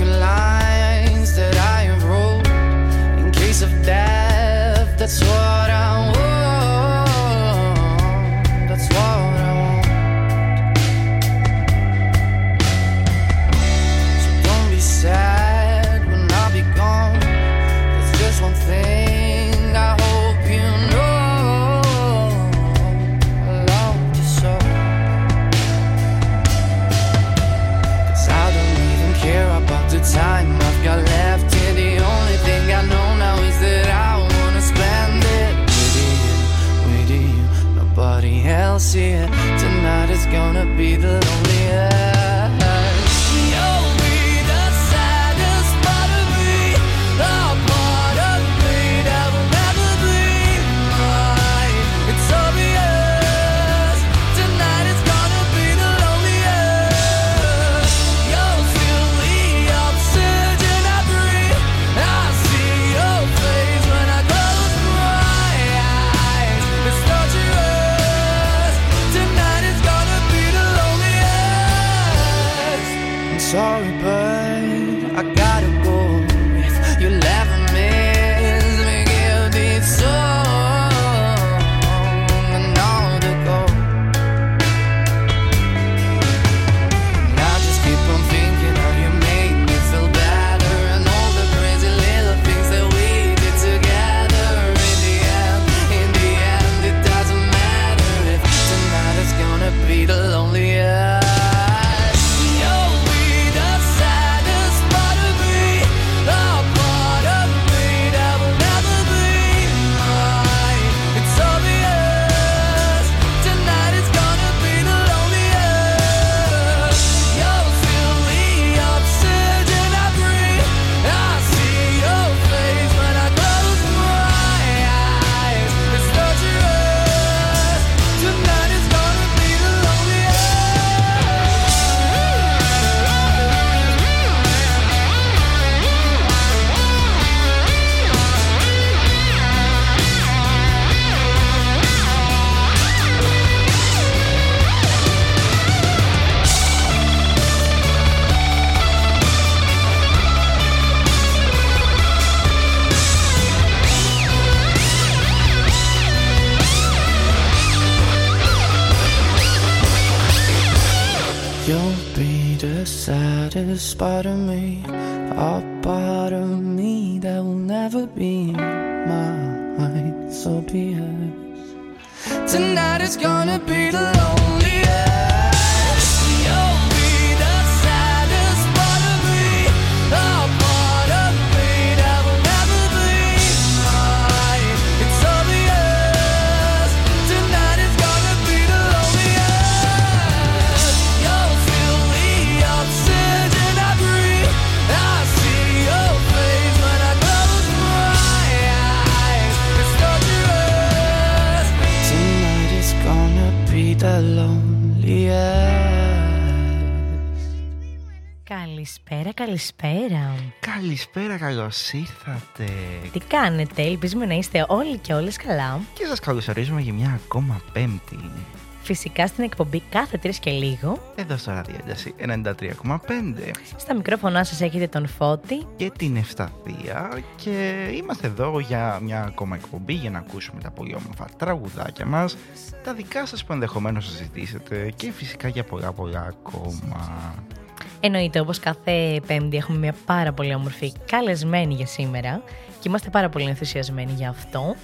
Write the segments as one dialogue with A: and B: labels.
A: Few lines that I have wrote in case of death. That's what I want. Gonna be the but
B: Καλησπέρα, καλησπέρα.
C: Καλησπέρα, καλώς ήρθατε.
B: Τι κάνετε, ελπίζουμε να είστε όλοι και όλες καλά.
C: Και σας καλωσορίζουμε για μια ακόμα πέμπτη.
B: Φυσικά στην εκπομπή κάθε τρεις και λίγο.
C: Εδώ στο ραδιένταση 93,5
B: Στα μικρόφωνά σας έχετε τον Φώτη.
C: και την Ευσταθία και είμαστε εδώ για μια ακόμα εκπομπή για να ακούσουμε τα πολύ όμορφα τραγουδάκια μας, τα δικά σας που ενδεχομένως θα ζητήσετε και φυσικά για πολλά πολλά ακόμα.
B: Εννοείται όπως κάθε πέμπτη έχουμε μια πάρα πολύ όμορφη καλεσμένη για σήμερα και είμαστε πάρα πολύ ενθουσιασμένοι για αυτό.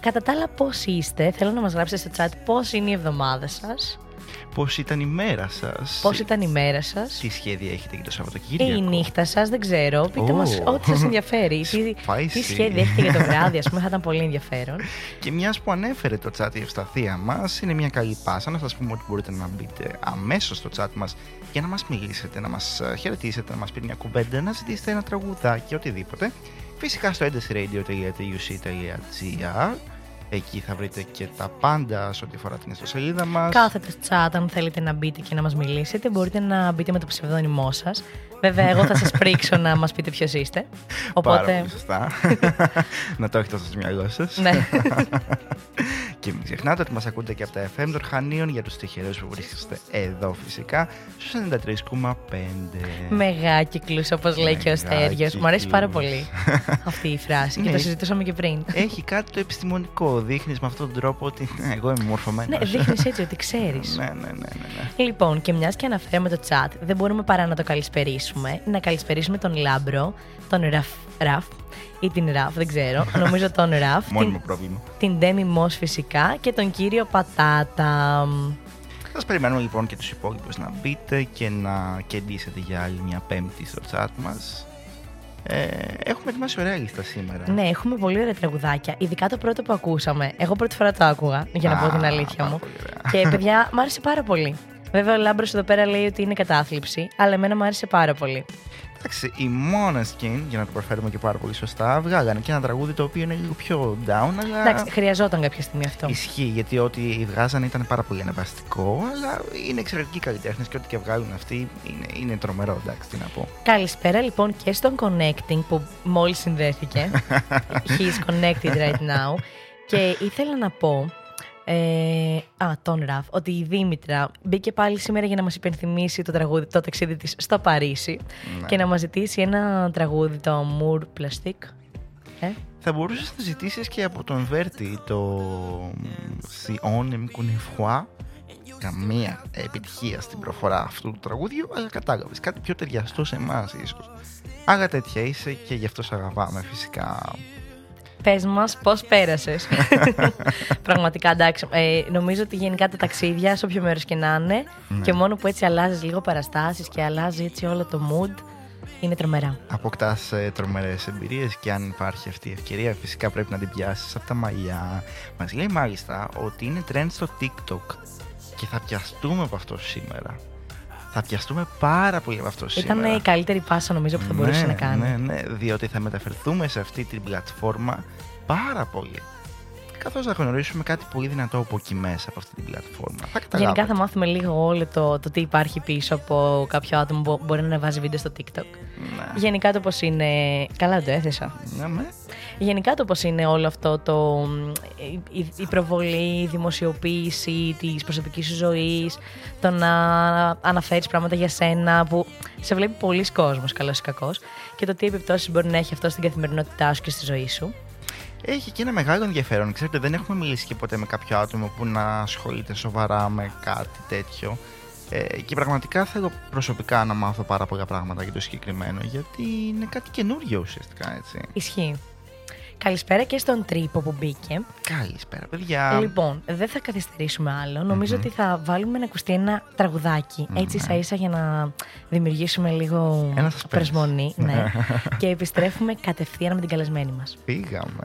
B: Κατά τα άλλα πώς είστε, θέλω να μας γράψετε στο chat πώς είναι η εβδομάδα σας.
C: Πώς ήταν η μέρα σας;
B: Πώς ήταν η μέρα σας;
C: Τι σχέδια έχετε για το
B: Και
C: Σαββατοκύριακο.
B: η νύχτα σας, δεν ξέρω. Πείτε
C: Ω.
B: μα ό,τι σας ενδιαφέρει. τι,
C: Spicy.
B: τι σχέδια έχετε για το βράδυ, ας πούμε, θα ήταν πολύ ενδιαφέρον.
C: Και μιας που ανέφερε το chat η Ευσταθία μας, είναι μια καλή πάσα να σας πούμε ότι μπορείτε να μπείτε αμέσως στο chat μας για να μας μιλήσετε, να μας χαιρετήσετε, να μας πείτε μια κουβέντα, να ζητήσετε ένα τραγουδάκι, οτιδήποτε. Φυσικά στο edesradio.tuc.gr Εκεί θα βρείτε και τα πάντα σε ό,τι αφορά την ιστοσελίδα μας.
B: Κάθετε στο chat, αν θέλετε να μπείτε και να μας μιλήσετε, μπορείτε να μπείτε με το ψευδόνυμό σας. Βέβαια, εγώ θα σας πρίξω να μας πείτε ποιος είστε.
C: Πάρα
B: Οπότε.
C: πολύ σωστά. να το έχετε στο μυαλό σας.
B: ναι.
C: Και μην ξεχνάτε ότι μας ακούτε και από τα FM των Χανίων για τους τυχερούς που βρίσκεστε εδώ φυσικά στους 93,5.
B: Μεγάκυκλους, όπως λέει και ο Στέριο. Μου αρέσει πάρα
C: Μεγάκυκλους.
B: πολύ αυτή η φράση και
C: Ναι.
B: το συζητούσαμε και πριν.
C: Έχει κάτι το επιστημονικό. Δείχνεις με αυτόν τον τρόπο ότι «Ναι, εγώ είμαι μορφωμένος.
B: ναι, δείχνεις έτσι ότι ξέρεις.
C: ναι, ναι, ναι, ναι, ναι.
B: Λοιπόν, και μιας και αναφέραμε το chat, δεν μπορούμε παρά να το καλησπερίσουμε. Να καλησπερίσουμε τον Λάμπρο, τον Ραφ, Ραφ ή την Ραφ, δεν ξέρω. Νομίζω τον Ραφ.
C: Μόνιμο
B: την,
C: πρόβλημα.
B: την Ντέμι Μος φυσικά και τον κύριο Πατάτα.
C: Σας περιμένουμε λοιπόν και τους υπόλοιπους να μπείτε και να κεντήσετε για άλλη μια πέμπτη στο chat μας. Ε, έχουμε ετοιμάσει ωραία λίστα σήμερα.
B: Ναι, έχουμε πολύ ωραία τραγουδάκια. Ειδικά το πρώτο που ακούσαμε. Εγώ πρώτη φορά το άκουγα, για να πω
C: Α,
B: την αλήθεια
C: πάρα
B: μου.
C: πολύ ωραία.
B: Και παιδιά, μ' άρεσε πάρα πολύ. Βέβαια, ο Λάμπρος εδώ πέρα λέει ότι είναι κατάθλιψη, αλλά εμένα μου άρεσε πάρα πολύ.
C: Εντάξει, οι Måneskin, για να το προφέρουμε και πάρα πολύ σωστά, βγάλανε και ένα τραγούδι το οποίο είναι λίγο πιο down, αλλά
B: Εντάξει, χρειαζόταν κάποια στιγμή αυτό.
C: ισχύει γιατί ό,τι βγάζανε ήταν πάρα πολύ ανεβαστικό, αλλά είναι εξαιρετικοί καλλιτέχνες και ό,τι και βγάλουν αυτοί είναι, είναι τρομερό, εντάξει, τι να πω.
B: Καλησπέρα λοιπόν και στον Connecting που μόλις συνδέθηκε. He is connected right now. Και ήθελα να πω, ε, α, τον Ραφ, ότι η Δήμητρα μπήκε πάλι σήμερα για να μας υπενθυμίσει το, τραγούδι, το ταξίδι της στο Παρίσι
C: Ναι.
B: και να μας ζητήσει ένα τραγούδι, το Moor Plastic. Ε;
C: Θα μπορούσες να ζητήσεις και από τον Βέρτη το Si on aime qu'on est froid. Καμία επιτυχία στην προφορά αυτού του τραγούδιου, αλλά κατάλαβες κάτι πιο ταιριαστό σε εμάς, ίσως. Άγα τέτοια είσαι και γι' αυτό σε αγαπάμε, φυσικά.
B: Πες μας πώς πέρασες. Πραγματικά εντάξει. Ε, νομίζω ότι γενικά τα ταξίδια, σε όποιο μέρος και να είναι,
C: Ναι.
B: και μόνο που έτσι αλλάζεις λίγο παραστάσεις και αλλάζει έτσι όλο το mood, είναι τρομερά.
C: Αποκτάς ε, τρομερές εμπειρίες και αν υπάρχει αυτή η ευκαιρία, φυσικά πρέπει να την πιάσεις από τα μαλλιά. Μας λέει μάλιστα ότι είναι trend στο TikTok και θα πιαστούμε από αυτό σήμερα. Θα πιαστούμε πάρα πολύ από αυτό
B: Ήταν
C: σήμερα.
B: η καλύτερη πάσα νομίζω που θα μπορούσε
C: ναι,
B: να κάνει.
C: Ναι, ναι, διότι θα μεταφερθούμε σε αυτή την πλατφόρμα πάρα πολύ. Καθώς θα γνωρίσουμε κάτι πολύ δυνατό από εκεί μέσα από αυτή την πλατφόρμα. Θα
B: Γενικά
C: καταλάβετε.
B: θα μάθουμε λίγο όλο το, το τι υπάρχει πίσω από κάποιο άτομο που μπορεί να ανεβάζει βίντεο στο TikTok.
C: Ναι.
B: Γενικά το πώς είναι... Καλά το έθεσα.
C: Ναι, ναι.
B: Γενικά το πώς είναι όλο αυτό το... η, η προβολή, η δημοσιοποίηση της προσωπικής σου ζωής, το να αναφέρεις πράγματα για σένα που σε βλέπει πολλοί κόσμος, καλός ή κακός, και το τι επιπτώσεις μπορεί να έχει αυτό στην καθημερινότητά σου και στη ζωή σου.
C: Έχει και ένα μεγάλο ενδιαφέρον. Ξέρετε, δεν έχουμε μιλήσει και ποτέ με κάποιο άτομο που να ασχολείται σοβαρά με κάτι τέτοιο. Ε, και πραγματικά θέλω προσωπικά να μάθω πάρα πολλά πράγματα για το συγκεκριμένο, γιατί είναι κάτι καινούριο ουσιαστικά, έτσι.
B: Ισχύει. Καλησπέρα και στον Τρίπο που μπήκε.
C: Καλησπέρα, παιδιά.
B: Λοιπόν, δεν θα καθυστερήσουμε άλλο. Νομιζω ότι θα βάλουμε να ακουστεί ένα τραγουδάκι. Έτσι, ίσα ίσα για να δημιουργήσουμε λίγο
C: Ένα suspense.
B: προσμονή. ναι. και επιστρέφουμε κατευθείαν με την καλεσμένη μας.
C: Πήγαμε.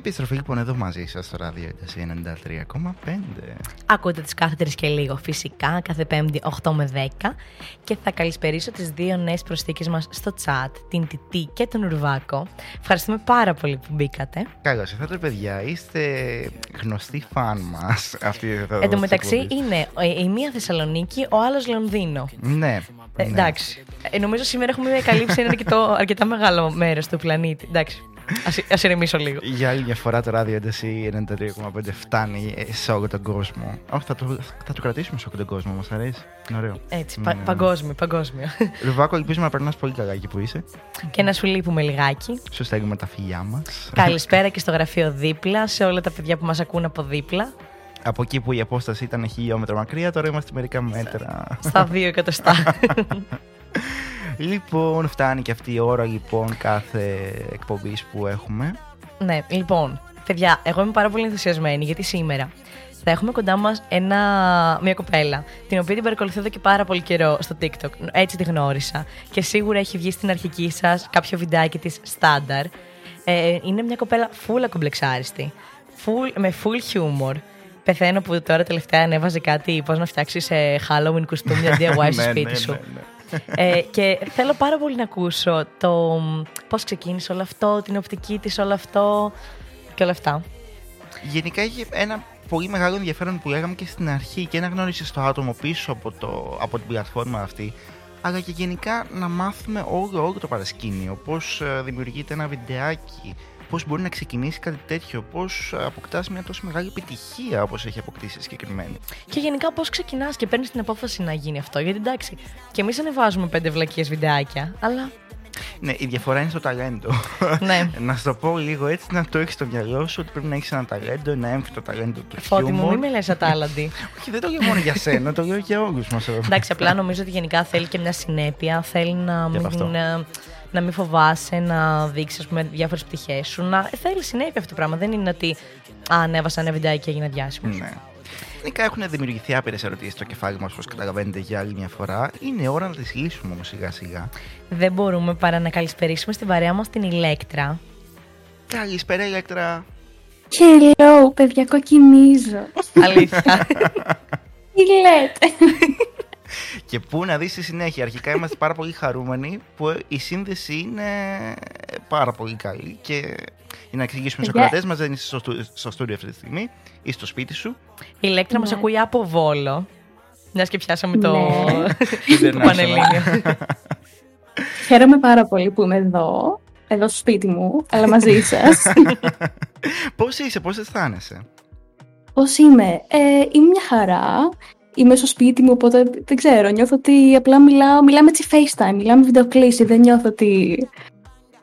C: Επιστροφή λοιπόν εδώ μαζί σας στο ράδιο ένταση 93,5.
B: Ακούτε τις κάθε τρεις και λίγο φυσικά, κάθε πέμπτη 8 με 10 και θα καλησπερίσω τις δύο νέες προσθήκες μας στο chat, την Τιτή και τον Ουρβάκο. Ευχαριστούμε πάρα πολύ που μπήκατε.
C: Καλώς ήρθατε, παιδιά. Είστε γνωστοί φαν μας.
B: Εν τω μεταξύ είναι ε, η μία Θεσσαλονίκη, ο άλλος Λονδίνο.
C: Ναι.
B: Ε,
C: ναι.
B: εντάξει. Ε, νομίζω σήμερα έχουμε καλύψει ένα αρκετό, αρκετά μεγάλο μέρος του πλανήτη. Εντάξει. Ας, ας ηρεμήσω λίγο.
C: Για άλλη μια φορά το ράδιο ένταση 93,5 φτάνει σε όλο τον κόσμο. Όχι, θα το, θα το κρατήσουμε σε όλο τον κόσμο. Μας αρέσει. Είναι ωραίο.
B: Έτσι,
C: Ναι,
B: πα,
C: ναι.
B: παγκόσμιο, παγκόσμιο.
C: Ρουβάκο, ελπίζουμε να περνάς πολύ καλά εκεί που είσαι.
B: και να σου λείπουμε λιγάκι.
C: Σου στέλνουμε τα φιλιά μας.
B: Καλησπέρα και στο γραφείο δίπλα, σε όλα τα παιδιά που μας ακούν από δίπλα.
C: Από εκεί που η απόσταση ήταν χιλιόμετρα μακριά, τώρα είμαστε μερικά μέτρα.
B: Στα δύο εκατοστά.
C: λοιπόν, φτάνει και αυτή η ώρα λοιπόν κάθε εκπομπής που έχουμε.
B: ναι, λοιπόν, παιδιά, εγώ είμαι πάρα πολύ ενθουσιασμένη γιατί σήμερα θα έχουμε κοντά μας ένα, μια κοπέλα, την οποία την παρακολουθώ εδώ και πάρα πολύ καιρό στο TikTok. Έτσι τη γνώρισα. Και σίγουρα έχει βγει στην αρχική σας κάποιο βιντεάκι της στάνταρ. Ε, είναι μια κοπέλα full ακομπλεξάριστη. Full, με full humor. Πεθαίνω που τώρα τελευταία ανέβαζε κάτι πώς να φτιάξεις ε, Halloween κουστούμια DIY στο
C: Ναι,
B: σπίτι
C: ναι,
B: σου.
C: ναι, ναι.
B: Ε, και θέλω πάρα πολύ να ακούσω το μ, πώς ξεκίνησε όλο αυτό, την οπτική της όλο αυτό και όλα αυτά.
C: Γενικά έχει ένα πολύ μεγάλο ενδιαφέρον που λέγαμε και στην αρχή και να γνώρισες το άτομο πίσω από, το, από την πλατφόρμα αυτή. Αλλά και γενικά να μάθουμε όλο, όλο το παρασκήνιο. Πώς δημιουργείται ένα βιντεάκι, πώς μπορεί να ξεκινήσει κάτι τέτοιο, πώς αποκτάς μια τόσο μεγάλη επιτυχία όπως έχει αποκτήσει συγκεκριμένη.
B: Και γενικά πώς ξεκινάς και παίρνεις την απόφαση να γίνει αυτό. Γιατί εντάξει, και εμείς ανεβάζουμε πέντε βλακίες βιντεάκια, αλλά
C: Ναι, η διαφορά είναι στο ταλέντο.
B: ναι.
C: να σου το πω λίγο έτσι, να το έχεις στο μυαλό σου ότι πρέπει να έχεις ένα ταλέντο, ένα έμφυτο ταλέντο του
B: Φώτη μου,
C: χιούμορ.
B: μην με λες ατάλλαντη.
C: Όχι, δεν το λέω μόνο για σένα, το λέω για όλους μας.
B: εντάξει, απλά νομίζω ότι γενικά θέλει και μια συνέπεια, θέλει να
C: Και από αυτό.
B: μην... ε, να μην φοβάσαι να δείξεις διάφορες πτυχές σου. Να θέλει συνέχεια αυτό το πράγμα. Δεν είναι ότι α, ανέβασα ένα βιντεάκι και έγινα διάσημος.
C: Ναι. Γενικά έχουν δημιουργηθεί άπειρες ερωτήσεις στο κεφάλι μας, όπως καταλαβαίνετε για άλλη μια φορά. Είναι ώρα να τις λύσουμε όμως σιγά σιγά.
B: Δεν μπορούμε παρά να καλησπερίσουμε στην παρέα μας την Ηλέκτρα.
C: Καλησπέρα, Ηλέκτρα.
D: Hello, παιδιά, κοκκινίζω.
B: Αλήθεια.
D: Τι λέτε;
C: Και πού να δεις στη συνέχεια. Αρχικά είμαστε πάρα πολύ χαρούμενοι που η σύνδεση είναι πάρα πολύ καλή και για να εξηγήσουμε στους
D: Παιδιά.
C: ακροατές μας δεν είσαι στο, στου- στο στούντιο αυτή τη στιγμή ή στο σπίτι σου.
B: Η Ηλέκτρα μας
D: Ναι.
B: ακούει από Βόλο. Μια και πιάσαμε το,
D: Ναι.
B: το
C: International.
B: Πανελλήνιο.
D: Χαίρομαι πάρα πολύ που είμαι εδώ, εδώ στο σπίτι μου, αλλά μαζί σας.
C: Πώς είσαι, πώς αισθάνεσαι;
D: Πώς είμαι; Ε, είμαι μια χαρά. Είμαι στο σπίτι μου, οπότε δεν ξέρω. Νιώθω ότι απλά μιλάω, μιλάμε έτσι FaceTime, μιλάμε βιντεοκλήση. Δεν νιώθω ότι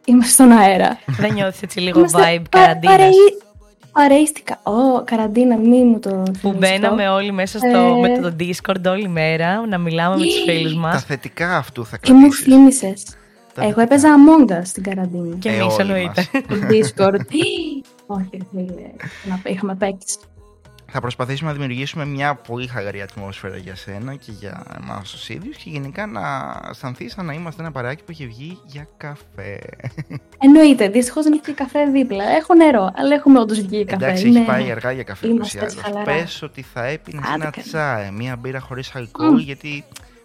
D: είμαστε στον αέρα.
B: Δεν νιώθεις έτσι λίγο
D: Είμαστε
B: vibe
D: πα-
B: καραντίνας;
D: παρεΐ- Παρεΐστηκα. Ω, καραντίνα, μη μου το
B: Που
D: θυμίσεις
B: μπαίναμε
D: αυτό.
B: όλοι μέσα στο,
D: Ε.
B: με το Discord όλη μέρα να μιλάμε με τους φίλους
C: Τα
B: μας.
C: θετικά αυτού θα
D: Τι μου
C: κρατήσεις.
D: θύμισες.
C: Τα
D: Εγώ
C: θετικά.
D: έπαιζα Among Us στην καραντίνα.
B: Και
C: Ε,
B: εμείς
C: όλοι
B: εννοείται.
C: μας.
D: στο Discord. Όχι, φίλε. Να είχαμε παίξει.
C: Θα προσπαθήσουμε να δημιουργήσουμε μια πολύ χαλαρή ατμόσφαιρα για σένα και για εμάς τους ίδιους και γενικά να αισθανθεί σαν να είμαστε ένα παράκι που έχει βγει για καφέ.
D: Εννοείται, δυστυχώς δεν έχει και καφέ δίπλα. Έχω νερό, αλλά έχουμε όντως βγει καφέ.
C: Εντάξει,
D: Είναι-
C: έχει πάει αργά για καφέ
D: Είμαστε
C: ούτως ή άλλως.
D: χαλαρά.
C: Πες ότι θα έπινες
D: Άντε
C: ένα
D: καλά.
C: τσάε, μια μπύρα χωρίς αλκοόλ, γιατί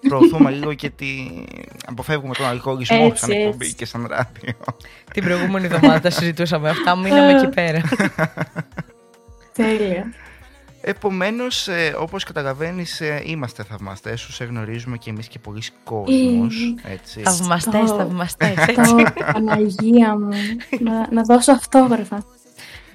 C: προωθούμε λίγο και τη... αποφεύγουμε τον αλκοολισμό
D: Έτσι,
C: σαν εκπομπή
D: έτσι.
C: και σαν ράδιο.
B: Την προηγούμενη εβδομάδα τα συζητούσαμε αυτά, μείναμε εκεί πέρα.
D: Τέλεια.
C: Επομένως, ε, όπως καταλαβαίνεις, είμαστε θαυμαστές. Σου σε γνωρίζουμε και εμείς και πολλοί κόσμος. Έτσι.
B: Θαυμαστές,
D: Αυτό.
B: θαυμαστές,
D: Αυτό,
B: έτσι.
D: Παναγία μου. να, να δώσω αυτόγραφα.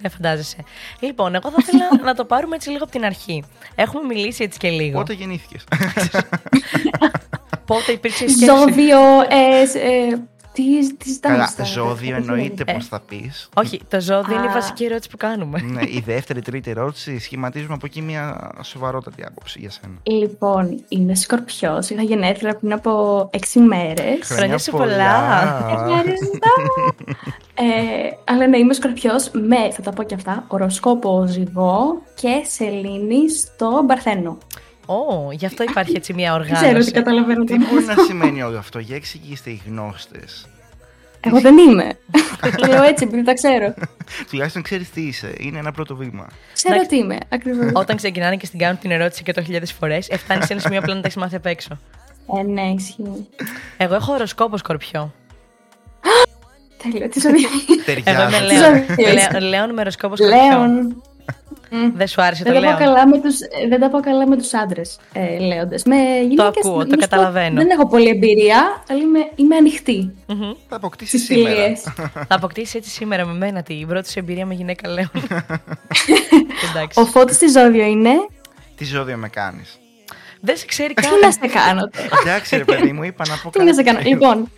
B: Δεν φαντάζεσαι. Λοιπόν, εγώ θα ήθελα να το πάρουμε έτσι λίγο από την αρχή. Έχουμε μιλήσει έτσι και λίγο.
C: Πότε γεννήθηκες;
B: Πότε υπήρξε η σκέψη.
D: Ζώδιο. Ε, σ- ε, τι, τις ζητάμε
C: Καλά,
D: στα-
C: ζώδιο
D: στα-
C: εννοείται
B: Ε.
C: πώς θα πεις.
B: Όχι, το ζώδιο είναι η
D: Α.
B: βασική ερώτηση που κάνουμε.
C: ναι, η δεύτερη, τρίτη ερώτηση σχηματίζουμε από εκεί μια σοβαρότατη άποψη για σένα.
D: Λοιπόν, είμαι σκορπιός. Είχα γενέθλια πριν από 6 μέρες.
B: Χρόνια σου πολλά.
D: Ευχαριστώ. ε, αλλά ναι, είμαι σκορπιός με, θα τα πω και αυτά, οροσκόπο ζυγό και σελήνη στο Παρθένο.
B: Ω, γι' αυτό υπάρχει έτσι μια
D: Δεν ξέρω τι
B: οργάνωση.
D: καταλαβαίνετε.
C: Τι μπορεί να σημαίνει όλο αυτό, για εξηγήστε οι γνώστες.
D: Εγώ δεν είμαι. το λέω έτσι επειδή τα ξέρω.
C: Τουλάχιστον ξέρεις τι είσαι. Είναι ένα πρώτο βήμα.
D: Ξέρω
B: Εντάξει.
D: τι είμαι, ακριβώς.
B: Όταν ξεκινάνε και στην κάνουν την ερώτηση 100.000 φορές, φτάνει σε ένα σημείο απλά να τα έχεις μάθει απ' έξω.
D: ε, ναι, ισχύει.
B: Εγώ έχω οροσκόπο σκορπιό.
D: Τέλεια, τι ζώδιο.
B: Εγώ είμαι
C: Ταιριάζει.
B: Λέων.
D: Ζώδιο είσαι.
B: Λέ- Λέων με οροσκόπο σκορπιό.
D: Λέων. Μμ.
B: Δεν σου άρεσε το
D: Δεν τα, πάω
B: Λέων.
D: καλά με τους, ε, δεν τα πάω καλά με τους άντρες, ε, λέοντες. Με γυναίκες,
B: ακούω, το
D: να σου πω,
B: καταλαβαίνω.
D: Δεν έχω πολλή εμπειρία, αλλά είμαι, είμαι ανοιχτή
B: Μμμ.
C: Θα αποκτήσεις
D: στις
C: σήμερα.
D: φιλίες.
B: Θα αποκτήσεις έτσι σήμερα με μένα την πρώτη σου εμπειρία με γυναίκα Λέων. Εντάξει.
D: Ο Φώτης τι ζώδιο είναι;
C: Τι ζώδιο με κάνεις;
B: Δεν σε ξέρει
D: Τι
B: καν.
D: να σε κάνω τώρα;
C: Εντάξει, ρε παιδί μου, είπα να πω
D: Τι να σε
C: κάτι.
D: κάνω; Λοιπόν,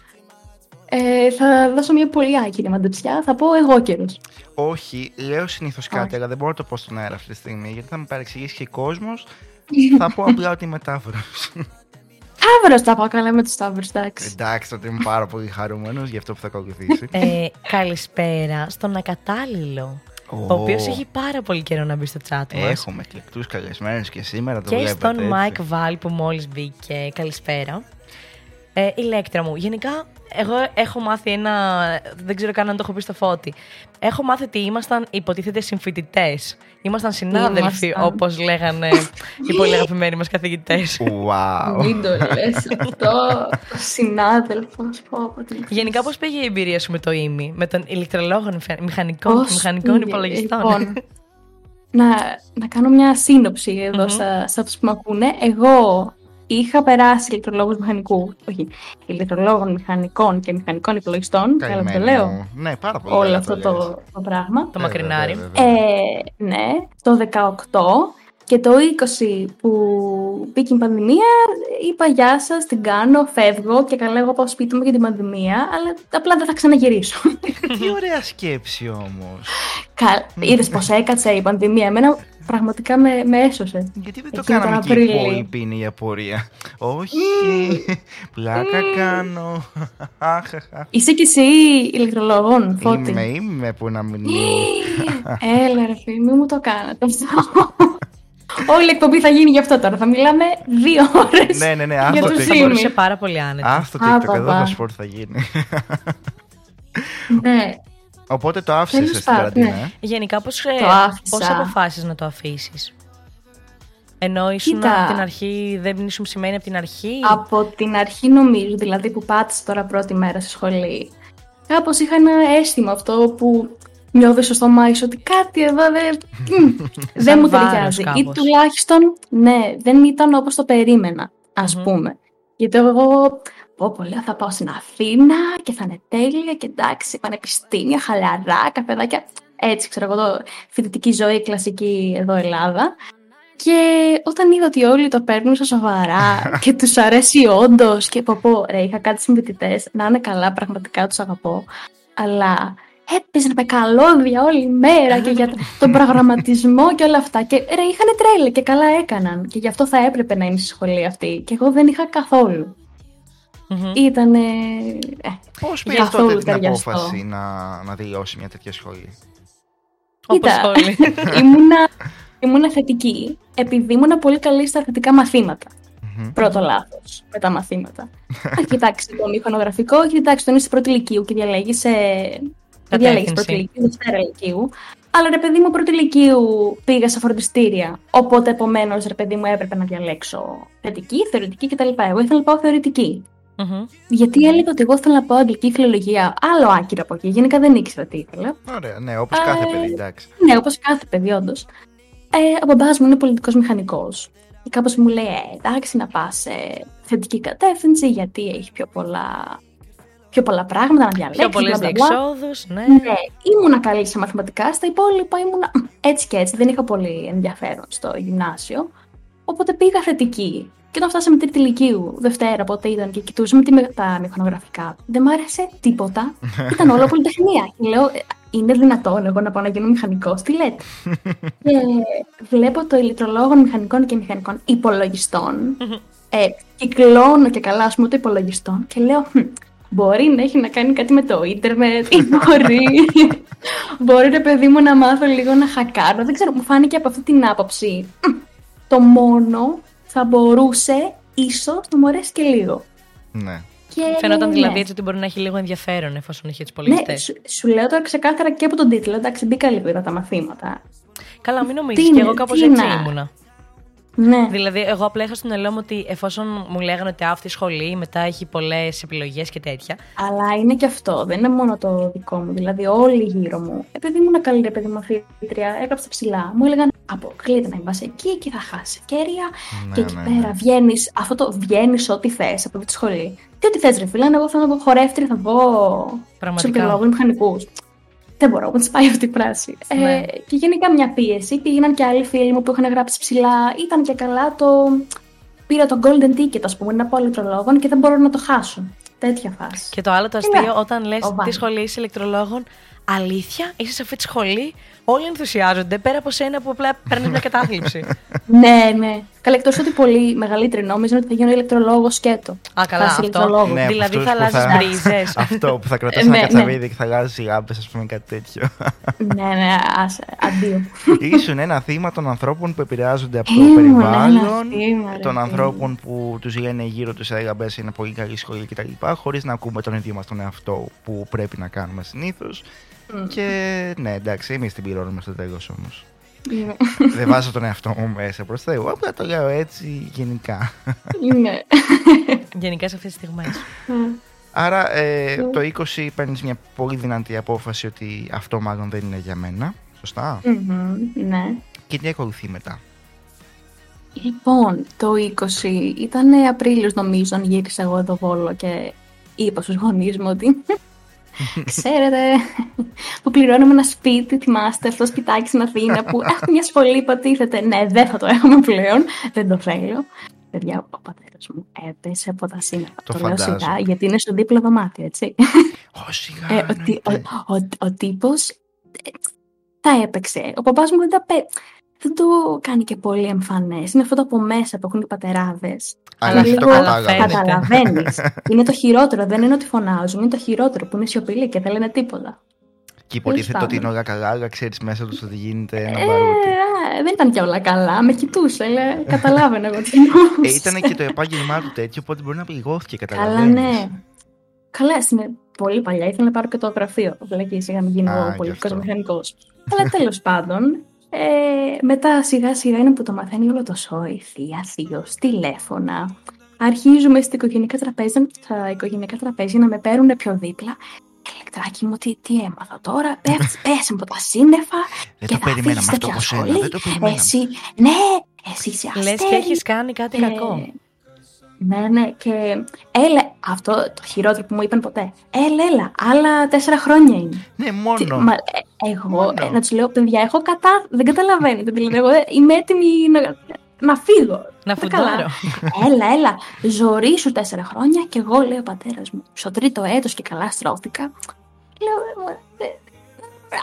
D: ε, θα δώσω μια πολύ άκυρη μαντεψιά. Θα πω εγώ καιρός.
C: Όχι, λέω συνήθως κάτι,
D: Όχι.
C: αλλά δεν μπορώ να το πω στον αέρα αυτή τη στιγμή, γιατί θα με παρεξηγήσει και ο κόσμος. θα πω απλά ότι είμαι Ταύρος.
D: Ταύρος τα πάω καλά με τους Ταύρους, εντάξει.
C: Εντάξει, τότε είμαι πάρα πολύ χαρούμενος για αυτό που θα ακολουθήσει.
B: Ε, καλησπέρα στον ακατάλληλο. Ο οποίος έχει πάρα πολύ καιρό να μπει στο chat μας.
C: Έχουμε εκλεκτούς καλεσμένους και σήμερα το
B: Και
C: βλέπετε.
B: στον
C: έτσι.
B: Mike Val που μόλις μπήκε. Καλησπέρα. Ε, ηλέκτρα μου. Γενικά, εγώ έχω μάθει ένα. Δεν ξέρω καν αν το έχω πει στο φώτι. Έχω μάθει ότι ήμασταν υποτίθεται συμφοιτητές. Ήμασταν συνάδελφοι,
D: Ήμασταν.
B: όπως λέγανε οι πολύ αγαπημένοι μας καθηγητές.
C: Wow.
D: Μην το λες αυτό. Ο συνάδελφος. πω, πω, τι
B: Γενικά, πώς πήγε η εμπειρία σου με το ίμι, με τον ηλεκτρολόγο μηχανικών,
D: Πώς
B: μηχανικών
D: πήγε,
B: υπολογιστών;
D: Λοιπόν, να, να κάνω μια σύνοψη εδώ
B: Μμμ.
D: στα, σε αυτούς που με ακούνε. Εγώ είχα περάσει ηλεκτρολόγους μηχανικού, όχι, ηλεκτρολόγων μηχανικών και μηχανικών υπολογιστών, καλά που το
C: Καημένη
D: λέω,
C: μου. Ναι, πάρα πολύ.
D: όλο
C: καλά
D: αυτό
C: λες.
D: το, το πράγμα.
B: Το
C: Βέβαια,
B: μακρινάρι.
C: βέβαια, βέβαια.
D: Ε, ναι, το 18 Και το 20 που μπήκε η πανδημία, είπα γεια σας, την κάνω, φεύγω και καλά εγώ πάω σπίτι μου για την πανδημία, αλλά απλά δεν θα ξαναγυρίσω.
C: Τι ωραία σκέψη όμως.
D: Είδες πώ έκατσε η πανδημία. Εμένα πραγματικά με, με έσωσε.
C: Γιατί δεν το
D: Εκείνο τον
C: κάναμε και οι
D: Απρίλιο.
C: υπόλοιποι είναι η απορία. Όχι, πλάκα κάνω. Αχαχα.
D: Είσαι κι εσύ ηλεκτρολογών, φώτη.
C: Είμαι, είμαι που να μην
D: Έλα ρε φίλοι, μην μου το κάνετε αυτό. Όλη η εκπομπή θα γίνει γι' αυτό τώρα. Θα μιλάμε δύο ώρες
C: Ναι, ναι, ναι,
D: για
C: άστο
D: τους
C: το
B: Θα
C: Είμαι.
B: μπορούσε
D: ήμι.
B: πάρα πολύ άνετα.
C: Α, στο
D: Α,
C: TikTok εδώ
D: παπά.
C: το σπορ θα γίνει.
D: Ναι.
C: Οπότε το άφησες
D: Τέλος
C: στην
D: πάντων,
C: καραντίνα,
D: ναι.
C: ε;
B: Γενικά, πώς,
D: Το άφησα.
B: πώς αποφάσισες να το αφήσεις; Ενώ ήσουν
D: Κοίτα.
B: από την αρχή, δεν ήσουν σημαίνει από την αρχή;
D: Από την αρχή νομίζω, δηλαδή που πάτησα τώρα πρώτη μέρα στη σχολή, κάπως είχα ένα αίσθημα αυτό που νιώθεις στο στομάχι σου ότι κάτι εδώ δεν, μμ, δεν μου
B: βάρος
D: ταιριάζει. Ή
B: κάπως.
D: τουλάχιστον, ναι, δεν ήταν όπως το περίμενα, ας
B: Μμμ.
D: πούμε. Γιατί εγώ, πω πω, λέω, θα πάω στην Αθήνα και θα είναι τέλεια και εντάξει, πανεπιστήμια, χαλαρά, καφεδάκια. Έτσι, ξέρω εγώ, το φοιτητική ζωή, κλασική εδώ Ελλάδα. Και όταν είδα ότι όλοι το παίρνουν στα σοβαρά και τους αρέσει όντως και πω πω, ρε, είχα κάτι συμφοιτητέ να είναι καλά, πραγματικά τους αγαπώ. Αλλά έπαιζαν με καλώδια όλη μέρα και για τον προγραμματισμό και όλα αυτά. Και ρε, είχαν τρέλα και καλά έκαναν. Και γι' αυτό θα έπρεπε να είμαι στη σχολή αυτή. Και εγώ δεν είχα καθόλου.
B: Μμμ.
D: Ήταν. Ε,
C: Πώς πήρε
D: καθόλου
C: τότε την
D: ταιριαστό.
C: απόφαση να, να τελειώσει μια τέτοια σχολή;
B: Όπως
D: κοίτα.
B: όλοι.
D: ήμουνα, ήμουνα θετική επειδή ήμουνα πολύ καλή στα θετικά μαθήματα.
C: Μμμ.
D: Πρώτο λάθος με τα μαθήματα. Αν κοιτάξει τον μηχανογραφικό, κοιτάξει τον είσαι πρώτη ηλικίου και διαλέγεις σε. Δεν διαλέγει
B: Κατεύθυνση.
D: πρώτη ηλικίου, δευτέρα ηλικίου. Αλλά ρε παιδί μου, πρώτη ηλικίου πήγα σε φροντιστήρια. Οπότε επομένως, ρε παιδί μου, έπρεπε να διαλέξω θετική, θεωρητική κτλ. Εγώ ήθελα να πάω θεωρητική.
B: Μμμ.
D: Γιατί έλεγα ότι εγώ ήθελα να πάω αγγλική φιλολογία. Άλλο άκυρο από εκεί. Γενικά δεν ήξερα τι ήθελα.
C: Ωραία, ναι, όπως κάθε
D: Ε,
C: παιδί, εντάξει.
D: Ναι, όπως κάθε παιδί, όντως. Ε, ο μπαμπάς μου είναι πολιτικός μηχανικός. Και κάπως μου λέει: ε, εντάξει, να πας σε θετική κατεύθυνση, γιατί έχει πιο πολλά, πιο πολλά πράγματα να διαλέξεις.
B: Πιο πολλέ διεξόδους, ναι.
D: Ναι, ήμουνα καλή σε μαθηματικά. Στα υπόλοιπα ήμουνα έτσι και έτσι. Δεν είχα πολύ ενδιαφέρον στο γυμνάσιο. Οπότε πήγα θετική. Και όταν φτάσαμε τρίτη ηλικίου, Δευτέρα, πότε ήταν και κοιτούσαμε τη, με- τα μηχανογραφικά, δεν μ' άρεσε τίποτα. ήταν όλο πολυτεχνία. Και λέω, «Ε, είναι δυνατόν εγώ να πάω να γίνω μηχανικός, τι λέτε; και βλέπω το ηλεκτρολόγο μηχανικών και μηχανικών υπολογιστών. ε, κυκλώνω και καλά, ας πούμε, το υπολογιστών και λέω, «Χμ, Μπορεί να έχει να κάνει κάτι με το ίντερνετ ή μπορεί, μπορεί ρε παιδί μου να μάθω λίγο να χακάρω. Δεν ξέρω, μου φάνηκε από αυτή την άποψη. «Μμ, Το μόνο θα μπορούσε ίσως να μου αρέσει και λίγο.
C: Ναι.
D: Και,
B: Φαίνονταν
D: ναι.
B: δηλαδή έτσι ότι μπορεί να έχει λίγο ενδιαφέρον εφόσον είχε του
D: Ναι,
B: υπολογιστέ.
D: σου, σου λέω τώρα ξεκάθαρα και από τον τίτλο. Εντάξει, μπήκα λίγο είδα τα μαθήματα.
B: Καλά, μην νομίζεις.
D: Τι
B: Και
D: είναι,
B: εγώ κάπως
D: τι
B: έτσι
D: να-
B: ήμουνα.
D: Ναι.
B: Δηλαδή, εγώ απλά είχα στο μυαλό μου ότι εφόσον μου λέγανε ότι αυτή η σχολή μετά έχει πολλές επιλογές και τέτοια.
D: Αλλά είναι και αυτό. Δεν είναι μόνο το δικό μου. Δηλαδή, όλοι γύρω μου. Επειδή ήμουν καλή ρε παιδί μαθήτρια, έγραψα ψηλά. Μου έλεγαν Αποκλείται να πα εκεί και θα χάσεις ευκαιρία.
C: Ναι,
D: και εκεί
C: ναι,
D: πέρα
C: ναι.
D: βγαίνεις. Αυτό το βγαίνεις ό,τι θες από αυτή τη σχολή. Τι ό,τι θες, ρε φίλε. αν Εγώ θέλω να πω χορεύτρια, θα βγω στου
B: Πραγματικά.
D: επιλόγου μηχανικούς. Δεν μπορώ, μου τη πάει αυτή η φράση.
B: Ναι.
D: Ε, και γενικά μια πίεση. Πήγαιναν και άλλοι φίλοι μου που είχαν γράψει ψηλά. Ήταν και καλά το. Πήρα το golden ticket, ας πούμε, να πω ηλεκτρολόγων και δεν μπορώ να το χάσω. Τέτοια φάση.
B: Και το άλλο το
D: Ναι.
B: αστείο, όταν λες
D: Ο
B: τι
D: Βάνης.
B: σχολή είσαι ηλεκτρολόγων, αλήθεια, είσαι σε αυτή τη σχολή, όλοι ενθουσιάζονται πέρα από σένα που απλά παίρνεις μια κατάθλιψη.
D: Ναι, ναι. Καλά, εκτός ότι πολύ μεγαλύτερη νόμιζαν ότι θα γίνω ηλεκτρολόγος σκέτο.
B: Α, καλά,
D: Φάση
B: αυτό.
D: ηλεκτρολόγου.
C: Ναι,
B: δηλαδή
C: αυτούς
B: θα
C: που
B: αλλάζεις
C: θα-
B: μπρίζες.
C: Αυτό που θα κρατάς
D: Ε,
C: ένα
D: ναι,
C: κατσαβίδι και θα αλλάζεις γάμπες, ας πούμε, κάτι τέτοιο.
D: ναι, ναι, άσε, αντίο.
C: Ήσουν ένα θύμα των ανθρώπων που επηρεάζονται από το
D: Ήμουν
C: περιβάλλον,
D: ένα θύμα, ρε
C: των
D: φίλε.
C: ανθρώπων που τους λένε γύρω τους έλεγα μπες είναι πολύ καλή σχολή κτλ. Χωρίς να ακούμε τον ίδιο μας τον εαυτό που πρέπει να κάνουμε συνήθως. Και ναι, εντάξει, εμείς την πληρώνουμε στο τέλος όμως.
D: Ναι.
C: Δεν βάζω τον εαυτό μου μέσα προς Θεού, απλά το λέω έτσι γενικά.
D: Ναι.
B: Γενικά σε αυτές τις στιγμές.
C: Άρα ε, το 20 παίρνεις μια πολύ δυνατή απόφαση ότι αυτό μάλλον δεν είναι για μένα. Σωστά;
D: Μμμ, Ναι.
C: Και τι ακολουθεί μετά;
D: Λοιπόν, το 20 ήταν Απρίλιος νομίζω, αν γύρισα εγώ εδώ Βόλο και είπα στους γονείς μου ότι Ξέρετε, που πληρώνουμε ένα σπίτι, θυμάστε, αυτό το σπιτάκι στην Αθήνα που έχουμε μια σχολή, υποτίθεται. Ναι, δεν θα το έχουμε πλέον. Δεν το θέλω. Παιδιά, ο πατέρας μου έπεσε από τα σύνορα.
C: Το
D: Το, λέω
C: φαντάζομαι.
D: σιγά, γιατί είναι στο δίπλο δωμάτιο, έτσι.
C: Ω, σιγά.
D: Ε, ο, τι- ο,
C: εννοείται.
D: ο, ο τύπος ε, τα έπαιξε. Ο παπάς μου δεν τα πέ... Δεν το κάνει και πολύ εμφανές. Είναι αυτό το από μέσα που έχουν οι πατεράδες.
C: Αλλά
D: είναι
C: αυτό
D: λίγο-
C: κατάλαβα.
B: φαίνεται.
D: Καταλαβαίνεις. είναι το χειρότερο. Δεν είναι ότι φωνάζουν. Είναι το χειρότερο που είναι σιωπηλοί και δεν λένε τίποτα.
C: Και υποτίθεται
D: Τέλος
C: ότι είναι
D: πάντων.
C: όλα καλά, αλλά ξέρεις μέσα τους ότι γίνεται ένα
D: Ε,
C: μπαρούτι.
D: α, δεν ήταν και όλα καλά. Με κοιτούσε. Λέει, καταλάβαινε εγώ τι εννοούσες.
C: Ε, ήταν και το επάγγελμά του τέτοιο, οπότε μπορεί να πληγώθηκε,
D: Καλά,
C: καταλαβαίνεις.
D: ναι. Καλά, στην πολύ παλιά ήθελα να πάρω και το γραφείο. Βλέπεις, σιγά μην γίνω
C: Α, γι'
D: πολιτικός
C: αυτό.
D: μηχανικός. Αλλά τέλος πάντων, ε, μετά σιγά σιγά είναι που το μαθαίνει όλο το σόι, θεία, θείος, τηλέφωνα. Αρχίζουμε στα οικογενειακά τραπέζια, στα οικογενειακά τραπέζια να με παίρνουν πιο δίπλα. Ελεκτράκι μου, τι, τι έμαθα τώρα; Πέφτει, πέσει από τα σύννεφα.
C: Δεν
D: και
C: το
D: θα
C: περιμέναμε
D: φύγεις
C: αυτό
D: τέτοια
C: από σένα.
D: σχολή.
C: Δεν το περιμέναμε.
D: Εσύ, ναι, εσύ είσαι
B: Λες
D: αστέρι.
B: και έχεις κάνει κάτι
D: Ε,
B: κακό.
D: Ναι, ναι, και έλα, αυτό το χειρότερο που μου είπαν ποτέ. Έλα, έλα, άλλα τέσσερα χρόνια είναι.
C: Ναι,
D: Τι-
C: μόνο.
D: μα, ε, εγώ,
C: Μόνο.
D: ε, να τους λέω, παιδιά, έχω κατά. Δεν καταλαβαίνετε. Δηλαδή, εγώ ε, είμαι έτοιμη να, να φύγω.
B: Να
D: Τα καλά.
B: φουντάρω.
D: Έλα, έλα, ζωή σου τέσσερα χρόνια και εγώ, λέει ο πατέρας μου, στο τρίτο έτος και καλά στρώθηκα. Λέω, ε, ε, ε,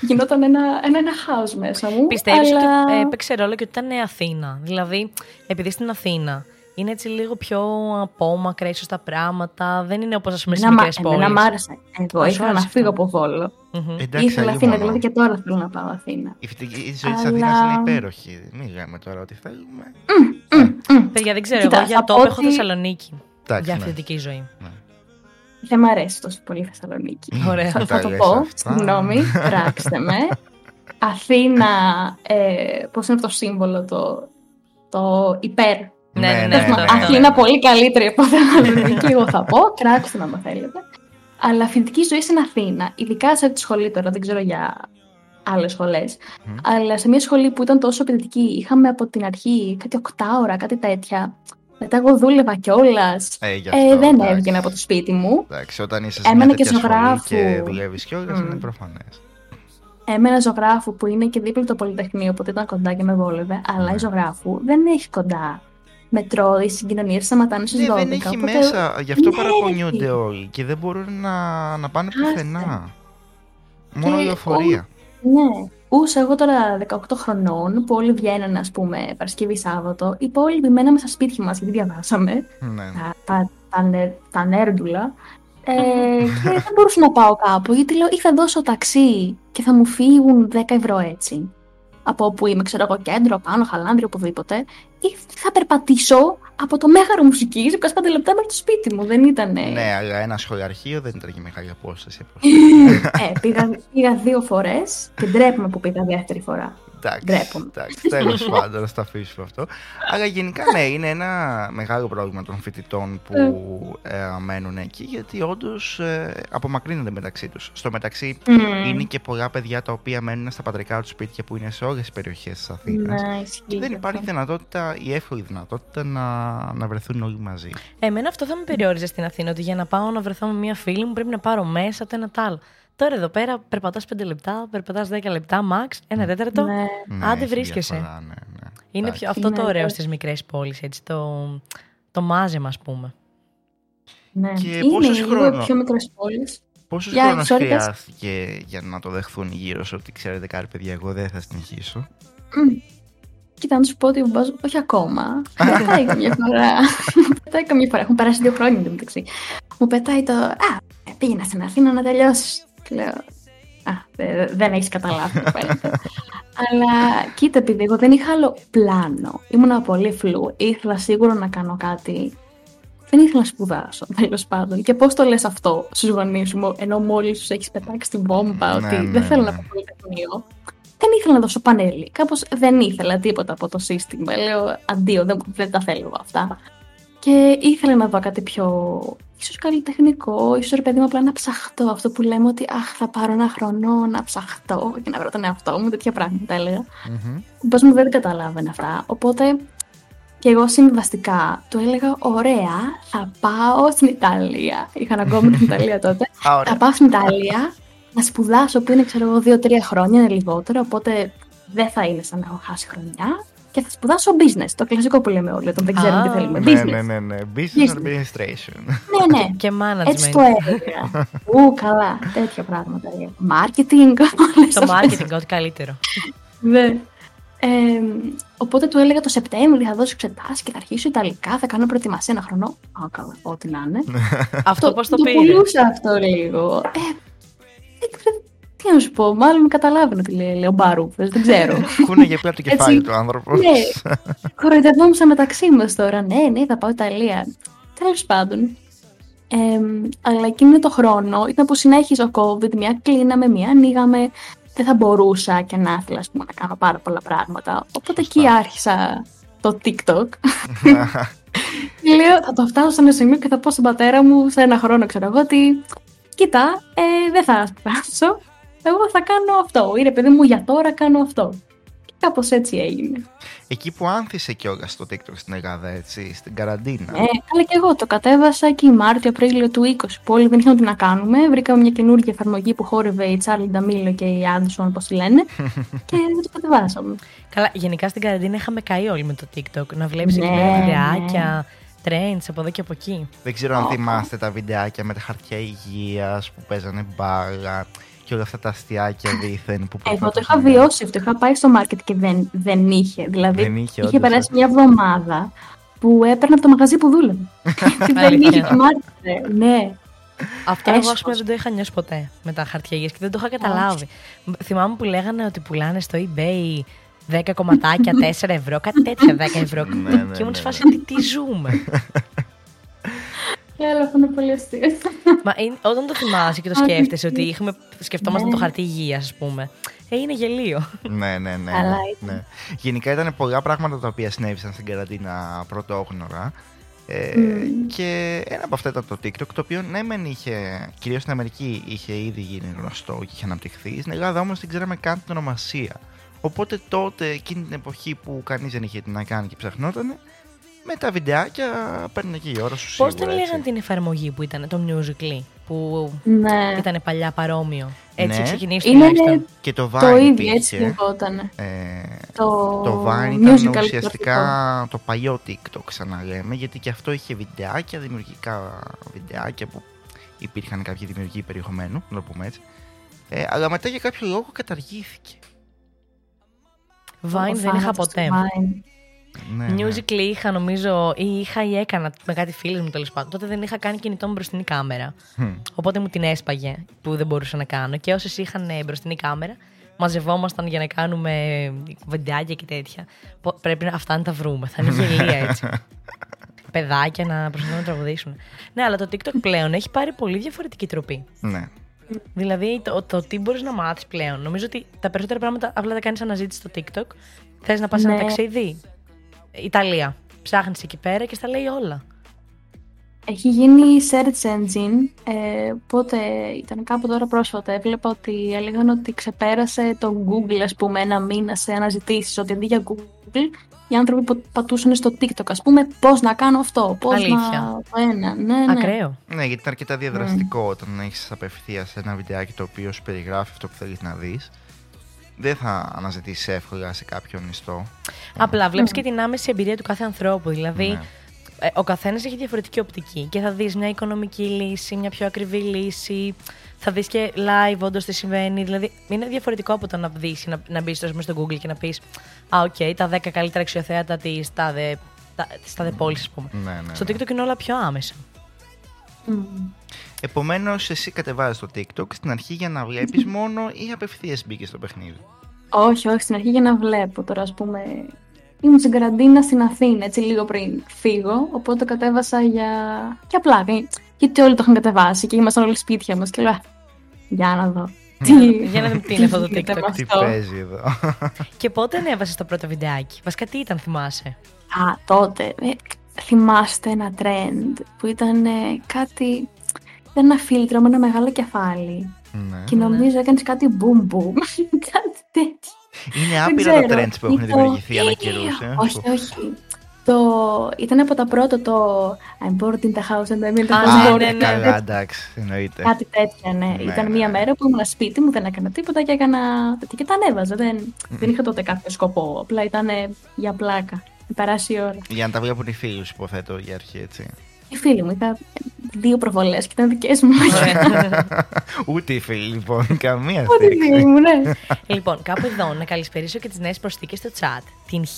D: Γινόταν ένα, ένα, ένα χάος μέσα μου.
B: Πιστεύεις
D: αλλά...
B: ότι έπαιξε ρόλο και ότι ήταν Αθήνα. Δηλαδή, επειδή στην Αθήνα είναι έτσι λίγο πιο απόμακρα ίσως τα πράγματα, δεν είναι όπως ας πούμε στις
D: Εμένα,
B: μικρές
D: μ' εμένα
B: πόλεις.
D: μ' άρεσε. Εγώ
B: Α, σου
D: ήθελα να
B: άρεσε
D: φύγω
B: αυτό.
D: από Βόλο.
C: Εντάξει,
D: Ήθελα
C: αλλού
D: Αθήνα,
C: μόνο.
D: δηλαδή και τώρα θέλω να πάω Αθήνα.
C: Η φοιτητική ζωή της
D: Αλλά-
C: Αθήνα είναι υπέροχη. Μην λέμε τώρα ότι θέλουμε.
B: Παιδιά, δεν ξέρω.
D: Κοίτα,
B: εγώ για
D: θα
B: το
D: πω
B: έχω
D: ότι-
B: Θεσσαλονίκη.
C: Εντάξει,
B: Για
C: ναι.
B: φοιτητική ζωή.
D: Δεν μ' αρέσει τόσο πολύ η Θεσσαλονίκη.
B: Ωραία.
D: Θα,
C: Τα
D: θα το
C: λες
D: πω,
C: αυτά.
D: συγγνώμη, πράξτε με. Αθήνα, ε, πώς είναι το σύμβολο, το, το υπέρ.
B: Ναι, ναι, ναι,
C: ναι,
B: αυτό,
C: ναι,
B: αυτό.
C: ναι.
D: Αθήνα πολύ καλύτερη από Θεσσαλονίκη, εγώ θα πω, κράξτε με αν θέλετε. Αλλά φοιτητική ζωή στην Αθήνα, ειδικά σε αυτή τη σχολή τώρα, δεν ξέρω για άλλες σχολές.
C: Μμ.
D: Αλλά σε μια σχολή που ήταν τόσο παιδική, είχαμε από την αρχή κάτι οκτάωρα, κάτι τέτοια. Μετά εγώ δούλευα κιόλας.
C: Ε, γι'
D: Ε,
C: αυτό,
D: δεν
C: εντάξει.
D: έβγαινα από το σπίτι μου.
C: Εντάξει, όταν είσαι σε
D: Έμενα
C: μια
D: και
C: τέτοια σχολή
D: ζωγράφου.
C: και δουλεύεις κιόλας,
D: Μμ.
C: είναι προφανές.
D: Έμενα ζωγράφου που είναι και δίπλα το Πολυτεχνείο, οπότε ήταν κοντά και με βόλευε. Αλλά
C: Ναι.
D: η ζωγράφου δεν έχει κοντά μετρό, οι συγκοινωνίες σταματάνε στι 12.
C: Ναι, δεν έχει
D: οπότε-
C: μέσα. Γι' αυτό
D: Ναι,
C: παραπονιούνται
D: έχει.
C: όλοι και δεν μπορούν να, να πάνε
D: Άστε.
C: πουθενά. Μόνο
D: Και
C: λεωφορεία.
D: Ναι. Ούσα εγώ τώρα 18 χρονών, που όλοι βγαίνανε, ας πούμε, Παρασκευή Σάββατο, οι υπόλοιποι μέναμε στα σπίτια μας γιατί διαβάσαμε.
C: Ναι.
D: τα, τα, τα, νε- τα νέρντουλα. Ε, και δεν μπορούσα να πάω κάπου, γιατί λέω ή θα δώσω ταξί και θα μου φύγουν 10 ευρώ έτσι. Από όπου είμαι, ξέρω εγώ, κέντρο, πάνω, χαλάνδρι, οπουδήποτε. Ή θα περπατήσω από το μέγαρο μουσικής 25 λεπτά μέχρι το σπίτι μου. Δεν ήταν.
C: Ναι, αλλά ένα σχολιαρχείο δεν ήταν και μεγάλη απόσταση.
D: ε, πήγα, πήγα δύο φορές και ντρέπομαι που πήγα δεύτερη φορά.
C: Εντάξει,
D: Ντρέπομαι.
C: εντάξει, τέλος πάντων, να το αφήσουμε αυτό. Αλλά γενικά ναι, είναι ένα μεγάλο πρόβλημα των φοιτητών που ε, μένουν εκεί, γιατί όντως ε, απομακρύνονται μεταξύ τους. Στο μεταξύ,
D: Μμμ.
C: είναι και πολλά παιδιά τα οποία μένουν στα πατρικά τους σπίτια που είναι σε όλες τις περιοχές της Αθήνας.
D: Ναι, ισχύει
C: Και δεν
D: αυτό.
C: υπάρχει δυνατότητα, η εύκολη δυνατότητα να, να βρεθούν όλοι μαζί.
B: Εμένα αυτό θα με περιόριζε στην Αθήνα, ότι για να πάω να βρεθώ με μια φίλη μου πρέπει να πάρω μέσα το ένα τ' άλλο. Τώρα εδώ πέρα περπατάς 5 λεπτά, περπατάς 10 λεπτά, max, ένα τέταρτο.
D: Ναι.
C: Ναι,
B: Άντε
C: έχει
B: βρίσκεσαι.
C: διαφορά, ναι, ναι.
B: Είναι
C: Εντάξει.
B: πιο, αυτό το
D: Ναι,
B: ωραίο
D: ναι.
B: στις μικρές πόλεις, έτσι. Το, το μάζεμα, ας πούμε.
D: Ναι.
C: Και
D: είναι
C: πόσος
D: λίγο
C: χρόνο-
D: πιο μικρές πόλεις.
C: Πόσος
D: Για,
C: χρόνο
D: sorry, πες.
C: χρειάστηκε για να το δεχθούν γύρω σου ότι ξέρετε κάτι παιδιά, εγώ δεν θα συνεχίσω.
D: Μμ. Κοίτα, να σου πω ότι ο μπαμπάς μου, όχι ακόμα. Μου πετάει καμιά φορά. Μου πετάει καμιά φορά. Έχουν περάσει δύο χρόνια το μεταξύ. Μου πετάει το. Α, ε, πήγαινα στην Αθήνα να τελειώσεις. Και λέω. Α, δε- δεν έχεις καταλάβει τι φαίνεται. Αλλά κοίτα, επειδή εγώ δεν είχα άλλο πλάνο. Ήμουνα πολύ φλού. Ήθελα σίγουρα να κάνω κάτι. Δεν ήθελα να σπουδάσω, τέλος πάντων. Και πώς το λες αυτό στους γονείς σου, ενώ μόλις τους έχεις πετάξει την βόμβα,
C: Ναι,
D: ότι
C: ναι,
D: δεν θέλω
C: ναι.
D: να πάω πολυτεχνείο. Δεν ήθελα να δώσω πανέλη. Κάπως δεν ήθελα τίποτα από το σύστημα. Λέω αντίο, δεν, δεν τα θέλω αυτά. Και ήθελα να δω κάτι πιο ίσως καλλιτεχνικό, ίσως ρε παιδί μου απλά να ψαχτώ. Αυτό που λέμε ότι αχ θα πάρω ένα χρόνο να ψαχτώ και να βρω τον εαυτό μου, τέτοια πράγματα έλεγα.
C: Μμμ.
D: Ο μπας μου δεν καταλάβαινε αυτά. Οπότε Και εγώ συμβαστικά του έλεγα: Ωραία, θα πάω στην Ιταλία. Είχα αναγκόμουν την Ιταλία τότε.
C: Α, ωραία.
D: Θα πάω στην Ιταλία να σπουδάσω που είναι, ξέρω εγώ, δύο-τρία χρόνια, είναι λιγότερο. Οπότε δεν θα είναι σαν να έχω χάσει χρονιά. Και θα σπουδάσω business. Το κλασικό που λέμε όλοι όταν δεν ξέρουμε τι
B: Α,
D: θέλουμε.
C: Ναι,
D: business.
C: ναι, ναι, ναι. Business
D: Business.
C: administration.
D: ναι, ναι.
B: Και management.
D: Έτσι το έλεγα. Ου, καλά. Τέτοια πράγματα. Marketing. όλες
B: Το
D: αυτές.
B: marketing, ό,τι καλύτερο.
D: Ναι. Ε, οπότε του έλεγα το Σεπτέμβρη θα δώσω εξετάσεις και θα αρχίσω Ιταλικά, θα κάνω προετοιμασία ένα χρόνο. Α, καλά, ό,τι να είναι.
B: Αυτό πώς το
D: το
B: πήρε;
D: πουλούσα αυτό λίγο. Ε, δεν ξέρω, τι να σου πω, μάλλον καταλάβαινε τι λέει, λέει ο Μπαρούφες, δεν ξέρω.
C: Κούνεγε πέρα το κεφάλι
D: Έτσι.
C: του άνθρωπος.
D: ναι, κοροϊδευόμαστε μεταξύ μας τώρα. Ναι, ναι, θα πάω Ιταλία. Τέλος πάντων. Ε, αλλά εκείνο το χρόνο ήταν που συνέχιζε ο COVID, μία κλείναμε, μία ανοίγαμε. Δεν θα μπορούσα και να ήθελα ας πούμε, να κάνω πάρα πολλά πράγματα. Οπότε εκεί άρχισα το TikTok. Λέω, θα το φτάσω σε ένα σημείο και θα πω στον πατέρα μου σε ένα χρόνο, ξέρω εγώ, ότι κοίτα, ε, δεν θα σπουδάσω. Εγώ θα κάνω αυτό. Είναι παιδί μου για τώρα κάνω αυτό. Και κάπως έτσι έγινε.
C: Εκεί που άνθησε κιόλας το TikTok στην Ελλάδα, έτσι, στην καραντίνα.
D: Ε, αλλά και εγώ το κατέβασα εκεί Μάρτιο-Απρίλιο του 20 που όλοι δεν είχαν τι να κάνουμε. Βρήκαμε μια καινούργια εφαρμογή που χόρευε η Τσάρλι Νταμίλο και η Άνσον, όπως τη λένε. και το κατεβάσαμε.
B: Καλά, γενικά στην καραντίνα είχαμε καεί όλοι με το TikTok. Να βλέπεις
D: Ναι,
B: εκεί πέρα
D: ναι.
B: βιντεάκια, trends από εδώ και από εκεί.
C: Δεν ξέρω αν
D: Ω.
C: θυμάστε τα βιντεάκια με τα χαρτιά υγείας που παίζανε μπάλα και όλα αυτά τα αστιάκια δίθεν που
D: Εγώ το είχα
C: προσπαθούσαν.
D: βιώσει αυτό. Είχα πάει στο μάρκετ και δεν, δεν είχε. Δηλαδή,
C: Δεν είχε,
D: είχε
C: όντως,
D: περάσει
C: ε.
D: μια εβδομάδα που έπαιρνα από το μαγαζί που δούλευε. Και δεν
B: Αλήθεια.
D: είχε και μάρκετ. Ναι.
B: Αυτό εγώ ας
D: Έσχος.
B: πούμε δεν το είχα νιώσει ποτέ με τα χαρτιά υγείας και δεν το είχα καταλάβει. Θυμάμαι που λέγανε ότι πουλάνε στο eBay 10 κομματάκια, 4 ευρώ, κάτι τέτοια 10 ευρώ.
C: Ναι, ναι,
B: και ήμουν
C: ναι,
B: σε φάση
C: ναι.
B: τι, τι ζούμε.
D: Και άλλο αυτό είναι πολύ αστείο.
B: Μα είναι- όταν το θυμάσαι και το
D: Α, τι
B: σκέφτεσαι
D: τι.
B: ότι είχαμε, σκεφτόμαστε
D: Ναι.
B: το χαρτί υγείας, ας πούμε. Ε, είναι γελίο.
C: Ναι, ναι, ναι.
D: Καλά
C: ναι,
D: ήταν.
C: ναι. Γενικά ήταν πολλά πράγματα τα οποία συνέβησαν στην καραντίνα πρωτόγνωρα. Ε,
D: Μμμ.
C: Και ένα από αυτά ήταν το TikTok, το οποίο ναι, μεν είχε, κυρίως στην Αμερική, είχε ήδη γίνει γνωστό και είχε αναπτυχθεί. Στην Ελλάδα όμως δεν ξέραμε καν την ονομασία. Οπότε τότε, εκείνη την εποχή που κανείς δεν είχε τι να κάνει και ψαχνότανε, με τα βιντεάκια παίρνει και η ώρα σου
B: Πώς
C: σίγουρα.
B: την
C: έτσι.
B: λέγανε την εφαρμογή που ήταν το Musical.ly, που
D: ναι.
B: ήταν παλιά παρόμοιο. Έτσι
C: Ναι.
B: ξεκινήσει
D: Είναι
B: τουλάχιστον.
C: Και το Vine
D: το ίδιο,
C: υπήρχε.
D: έτσι λεγόταν.
C: Ε,
D: Το,
C: Το Vine
D: musical
C: ήταν ουσιαστικά
D: κλασικό.
C: το παλιό TikTok, σαν να λέμε, γιατί και αυτό είχε βιντεάκια, δημιουργικά βιντεάκια που υπήρχαν κάποιοι δημιουργοί περιεχομένου, να το πούμε έτσι. Ε, αλλά μετά για κάποιο λόγο καταργήθηκε.
B: Vine
D: Ο
B: δεν είχα
D: θάνατος του
B: ποτέ.
D: Vine.
C: Ναι, ναι.
B: Musical.ly είχα νομίζω, ή είχα ή έκανα με κάτι φίλε μου τέλος πάντων. Τότε δεν είχα κάνει κινητό με μπροστινή κάμερα.
C: Χμ.
B: Οπότε μου την έσπαγε που δεν μπορούσα να κάνω. Και όσες είχαν ε, μπροστινή κάμερα, μαζευόμασταν για να κάνουμε βιντεάκια και τέτοια. Πο- Πρέπει να αυτά να τα βρούμε. Θα είναι γελία έτσι. Παιδάκια να προσπαθούν να τραγουδήσουν. Ναι, αλλά το TikTok πλέον έχει πάρει πολύ διαφορετική τροπή.
C: Ναι.
B: Δηλαδή το, το τι μπορείς να μάθεις πλέον. Νομίζω ότι τα περισσότερα πράγματα απλά τα κάνεις αναζήτηση στο TikTok. Θες να πας σε ένα
D: Ναι.
B: ταξίδι; Ιταλία. Ψάχνεις εκεί πέρα και στα λέει όλα.
D: Έχει γίνει search engine, ε, οπότε ήταν κάπου τώρα πρόσφατα. Έβλεπα ότι έλεγαν ότι ξεπέρασε το Google, ας πούμε, ένα μήνα σε αναζητήσεις. Ότι αντί για Google, οι άνθρωποι που πατούσαν στο TikTok, ας πούμε, πώς να κάνω αυτό, πώς
B: Αλήθεια.
D: να το ένα. Ναι, ναι.
B: Ακραίο.
C: Ναι, γιατί είναι αρκετά διαδραστικό όταν έχεις απευθείας ένα βιντεάκι το οποίο σου περιγράφει αυτό που θέλεις να δεις. Δεν θα αναζητήσεις εύκολα σε κάποιον ιστό.
B: Απλά βλέπεις και την άμεση εμπειρία του κάθε ανθρώπου. Δηλαδή,
C: Ναι.
B: ε, ο καθένας έχει διαφορετική οπτική και θα δεις μια οικονομική λύση, μια πιο ακριβή λύση. Θα δεις και live όντως τι συμβαίνει. Δηλαδή, είναι διαφορετικό από το να δεις να, να μπεις στο Google και να πεις Α, οκ, τα 10 καλύτερα αξιοθέατα της τάδε, τα- της τάδε πόλης, ας πούμε.
C: Ναι, ναι,
B: Στο
C: ναι.
B: TikTok είναι όλα πιο άμεσα.
D: Μμ.
C: Επομένως, εσύ κατεβάζεις το TikTok στην αρχή για να βλέπεις μόνο ή απευθείας μπήκες στο παιχνίδι;
D: Όχι, όχι, στην αρχή για να βλέπω τώρα, ας πούμε. Ήμουν στην καραντίνα στην Αθήνα, έτσι λίγο πριν φύγω, οπότε το κατέβασα για... και απλά, ε, γιατί όλοι το είχαν κατεβάσει και ήμασταν όλοι σπίτια μας και λέω, «Α, για να δω. Τι,
B: Για να δούμε τι είναι αυτό το
D: γίνεται
B: TikTok.
D: με
C: Τι
D: αυτό».
C: παίζει εδώ.
B: Και πότε ανέβασες το πρώτο βιντεάκι; Βασικά, τι ήταν, θυμάσαι;
D: Α, τότε, ε, θυμάστε ένα trend που ήταν ε, κάτι, ήταν ένα φίλτρο με ένα μεγάλο κεφάλι
C: ναι.
D: και νομίζω έκανες κάτι boom boom, κάτι τέτοιο.
C: Είναι
D: Δεν
C: άπειρα τα
D: ξέρω.
C: trends που έχουν
D: Ή το-
C: δημιουργηθεί ανά καιρούς, ε.
D: Όχι, όχι. Το... Ήταν από τα πρώτα το I'm bored in the house and I'm in the
B: Α,
D: house
B: ναι,
D: bored.
B: ναι, ναι.
C: καλά, εντάξει, εννοείται.
D: Κάτι τέτοια, ναι.
C: Ναι,
D: Ήταν
C: ναι.
D: μία μέρα που ήμουν σπίτι μου, δεν έκανα τίποτα και έκανα. τέτοια και τα ανέβαζα. Δεν, δεν είχα τότε κάποιο σκοπό. Απλά ήταν για πλάκα. Να περάσει η ώρα.
C: Για να τα βλέπουν οι φίλους, υποθέτω, για αρχή, έτσι.
D: Οι φίλοι μου, είχα δύο προβολές και ήταν δικές μου.
B: Ωραία.
C: Ούτε οι φίλοι, λοιπόν, καμία
D: Ό,τι φίλοι
C: στήριξη.
D: μου, ναι.
B: λοιπόν, κάπου εδώ να καλησπερίσω και τις νέες προσθήκες στο chat. Την Χ,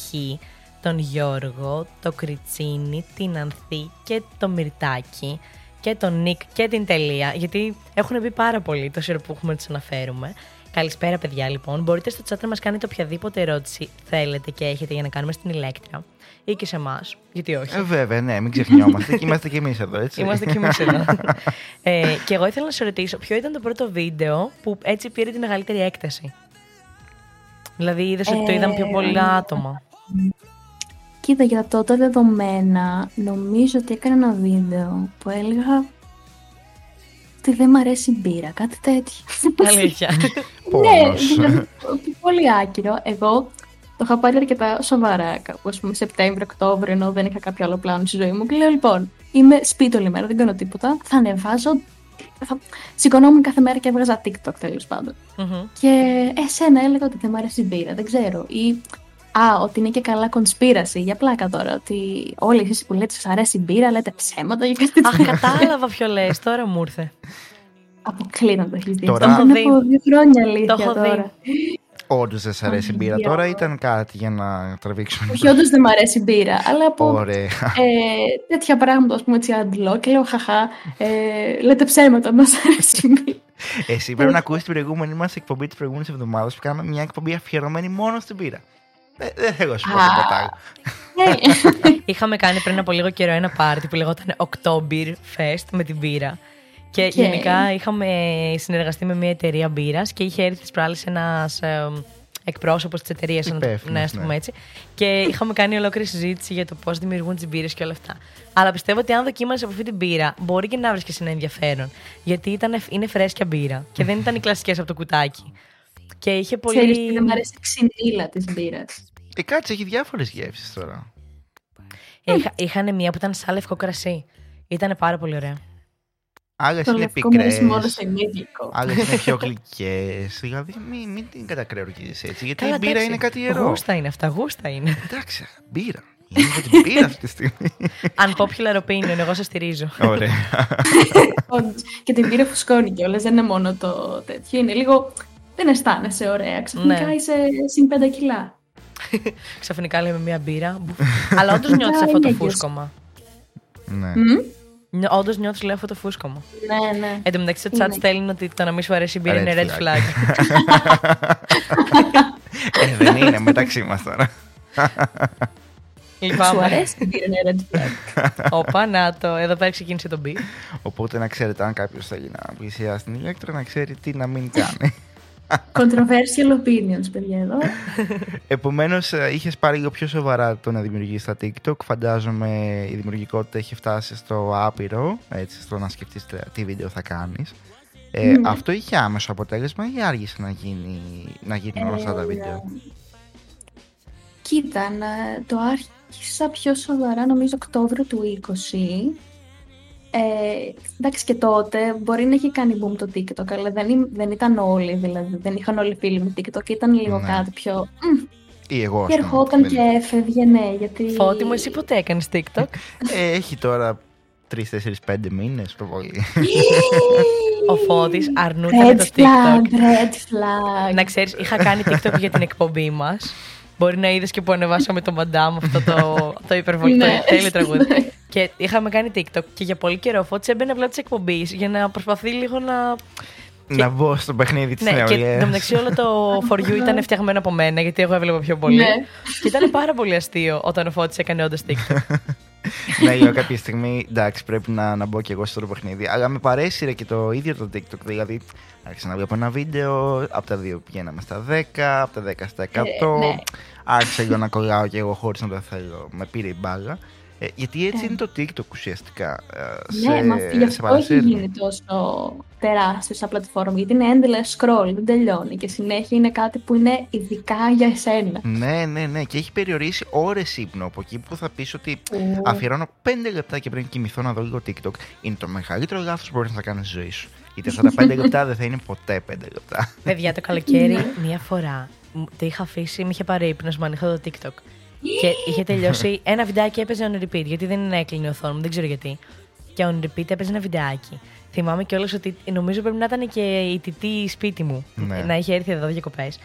B: τον Γιώργο, το Κριτσίνη, την Ανθή και το Μυρτάκι και τον Νικ και την Τελεία. Γιατί έχουν μπει πάρα πολύ τόση ώρα που έχουμε να τους αναφέρουμε. Καλησπέρα, παιδιά, λοιπόν. Μπορείτε στο chat να μας κάνετε οποιαδήποτε ερώτηση θέλετε και έχετε για να κάνουμε στην ηλέκτρα ή και σε εμάς. Γιατί όχι.
C: Ε, βέβαια, ναι, μην ξεχνιόμαστε και είμαστε κι εμείς εδώ, έτσι.
B: Είμαστε και εμείς εδώ. ε, και εγώ ήθελα να σε ρωτήσω, ποιο ήταν το πρώτο βίντεο που έτσι πήρε τη μεγαλύτερη έκταση; Δηλαδή, είδες ότι το είδαν πιο πολλά άτομα.
D: Κοίτα, για τα τότε δεδομένα, νομίζω ότι έκανα ένα βίντεο που έλεγα ότι δεν μ' αρέσει η μπύρα, κάτι τέτοιο.
B: Αλήθεια.
D: ναι,
C: Πόνος.
D: δηλαδή, πολύ άκυρο. Εγώ το είχα πάρει αρκετά σοβαρά, κάπου ας πούμε Σεπτέμβριο-Οκτώβριο, ενώ δεν είχα κάποιο άλλο πλάνο στη ζωή μου. Και λέω λοιπόν, είμαι σπίτι όλη μέρα, δεν κάνω τίποτα. Θα ανεβάζω. Θα... Σηκωνόμουν κάθε μέρα και έβγαζα TikTok τέλος πάντων.
B: Μμμ.
D: Και εσένα έλεγα ότι δεν μ' αρέσει η μπύρα, δεν ξέρω. Ή Α, ότι είναι και καλά conspiracy, για πλάκα τώρα. Ότι όλοι εσείς που λέτε σας αρέσει η μπύρα, λέτε ψέματα για κάτι
B: Αχ,
D: τέτοιο.
B: κατάλαβα ποιο λες. Τώρα μου ήρθε.
D: Αποκλείται να το έχεις δει.
C: Τώρα-
D: Αυτό
B: Το έχω
D: είναι από
B: δει.
D: δύο χρόνια αλήθεια
B: Το έχω δει.
D: Τώρα.
C: Όντως δεν σ' αρέσει η μπύρα
D: Αγία.
C: τώρα, ήταν κάτι για να τραβήξουμε.
D: Όχι, όντως δεν μ' αρέσει η μπύρα, αλλά από
C: Ωραία.
D: ε, τέτοια πράγματα, ας πούμε, έτσι αντλώ και λέω χαχά, ε, λέτε ψέματα, μας αρέσει η μπύρα.
C: Εσύ πρέπει να ακούσεις την προηγούμενη μας εκπομπή της προηγούμενης εβδομάδας που κάναμε μια εκπομπή αφιερωμένη μόνο στην μπύρα. Ε, Δεν θέλω να σου πω
D: Α.
C: τίποτα άλλο.
D: Ε,
B: Είχαμε κάνει πριν από λίγο καιρό ένα πάρτι που λεγόταν October Fest με την μπύρα. Και
D: Οκ.
B: γενικά είχαμε συνεργαστεί με μια εταιρεία μπύρας και είχε έρθει τις προάλλες ένας εκπρόσωπος της εταιρείας, να το
C: Υπεύθυνος,
B: ναι, ας το πούμε
C: ναι.
B: έτσι. Και είχαμε κάνει ολόκληρη συζήτηση για το πώς δημιουργούν τις μπύρες και όλα αυτά. Αλλά πιστεύω ότι αν δοκίμασες από αυτή την μπύρα, μπορεί και να βρεις ένα ενδιαφέρον. Γιατί ήταν, είναι φρέσκια μπύρα και δεν ήταν οι κλασικές από το κουτάκι. Και είχε πολύ.
D: Ξέρεις τι δεν μ' αρέσει η ξυνήλα της μπύρας.
C: Ε, κάτσε, έχει διάφορες γεύσεις τώρα.
B: Ε, είχα, είχαν μία που ήταν σαν λευκό κρασί. Ήταν πάρα πολύ ωραία.
C: Άλλε
D: Το
C: είναι
D: λευκό μου αρέσει
C: πικρέ.
D: μόνο στο ημίγλυκο.
C: Άλλε είναι πιο γλυκές. Δηλαδή, μην, μην την κατακρεουργήσει έτσι. Γιατί
B: Καλά,
C: η μπύρα
B: εντάξει.
C: είναι κάτι ιερό.
B: Γούστα είναι αυτά, γούστα είναι.
C: Εντάξει, μπύρα. Είναι για την μπύρα αυτή τη στιγμή.
B: Unpopular opinion, εγώ σε στηρίζω.
C: Ωραία.
D: Όντως. και την πύρα φουσκώνει κιόλας, δεν είναι μόνο το τέτοιο. Είναι λίγο. Δεν αισθάνεσαι ωραία. Ξαφνικά
B: Ναι.
D: είσαι συν 5 κιλά.
B: Ξαφνικά λέμε μία μπύρα. Μπουφ. Αλλά όντως νιώθεις αυτό το
D: είναι
B: φούσκωμα.
C: ναι.
B: Όντως νιώθεις, λέω, αυτό το φούσκωμα.
D: Ναι, ναι.
B: Εν τω μεταξύ, το
D: Είναι.
B: chat στέλνει ότι το να μην σου αρέσει η μπύρα
C: Red
B: είναι red
C: flag.
B: flag.
C: Ε, δεν είναι μεταξύ μας τώρα.
D: Σου
B: Λυπάμαι.
D: αρέσει την πύρα, είναι red flag.
B: Οπα, να το. Εδώ πέρα ξεκίνησε το μπι.
C: Οπότε να ξέρετε, αν κάποιος θέλει να πλησιάσει την ηλέκτρα, να ξέρει τι να μην κάνει.
D: Controversial opinions, παιδιά, εδώ.
C: Επομένως, είχες πάρει λίγο πιο σοβαρά το να δημιουργήσεις τα TikTok. Φαντάζομαι η δημιουργικότητα έχει φτάσει στο άπειρο, έτσι, στο να σκεφτείς τι βίντεο θα κάνεις. Ε,
D: Ναι.
C: Αυτό είχε άμεσο αποτέλεσμα ή άργησε να, γίνει, να γίνουν όλα αυτά τα βίντεο;
D: Κοίτα, να, το άρχισα πιο σοβαρά νομίζω Οκτώβριο του 20. Ε, εντάξει και τότε μπορεί να έχει κάνει boom το TikTok, αλλά δεν, ή- δεν ήταν όλοι, δηλαδή δεν είχαν όλοι φίλοι με TikTok, ήταν λίγο
C: Ναι.
D: κάτι πιο... μμ,
C: Ή εγώ, ας
D: και
C: πούμε,
D: ερχόταν
C: δεν-
D: και έφευγε, ναι, γιατί...
B: Φώτη μου, εσύ ποτέ έκανες TikTok;
C: Ε, έχει τώρα 3-4-5 μήνες το πολύ.
B: Ο Φώτης αρνούταν
D: Red
B: το
D: flag,
B: TikTok.
D: red flag.
B: Να ξέρεις, είχα κάνει TikTok για την εκπομπή μας. Μπορεί να είδες και που ανεβάσαμε το Μαντάμ αυτό το, το υπερβολικό
D: Ναι.
B: τέλειο τραγούδι. και είχαμε κάνει TikTok και για πολύ καιρό ο Φώτης έμπαινε απλά τη εκπομπής για να προσπαθεί λίγο να.
C: να μπω στο παιχνίδι της
B: Ναι, και
C: νεολαία.
B: εν τω μεταξύ όλο το for you ήταν φτιαγμένο από μένα γιατί εγώ έβλεπα πιο πολύ.
D: Ναι.
B: και ήταν πάρα πολύ αστείο όταν ο Φώτης έκανε όντω TikTok.
C: ναι, λέω κάποια στιγμή εντάξει, πρέπει να, να μπω κι εγώ στο το παιχνίδι. Αλλά με παρέσυρε και το ίδιο το TikTok. Δηλαδή, άρχισα να βλέπω ένα βίντεο, από τα 2 πηγαίναμε στα 10, από τα 10 στα 100.
D: Ε, ναι.
C: Άρχισα λίγο να κολλάω κι εγώ χωρίς να το θέλω. Με πήρε η μπάλα. Ε, γιατί έτσι είναι το TikTok ουσιαστικά. ε,
D: Ναι, μα γι'
C: σε
D: αυτό έχει
C: παρασύρνει.
D: γίνει τόσο τεράστιο σαν πλατφόρμα. Γιατί είναι endless scroll, δεν τελειώνει. Και συνέχεια είναι κάτι που είναι ειδικά για εσένα.
C: Ναι, ναι, ναι. Και έχει περιορίσει ώρες ύπνο από εκεί που θα πεις ότι
D: Ου.
C: αφιερώνω 5 λεπτά και πριν κοιμηθώ να δω λίγο TikTok. Είναι το μεγαλύτερο λάθος που μπορεί να κάνεις στη ζωή σου. Γιατί αυτά τα 5 λεπτά δεν θα είναι ποτέ 5 λεπτά.
B: Παιδιά, το καλοκαίρι μία φορά μου- το είχα αφήσει, με είχε πάρει ύπνος, μου ανοίχω το TikTok. Και είχε τελειώσει ένα βιντεάκι έπαιζε on repeat, γιατί δεν έκλεινε η οθόνη μου, δεν ξέρω γιατί. Και on repeat έπαιζε ένα βιντεάκι. Θυμάμαι κιόλας ότι νομίζω πρέπει να ήταν και η τιτή σπίτι μου.
C: Ναι.
B: Να είχε έρθει εδώ διακοπές.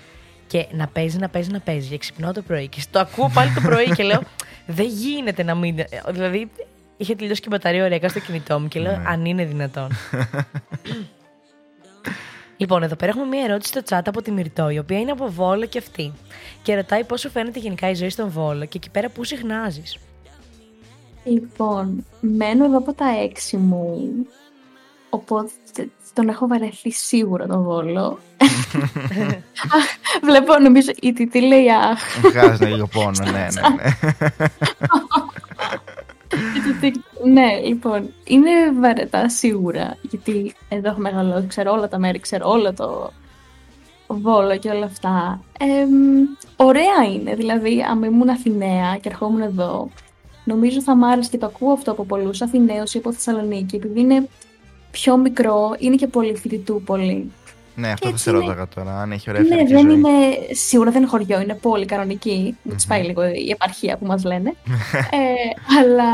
B: Και να παίζει, να παίζει, να παίζει. Και ξυπνάω το πρωί. Και το ακούω πάλι το πρωί και λέω: Δεν γίνεται να μην. Δηλαδή, είχε τελειώσει και η μπαταρία ωραία στο κινητό μου και λέω:
C: Ναι.
B: Αν είναι δυνατόν. Λοιπόν, εδώ πέρα έχουμε μία ερώτηση στο chat από τη Μυρτώ, η οποία είναι από Βόλο και αυτή. Και ρωτάει πώ σου φαίνεται γενικά η ζωή στον Βόλο και εκεί πέρα πού συχνάζεις.
D: Λοιπόν, μένω εδώ από τα έξι μου. Οπότε τον έχω βαρεθεί σίγουρα τον Βόλο. Αχ, Βλέπω, νομίζω, η Τιτή λέει αχ.
C: Βγάζεις λίγο πόνο, ναι, ναι, ναι.
D: Και το TikTok. ναι, λοιπόν, είναι βαρετά σίγουρα. Γιατί εδώ έχω μεγαλώσει, ξέρω όλα τα μέρη, ξέρω όλο το Βόλο και όλα αυτά. Εμ, ωραία είναι, δηλαδή, αν ήμουν Αθηναία και ερχόμουν εδώ, νομίζω θα μ' άρεσε και το ακούω αυτό από πολλούς Αθηναίους ή από Θεσσαλονίκη, επειδή είναι πιο μικρό, είναι και πολύ φοιτητού πολύ.
C: Ναι, αυτό θα
D: έτσι
C: σε
D: είναι.
C: ρώταγα τώρα, αν έχει ωραία
D: Ναι,
C: φοιτητική
D: δεν
C: ζωή.
D: είναι, σίγουρα δεν είναι χωριό, είναι πόλη κανονική. Μου τις πάει λίγο η επαρχία που μας λένε. ε, αλλά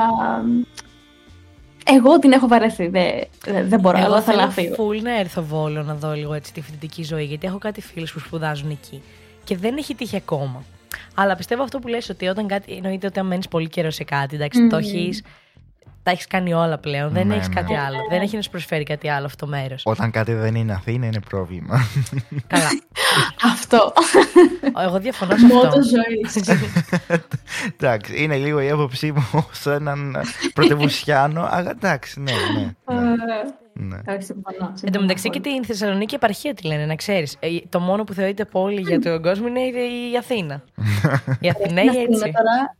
D: εγώ την έχω βαρεθεί, δεν, δεν, δεν μπορώ,
B: Εγώ
D: αλλά θέλω
B: θέλω
D: να φύγω.
B: full να έρθω Βόλο να δω λίγο έτσι τη φοιτητική ζωή, γιατί έχω κάτι φίλους που σπουδάζουν εκεί. Και δεν έχει τύχει ακόμα. Αλλά πιστεύω αυτό που λες ότι όταν κάτι. Εννοείται ότι αν μένεις πολύ καιρό σε κάτι, εντάξει, το
D: Μμμ.
B: Έχεις, Τα έχεις κάνει όλα πλέον. δεν
C: Ναι,
B: έχεις
C: ναι.
B: κάτι άλλο. Δεν έχεις να σου προσφέρει κάτι άλλο αυτό το μέρος.
C: Όταν κάτι δεν είναι Αθήνα είναι πρόβλημα.
B: Καλά.
D: Αυτό.
B: Εγώ διαφωνώ σε
D: Μότο
B: αυτό.
D: ζωής.
C: εντάξει, είναι λίγο η άποψή μου σε έναν πρωτευουσιάνο, αλλά εντάξει, ναι, ναι. ναι. ναι.
D: Όχι, συμφωνώ.
B: Εν τω μεταξύ και την Θεσσαλονίκη επαρχία τη λένε, να ξέρεις. Το μόνο που θεωρείται πόλη για τον κόσμο είναι η η Αθήνα. Οι Αθηναίοι
D: Στην Αθήνα
B: έτσι.
D: τώρα,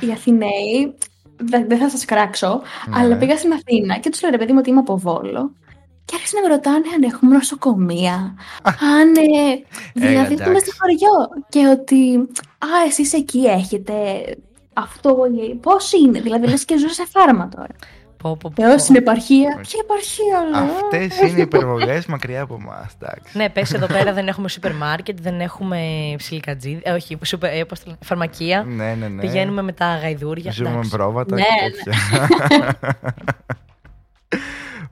D: οι Αθηναίοι, δεν δεν θα σας κράξω,
C: Ναι.
D: αλλά πήγα στην Αθήνα και τους λέω ρε παιδί μου ότι είμαι από Βόλο και άρχισαν να με ρωτάνε αν έχουμε νοσοκομεία, αν ε, δηλαδή ότι είμαι
C: εντάξει.
D: στο χωριό και ότι α, εσείς εκεί έχετε αυτό, ε, πώς είναι, δηλαδή λες και ζω σε φάρμα τώρα.
B: Πω, πω, πω.
D: Θεός στην επαρχία, ποια επαρχία λέω.
C: Αυτές είναι οι υπερβολές μακριά από εμάς, εντάξει.
B: Ναι, πες εδώ πέρα δεν έχουμε σούπερ μάρκετ, δεν έχουμε ψιλικατζίδι, ε, όχι, σούπερ, ε, πώς το λένε, φαρμακεία.
C: Ναι, ναι, ναι.
B: Πηγαίνουμε με τα γαϊδούρια.
C: Ζούμε με
B: εντάξει.
C: πρόβατα
D: Ναι,
C: και τέτοια.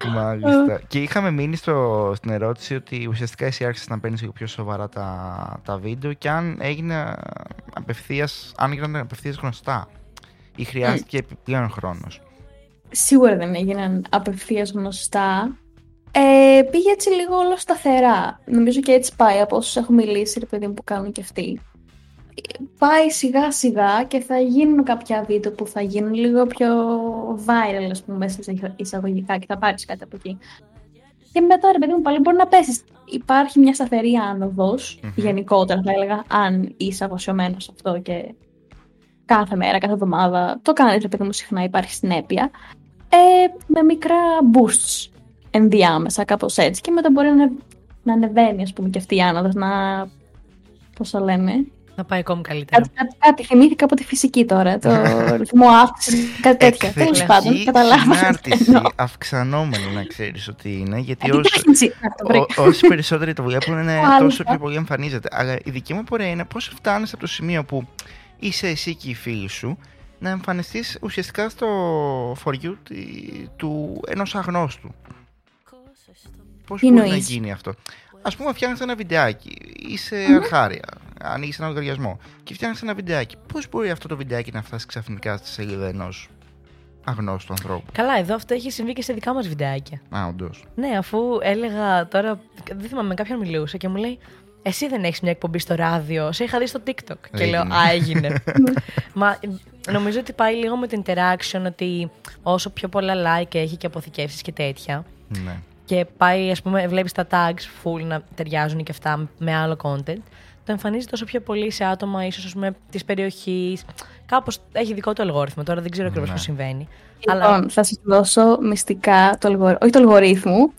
C: Μάλιστα. και είχαμε μείνει στο, στην ερώτηση ότι ουσιαστικά εσύ άρχισες να παίρνεις λίγο πιο σοβαρά τα, τα βίντεο και αν έγινε απευθείας, αν έγιναν απευθείας γνωστά ή χρειάστηκε επιπλέον χρόνος.
D: Σίγουρα δεν έγιναν απευθείας γνωστά. Ε, πήγε έτσι λίγο όλο σταθερά. Νομίζω και έτσι πάει από όσους έχω μιλήσει, ρε παιδί μου, που κάνουν και αυτοί. Ε, Πάει σιγά σιγά και θα γίνουν κάποια βίντεο που θα γίνουν λίγο πιο viral, ας πούμε, μέσα σε εισαγωγικά και θα πάρεις κάτι από εκεί. Και μετά, ρε παιδί μου, πάλι μπορεί να πέσεις. Υπάρχει μια σταθερή άνοδος,
C: Μμμ.
D: γενικότερα θα έλεγα, αν είσαι αφοσιωμένος σε αυτό και κάθε μέρα, κάθε εβδομάδα, το κάνεις, ρε παιδί μου, συχνά υπάρχει συνέπεια, ε, με μικρά boosts ενδιάμεσα, κάπως έτσι. Και μετά μπορεί να, να ανεβαίνει, ας πούμε, και αυτή η άνοδος, να... Πώς το λένε.
B: Θα πάει ακόμη καλύτερα.
D: Κάτι, κάτι, κάτι θυμήθηκα από τη φυσική τώρα, το ρυθμό αύξησης, κάτι τέτοια. Τέλος πάντων, καταλάβατε.
C: συνάρτηση
D: τι εννοώ.
C: αυξανόμενη να ξέρεις ότι είναι, γιατί
D: Ε,
C: όσο,
D: Επιτάχυνση. Αυτό, βρήκα.
C: Ό- όσοι περισσότεροι το βλέπουν, είναι
D: Μάλιστα.
C: τόσο πιο πολύ εμφανίζεται. Αλλά η δική μου πορεία είναι πώς φτάνεις από το σημείο που είσαι εσύ και οι φίλοι σου να εμφανιστείς ουσιαστικά στο for you τη- του ενός αγνώστου. Πώς
D: Τι
C: μπορεί να
D: εννοείς;
C: γίνει αυτό; Α πούμε, φτιάχνεις ένα βιντεάκι, είσαι
D: Μμμ.
C: αρχάρια, ανοίγεις ένα λογαριασμό και φτιάχνεις ένα βιντεάκι. Πώς μπορεί αυτό το βιντεάκι να φτάσει ξαφνικά στη σελίδα ενός αγνώστου ανθρώπου;
B: Καλά, εδώ αυτό έχει συμβεί και σε δικά μας βιντεάκια.
C: Α, όντως.
B: Ναι, αφού έλεγα τώρα. Δεν θυμάμαι, με κάποιον μιλούσα και μου λέει Εσύ δεν έχεις μια εκπομπή στο ράδιο. Σε είχα δει στο TikTok. Και λέω
C: Έγινε.
B: Α, έγινε. Μα ε, νομίζω ότι πάει λίγο με το interaction ότι όσο πιο πολλά like έχει και αποθηκεύσεις και τέτοια.
C: Ναι.
B: Και πάει, ας πούμε, βλέπεις τα tags full να ταιριάζουν και αυτά με άλλο content. το εμφανίζει τόσο πιο πολύ σε άτομα ίσως με της περιοχής. Κάπως έχει δικό του αλγόριθμο. Τώρα δεν ξέρω ακριβώς
C: Ναι.
B: πώς συμβαίνει.
D: Λοιπόν,
B: Αλλά
D: θα σας δώσω μυστικά, το αλγορι... όχι το αλγορίθμου,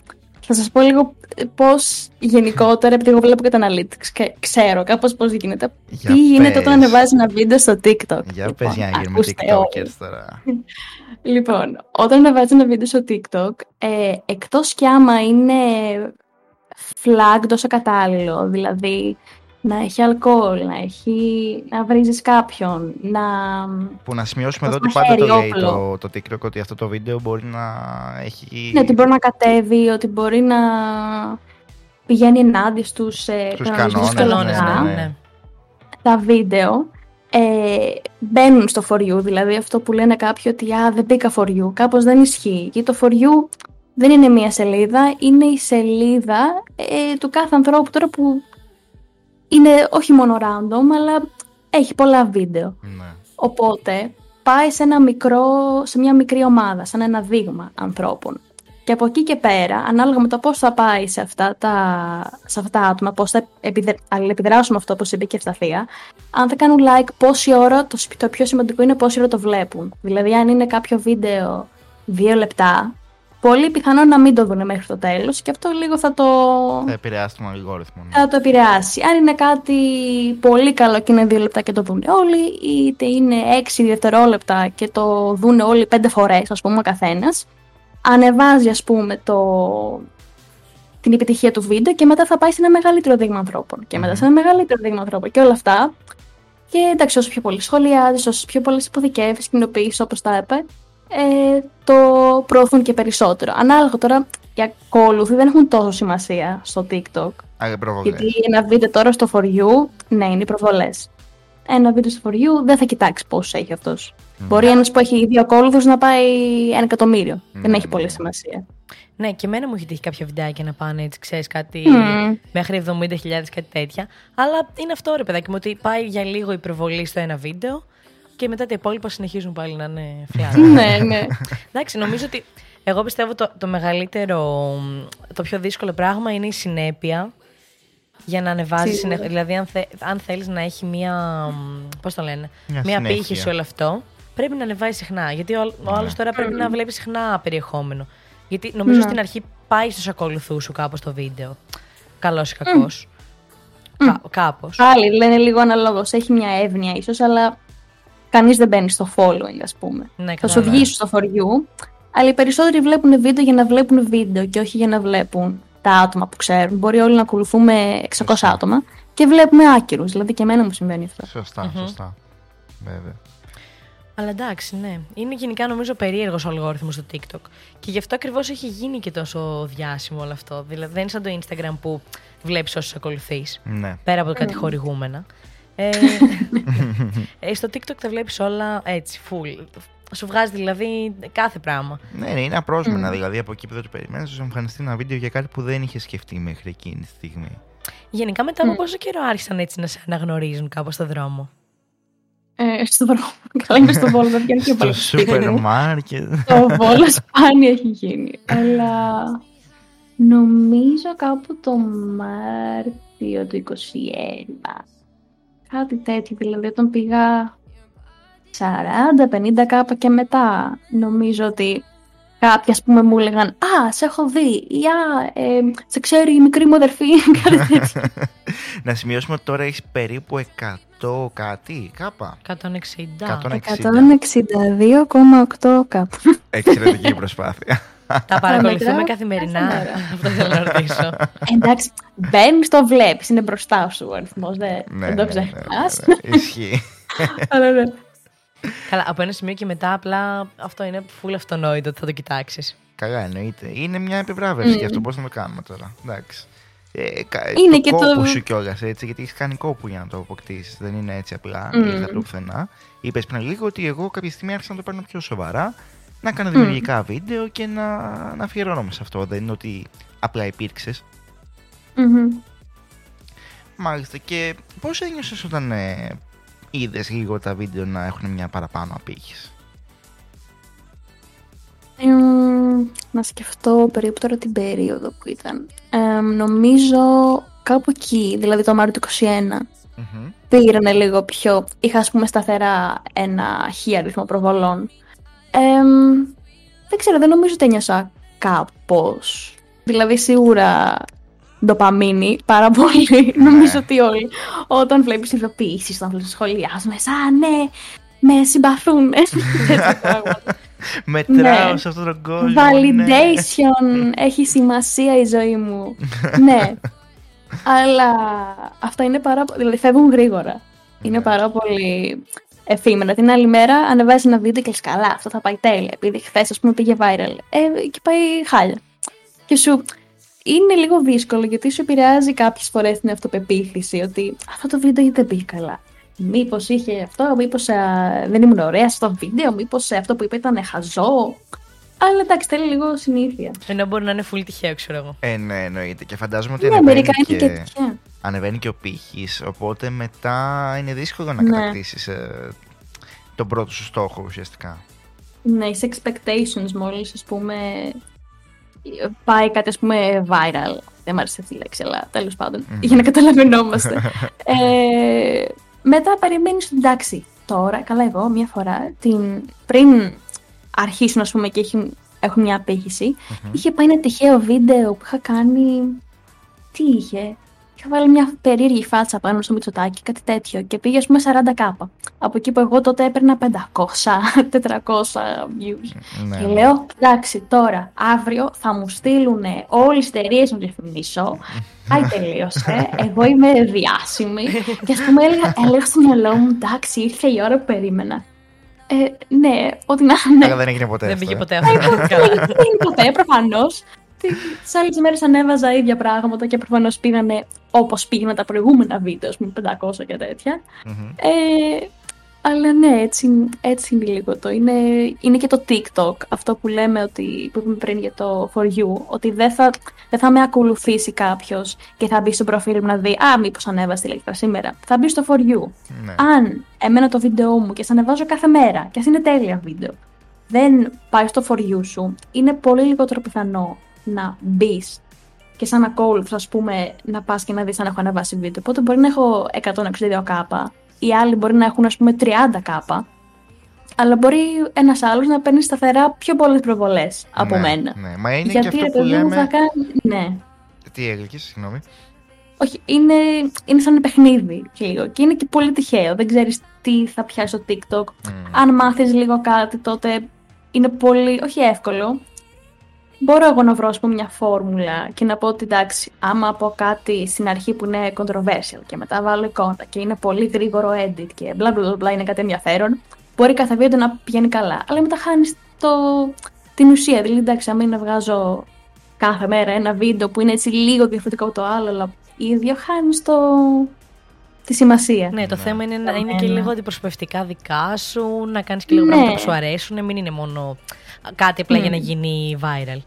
D: θα σας πω λίγο πώς γενικότερα, επειδή εγώ βλέπω και τα analytics και ξέρω κάπως πώς γίνεται,
C: Για
D: τι γίνεται
C: πες.
D: όταν ανεβάζει ένα βίντεο στο TikTok.
C: Για
D: Λοιπόν,
C: πες για να γίνουμε
D: ακούστε
C: TikTokers
D: όλοι.
C: τώρα.
D: Λοιπόν, όταν ανεβάζει ένα βίντεο στο TikTok, ε, εκτός κι άμα είναι flagged όσο κατάλληλο, δηλαδή να έχει αλκοόλ, να, έχει, να βρίζεις κάποιον, να...
C: Που να σημειώσουμε
D: Το
C: εδώ ότι πάντα το
D: μαχαίρι,
C: λέει
D: όπλο.
C: το, το TikTok ότι αυτό το βίντεο μπορεί να έχει.
D: Ναι, ότι μπορεί να κατέβει, ότι μπορεί να πηγαίνει ενάντια στους, ε,
C: Στους
D: κανονισμούς
C: κανόνες,
D: και όλα
C: ναι,
D: αυτά.
C: ναι, ναι.
D: Τα βίντεο ε, μπαίνουν στο for you, δηλαδή αυτό που λένε κάποιοι ότι «Α, δεν μπήκα for you», κάπως δεν ισχύει. Γιατί το for you δεν είναι μία σελίδα, είναι η σελίδα ε, του κάθε ανθρώπου τώρα που είναι όχι μόνο random, αλλά έχει πολλά βίντεο.
C: Ναι.
D: Οπότε πάει σε, ένα μικρό, σε μια μικρή ομάδα, σαν ένα δείγμα ανθρώπων. Και από εκεί και πέρα, ανάλογα με το πώς θα πάει σε αυτά τα, σε αυτά τα άτομα, πώς θα επιδε, αλληλεπιδράσουν με αυτό, όπως είπε και η Ευσταθία, αν θα κάνουν like, πόση ώρα, το, σ- το πιο σημαντικό είναι πόση ώρα το βλέπουν. Δηλαδή, αν είναι κάποιο βίντεο δύο λεπτά, πολύ πιθανό να μην το δουν μέχρι το τέλος και αυτό λίγο θα το,
C: Θα επηρεάσει τον αλγόριθμο. ναι.
D: θα το επηρεάσει. Αν είναι κάτι πολύ καλό και είναι δύο λεπτά και το δουν όλοι, είτε είναι έξι δευτερόλεπτα και το δουν όλοι πέντε φορές, ας πούμε, ο καθένας, ανεβάζει, ας πούμε, το... την επιτυχία του βίντεο και μετά θα πάει σε ένα μεγαλύτερο δείγμα ανθρώπων. Και μετά σε ένα μεγαλύτερο δείγμα ανθρώπων και όλα αυτά. Και εντάξει, όσο πιο πολύ σχολιάζεις, όσο πιο πολλές υποθηκεύσεις, κοινοποιήσεις, όπως τα είπε, ε, το προωθούν και περισσότερο. Ανάλογα τώρα, οι ακόλουθοι δεν έχουν τόσο σημασία στο TikTok.
C: Άρα προβολές.
D: Γιατί ένα βίντεο τώρα στο For You, ναι, είναι οι προβολές. Ένα βίντεο στο For You δεν θα κοιτάξει πόσου έχει αυτός. Μπορεί ένας που έχει δύο ακόλουθους να πάει ένα εκατομμύριο. δεν
C: Ναι,
D: έχει
C: ναι.
D: πολύ σημασία.
B: ναι, και εμένα μου έχει τύχει κάποια βιντεάκια να πάνε έτσι, ξέρεις κάτι
D: Μμμ.
B: μέχρι 70.000 κάτι τέτοια. Αλλά είναι αυτό ρε παιδάκι μου, ότι πάει για λίγο η προβολή στο ένα βίντεο και μετά τα υπόλοιπα συνεχίζουν πάλι να είναι φλιάρα.
D: ναι, ναι.
B: Εντάξει, νομίζω ότι εγώ πιστεύω το, το μεγαλύτερο, το πιο δύσκολο πράγμα είναι η συνέπεια για να ανεβάζεις
D: Σίγουρα.
B: συνέχεια. Δηλαδή, αν, θε, αν θέλεις να έχει μία. Πώς το λένε,
C: Μια
B: μία
C: συνέχεια.
B: πύχη όλο αυτό, πρέπει να ανεβάζει συχνά. Γιατί ο, ο άλλος τώρα πρέπει να βλέπεις συχνά περιεχόμενο. Γιατί νομίζω
D: Ναι.
B: στην αρχή πάει στους ακολουθούς σου κάπως το βίντεο. Καλός ή κακός. Κα, Κάπως.
D: Άλλοι λένε λίγο αναλόγως. Έχει μια εύνοια ίσως, αλλά κανείς δεν μπαίνει στο following, ας πούμε.
B: Ναι,
D: θα σου
B: κατάλαβα.
D: βγει στο for you, αλλά οι περισσότεροι βλέπουν βίντεο για να βλέπουν βίντεο και όχι για να βλέπουν τα άτομα που ξέρουν. Μπορεί όλοι να ακολουθούμε 600 άτομα και βλέπουμε άκυρους. Δηλαδή και εμένα μου συμβαίνει αυτό.
C: Σωστά, σωστά. Βέβαια.
B: Αλλά εντάξει, ναι. Είναι γενικά νομίζω περίεργος ο αλγόριθμος στο TikTok. Και γι' αυτό ακριβώς έχει γίνει και τόσο διάσημο όλο αυτό. Δηλαδή δεν είναι σαν το Instagram που βλέπεις όσους ακολουθείς.
C: Ναι.
B: Πέρα από κάτι χορηγούμενα. Ε, ε, στο TikTok τα βλέπεις όλα έτσι, full. Σου βγάζει δηλαδή κάθε πράγμα.
C: Ναι, ναι, είναι απρόσμενα. Δηλαδή από εκεί που δεν το περιμένεις, σου εμφανιστεί ένα βίντεο για κάτι που δεν είχες σκεφτεί μέχρι εκείνη τη στιγμή.
B: Γενικά μετά από πόσο καιρό άρχισαν έτσι να σε αναγνωρίζουν κάπου στο δρόμο;
D: Ε, στο δρόμο. Καλά, είναι στο Βόλο, δεν βγαίνει και
C: Στο
D: πολύ.
C: σούπερ μάρκετ.
D: Το Βόλο σπάνια έχει γίνει. Αλλά νομίζω κάπου το Μάρτιο του 21. Κάτι τέτοιο, δηλαδή όταν πήγα 40-50 κάπα και μετά νομίζω ότι κάποιοι ας πούμε μου έλεγαν «Α, σε έχω δει» ή «Α, ε, σε ξέρει η μικρή μου αδερφή» κάτι τέτοιο.
C: Να σημειώσουμε ότι τώρα έχεις περίπου 100 κάτι, κάπα.
B: 160.
C: 160.
D: 162,8 κάπου.
C: Εξαιρετική προσπάθεια.
B: Τα παρακολουθούμε
D: Μετά,
B: καθημερινά.
D: κάθε μέρα.
B: Αυτό θέλω να ρωτήσω.
D: Εντάξει, μπαίνει, το βλέπεις. Είναι μπροστά σου ο αριθμός. Δεν,
C: Ναι,
D: δεν το
C: ναι, ναι,
D: ξεχνάς.
C: ναι, ναι. Ισχύει.
D: Αλλά ναι.
B: Καλά, από ένα σημείο και μετά απλά αυτό είναι full αυτονόητο ότι θα το κοιτάξεις.
C: Καλά, εννοείται. Είναι μια επιβράβευση γι' αυτό. Πώς να το κάνουμε τώρα. Εντάξει. Ε, κα-
D: Είναι
C: το
D: και
C: κόπο
D: το-
C: σου κιόλας έτσι, γιατί έχεις κάνει κόπο για να το αποκτήσεις. Δεν είναι έτσι απλά.
D: Μμμ.
C: Ήρθε από το πουθενά. Είπες πριν λίγο ότι εγώ κάποια στιγμή άρχισα να το παίρνω πιο σοβαρά. Να κάνω δημιουργικά βίντεο και να, να αφιερώνομαι σε αυτό. Δεν είναι ότι απλά υπήρξες.
D: Μμμ.
C: Μάλιστα. Και πώς ένιωσες όταν ε, είδες λίγο τα βίντεο να έχουν μια παραπάνω απήχηση;
D: Εμ, να σκεφτώ περίπου τώρα την περίοδο που ήταν. Εμ, νομίζω κάπου εκεί, δηλαδή το Μάριο του 21,
C: Μμμ.
D: πήρανε λίγο πιο. Είχα, ας πούμε, σταθερά ένα χι αριθμό προβολών. Εμ, δεν ξέρω, δεν νομίζω ότι ένιωσα κάπως. Δηλαδή, σίγουρα ντοπαμίνη, πάρα πολύ. Νομίζω ότι όλοι. Όταν βλέπεις ειδοποιήσεις, όταν βλέπεις σχολιάσουμε, σαν ναι, με συμπαθούν. Τέτοια πράγματα.
C: Μετράω
D: Ναι.
C: σε αυτόν τον κόσμο. ναι.
D: Validation έχει σημασία η ζωή μου. ναι. Αλλά αυτά είναι πάρα πολύ. Δηλαδή φεύγουν γρήγορα. Είναι
C: Ναι.
D: πάρα πολύ εφήμερα. Την άλλη μέρα ανεβάζει ένα βίντεο και λες καλά, αυτό θα πάει τέλεια. Επειδή χθες, ας πούμε, πήγε viral. Ε, και πάει χάλια. Και σου. Είναι λίγο δύσκολο γιατί σου επηρεάζει κάποιες φορές την αυτοπεποίθηση ότι αυτό το βίντεο δεν πήγε καλά. Μήπως είχε αυτό, μήπως δεν ήμουν ωραία στο βίντεο, μήπως αυτό που είπα ήταν χαζό. Αλλά εντάξει, θέλει λίγο συνήθεια.
B: Ενώ μπορεί να είναι full τυχαίο, ξέρω εγώ.
C: Ε, ναι, εννοείται. Και φαντάζομαι ότι
D: Ναι,
C: ανεβαίνει,
D: μερικά
C: και...
D: είναι και τέτοια.
C: ανεβαίνει και ο πύχης, οπότε μετά είναι δύσκολο να
D: Ναι.
C: κατακτήσεις ε, τον πρώτο σου στόχο ουσιαστικά.
D: Ναι, σε expectations μόλις, ας πούμε, πάει κάτι, ας πούμε, viral. Δεν μ' άρεσε αυτή η λέξη, αλλά τέλος πάντων,
C: Μμμ.
D: για να καταλαβαίνόμαστε. ε, μετά περιμένεις ότι εντάξει, τώρα, καλά εγώ, μια φορά, την, πριν αρχίσουν, ας πούμε, και έχουν, έχουν μια απήχηση, είχε πάει ένα τυχαίο βίντεο που είχα κάνει, τι είχε, είχα βάλει μια περίεργη φάτσα πάνω στο Μητσοτάκι, κάτι τέτοιο, και πήγε, ας πούμε, 40 κάπα. Από εκεί που εγώ τότε έπαιρνα 500, 400 views.
C: Ναι,
D: Και
C: ναι.
D: λέω, εντάξει, τώρα, αύριο θα μου στείλουν όλες τις εταιρείες να διαφημίσω. Άι, τελείωσε. Εγώ είμαι διάσημη. και ας πούμε, έλεγα, έλεγα στο μυαλό μου, εντάξει, ήρθε η ώρα που περίμενα. Ε, ναι, ό,τι να είναι.
C: Αλλά δεν έγινε ποτέ
B: Δεν
C: αυτό,
B: πήγε
C: ε.
B: ποτέ αυτό.
D: Δεν είναι ποτέ, προφανώς. Τι άλλες μέρες ανέβαζα ίδια πράγματα και προφανώς πήγανε όπως πήγαιναν τα προηγούμενα βίντεο, ας πούμε 500 και τέτοια.
C: Μμμ.
D: Ε, αλλά ναι, έτσι, έτσι είναι λίγο το. Είναι, είναι και το TikTok, αυτό που λέμε ότι, που είπαμε πριν για το For You, ότι δεν θα, δεν θα με ακολουθήσει κάποιος και θα μπει στο προφίλ μου να δει «Α, μήπως ανέβασε τη λέξη σήμερα». Θα μπει στο For You.
C: Ναι.
D: Αν εμένα το βίντεο μου και σε ανεβάζω κάθε μέρα, και ας είναι τέλεια βίντεο, δεν πάει στο For You σου, είναι πολύ λιγότερο πιθανό να μπεις και σαν ακόλουθος, ας πούμε, να πας και να δεις αν έχω ανεβάσει βίντεο. Οπότε μπορεί να έχω 162 κάπα, οι άλλοι μπορεί να έχουν, ας πούμε, 30 κάπα, αλλά μπορεί ένας άλλος να παίρνει σταθερά πιο πολλές προβολές από
C: Ναι,
D: μένα.
C: Ναι, μα είναι
D: Γιατί
C: και
D: ρε
C: αυτό που
D: παιδί μου
C: λέμε.
D: θα κάνει. Ναι.
C: Τι έγλικες, συγγνώμη.
D: Όχι, είναι, είναι σαν παιχνίδι λίγο. Και είναι και πολύ τυχαίο. Δεν ξέρεις τι θα πιάσει στο TikTok.
C: Μμ.
D: Αν μάθεις λίγο κάτι, τότε είναι πολύ. Όχι εύκολο. Μπορώ εγώ να βρω, ας πούμε, μια φόρμουλα και να πω ότι εντάξει, άμα πω κάτι στην αρχή που είναι controversial και μετά βάλω εικόνα και είναι πολύ γρήγορο edit και μπλα μπλα μπλα είναι κάτι ενδιαφέρον, μπορεί κάθε βίντεο να πηγαίνει καλά. Αλλά μετά χάνεις το... την ουσία. Δηλαδή, εντάξει, άμα είναι να βγάζω κάθε μέρα ένα βίντεο που είναι έτσι λίγο διαφορετικό από το άλλο, αλλά ίδιο, χάνει το... τη σημασία.
B: Ναι, το
C: Ναι.
B: θέμα είναι να είναι και
D: Εμένα.
B: λίγο αντιπροσωπευτικά δικά σου, να κάνεις και λίγο
D: Ναι.
B: πράγματα που σου αρέσουν, μην είναι μόνο κάτι απλά για να
D: Μμ.
B: γίνει viral.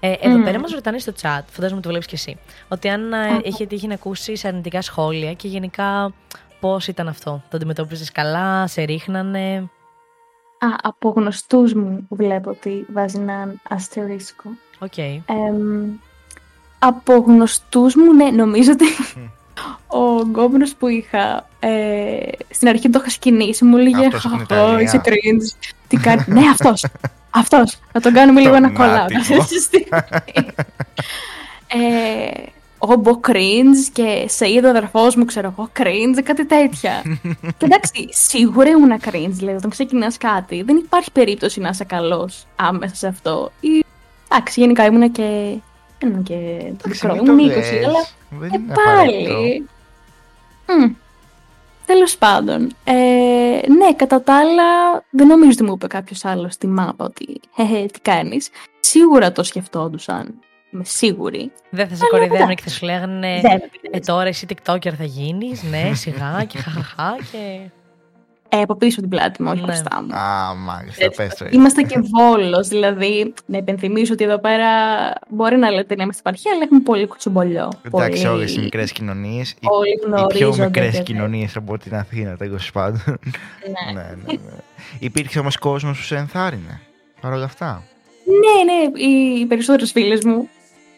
B: Ε, εδώ
D: Μμ.
B: πέρα μας ρωτάνε στο chat, φαντάζομαι το βλέπεις κι εσύ, ότι αν ε, είχε τύχει να ακούσει αρνητικά σχόλια και γενικά πώς ήταν αυτό. Το αντιμετώπιζες καλά, σε ρίχνανε;
D: Α, από γνωστούς μου βλέπω ότι βάζει έναν αστερίσκο.
B: Οκ.
D: Εμ, από γνωστούς μου, ναι, νομίζω ότι ο γκόμενος που είχα ε, στην αρχή το είχα ξεκινήσει, μου έλεγε
C: Αυτός από την
D: «Χαχα,
C: Ιταλία».
D: είσαι cringe. Τι κάνει, ναι, αυτός. Αυτός. Να τον κάνουμε λίγο
C: Τον
D: ένα κολλάω.
C: άτυχο.
D: ε, όμπο cringe και σε είδε ο αδερφός μου, ξέρω εγώ, cringe, κάτι τέτοια. και εντάξει, σίγουρα ήμουν cringe, δηλαδή, όταν ξεκινάς κάτι, δεν υπάρχει περίπτωση να είσαι καλός άμεσα σε αυτό. Ή, εντάξει, γενικά ήμουν και. Ήμουν και
C: Εντάξει,
D: μικρό,
C: μην το
D: ήμουν 20,
C: λες.
D: αλλά
C: Δεν
D: ε,
C: είναι απαραίτητο.
D: πάλι. Μμ. Τέλος πάντων. Ε, ναι, κατά τα άλλα, δεν νομίζω ότι μου είπε κάποιος άλλος στη μάπα ότι «Χεχε, τι κάνεις. Σίγουρα το σκεφτόντουσαν. Είμαι σίγουρη.
B: Δεν θα σε
D: Αλλά
B: κοροϊδεύανε
D: εντάξει.
B: και θα σου λέγανε
D: Δεν με
B: Ε,
D: πειράζει.
B: τώρα εσύ TikToker θα γίνεις, ναι, σιγά και χαχαχά και.
D: Ε, από πίσω την πλάτη μου, όχι
B: Ναι.
D: μπροστά μου.
C: Α, μάλιστα,
D: Έτσι.
C: πες το έτσι.
D: Είμαστε και βόλος, δηλαδή να υπενθυμίσω ότι εδώ πέρα μπορεί να λέτε να είμαστε επαρχία, αλλά έχουμε πολύ κουτσομπολιό.
C: Εντάξει,
D: πολύ...
C: όλες οι μικρές κοινωνίες. Οι,
D: Όλοι
C: οι πιο
D: γνωρίζονται
C: μικρές
D: και-
C: κοινωνίες από την Αθήνα, τέλο πάντων.
D: Ναι.
C: ναι, ναι, ναι. Υπήρξε όμως κόσμος που σε ενθάρρυνε. Παρ' όλα αυτά.
D: Ναι, ναι, οι περισσότερες φίλες μου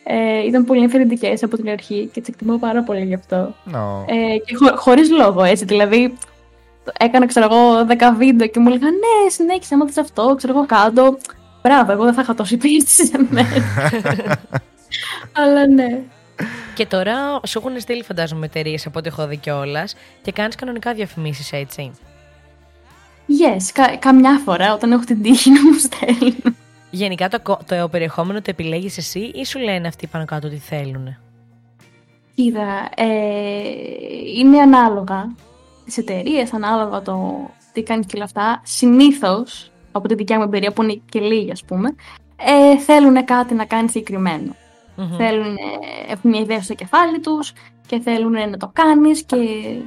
D: Ε, ήταν πολύ ενθαρρυντικές από την αρχή και τις εκτιμώ πάρα πολύ γι' αυτό.
C: No.
D: Ε, και χω, χωρίς λόγο, έτσι. Δηλαδή, έκανα, ξέρω εγώ, 10 βίντεο και μου έλεγαν Ναι, συνέχισε, άμα θες αυτό, ξέρω εγώ, κάτω. Μπράβο, εγώ δεν θα είχα τόση πίστη σε μένα. Αλλά ναι.
B: Και τώρα σου έχουν στείλει, φαντάζομαι, εταιρείες από ό,τι έχω δει κιόλας και κάνεις κανονικά διαφημίσεις έτσι.
D: Yes, κα, καμιά φορά όταν έχω την τύχη να μου στέλνουν.
B: Γενικά το, κο- το περιεχόμενο το επιλέγεις εσύ ή σου λένε αυτοί πάνω κάτω τι θέλουν.
D: Κοίτα, ε, είναι ανάλογα τις εταιρείες, ανάλογα το τι κάνει και όλα αυτά. Συνήθως, από τη δικιά μου εμπειρία που είναι και λίγη ας πούμε, ε, θέλουν κάτι να κάνει συγκεκριμένο.
B: Μμμ.
D: Θέλουν, έχουν μια ιδέα στο κεφάλι τους και θέλουν να το κάνεις και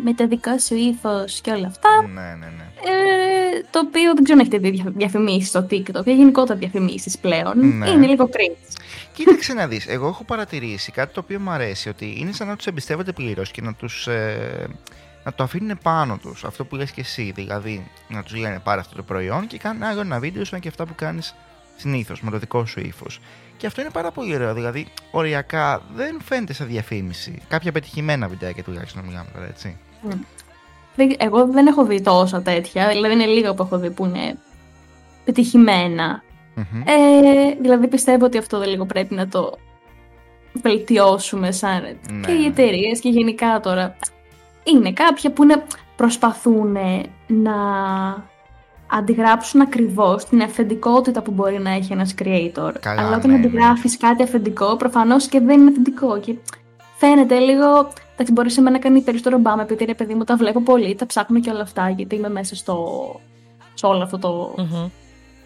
D: με τα δικά σου ήθος και όλα αυτά.
C: ναι, ναι, ναι.
D: Ε, το οποίο δεν ξέρω αν έχετε δει δια- διαφημίσεις στο TikTok και γενικότερα διαφημίσεις πλέον.
C: Ναι.
D: Είναι λίγο cringe.
C: Κοίταξε να δεις, εγώ έχω παρατηρήσει κάτι το οποίο μου αρέσει, ότι είναι σαν να τους εμπιστεύονται πλήρως και να τους... Ε, να το αφήνουν πάνω τους, αυτό που λες και εσύ, δηλαδή να τους λένε πάρε αυτό το προϊόν και κάνε άλλο ένα βίντεο σαν και αυτά που κάνεις συνήθως με το δικό σου ύφος. Και αυτό είναι πάρα πολύ ωραίο, δηλαδή οριακά δεν φαίνεται σαν διαφήμιση. Κάποια πετυχημένα βιντεάκια τουλάχιστον μιλάμε τώρα, έτσι.
D: Δεν- Εγώ δεν έχω δει τόσα τέτοια, δηλαδή είναι λίγα που έχω δει που είναι πετυχημένα.
C: Μμμ.
D: Ε, δηλαδή πιστεύω ότι αυτό δεν λίγο πρέπει να το βελτιώσουμε σαν
C: Ναι,
D: και οι
C: ναι.
D: εταιρείες και γενικά τώρα. Είναι κάποια που είναι, προσπαθούν να αντιγράψουν ακριβώς την αυθεντικότητα που μπορεί να έχει ένας creator.
C: Καλά,
D: Αλλά όταν
C: ναι, ναι.
D: αντιγράφεις κάτι αυθεντικό, προφανώς και δεν είναι αυθεντικό. Και φαίνεται λίγο. Εντάξει, μπορεί σε μένα να κάνει περισσότερο μπάμα, επειδή ρε παιδί μου τα βλέπω πολύ, τα ψάχνω και όλα αυτά, γιατί είμαι μέσα στο. σε όλο αυτό το
B: Μμμ.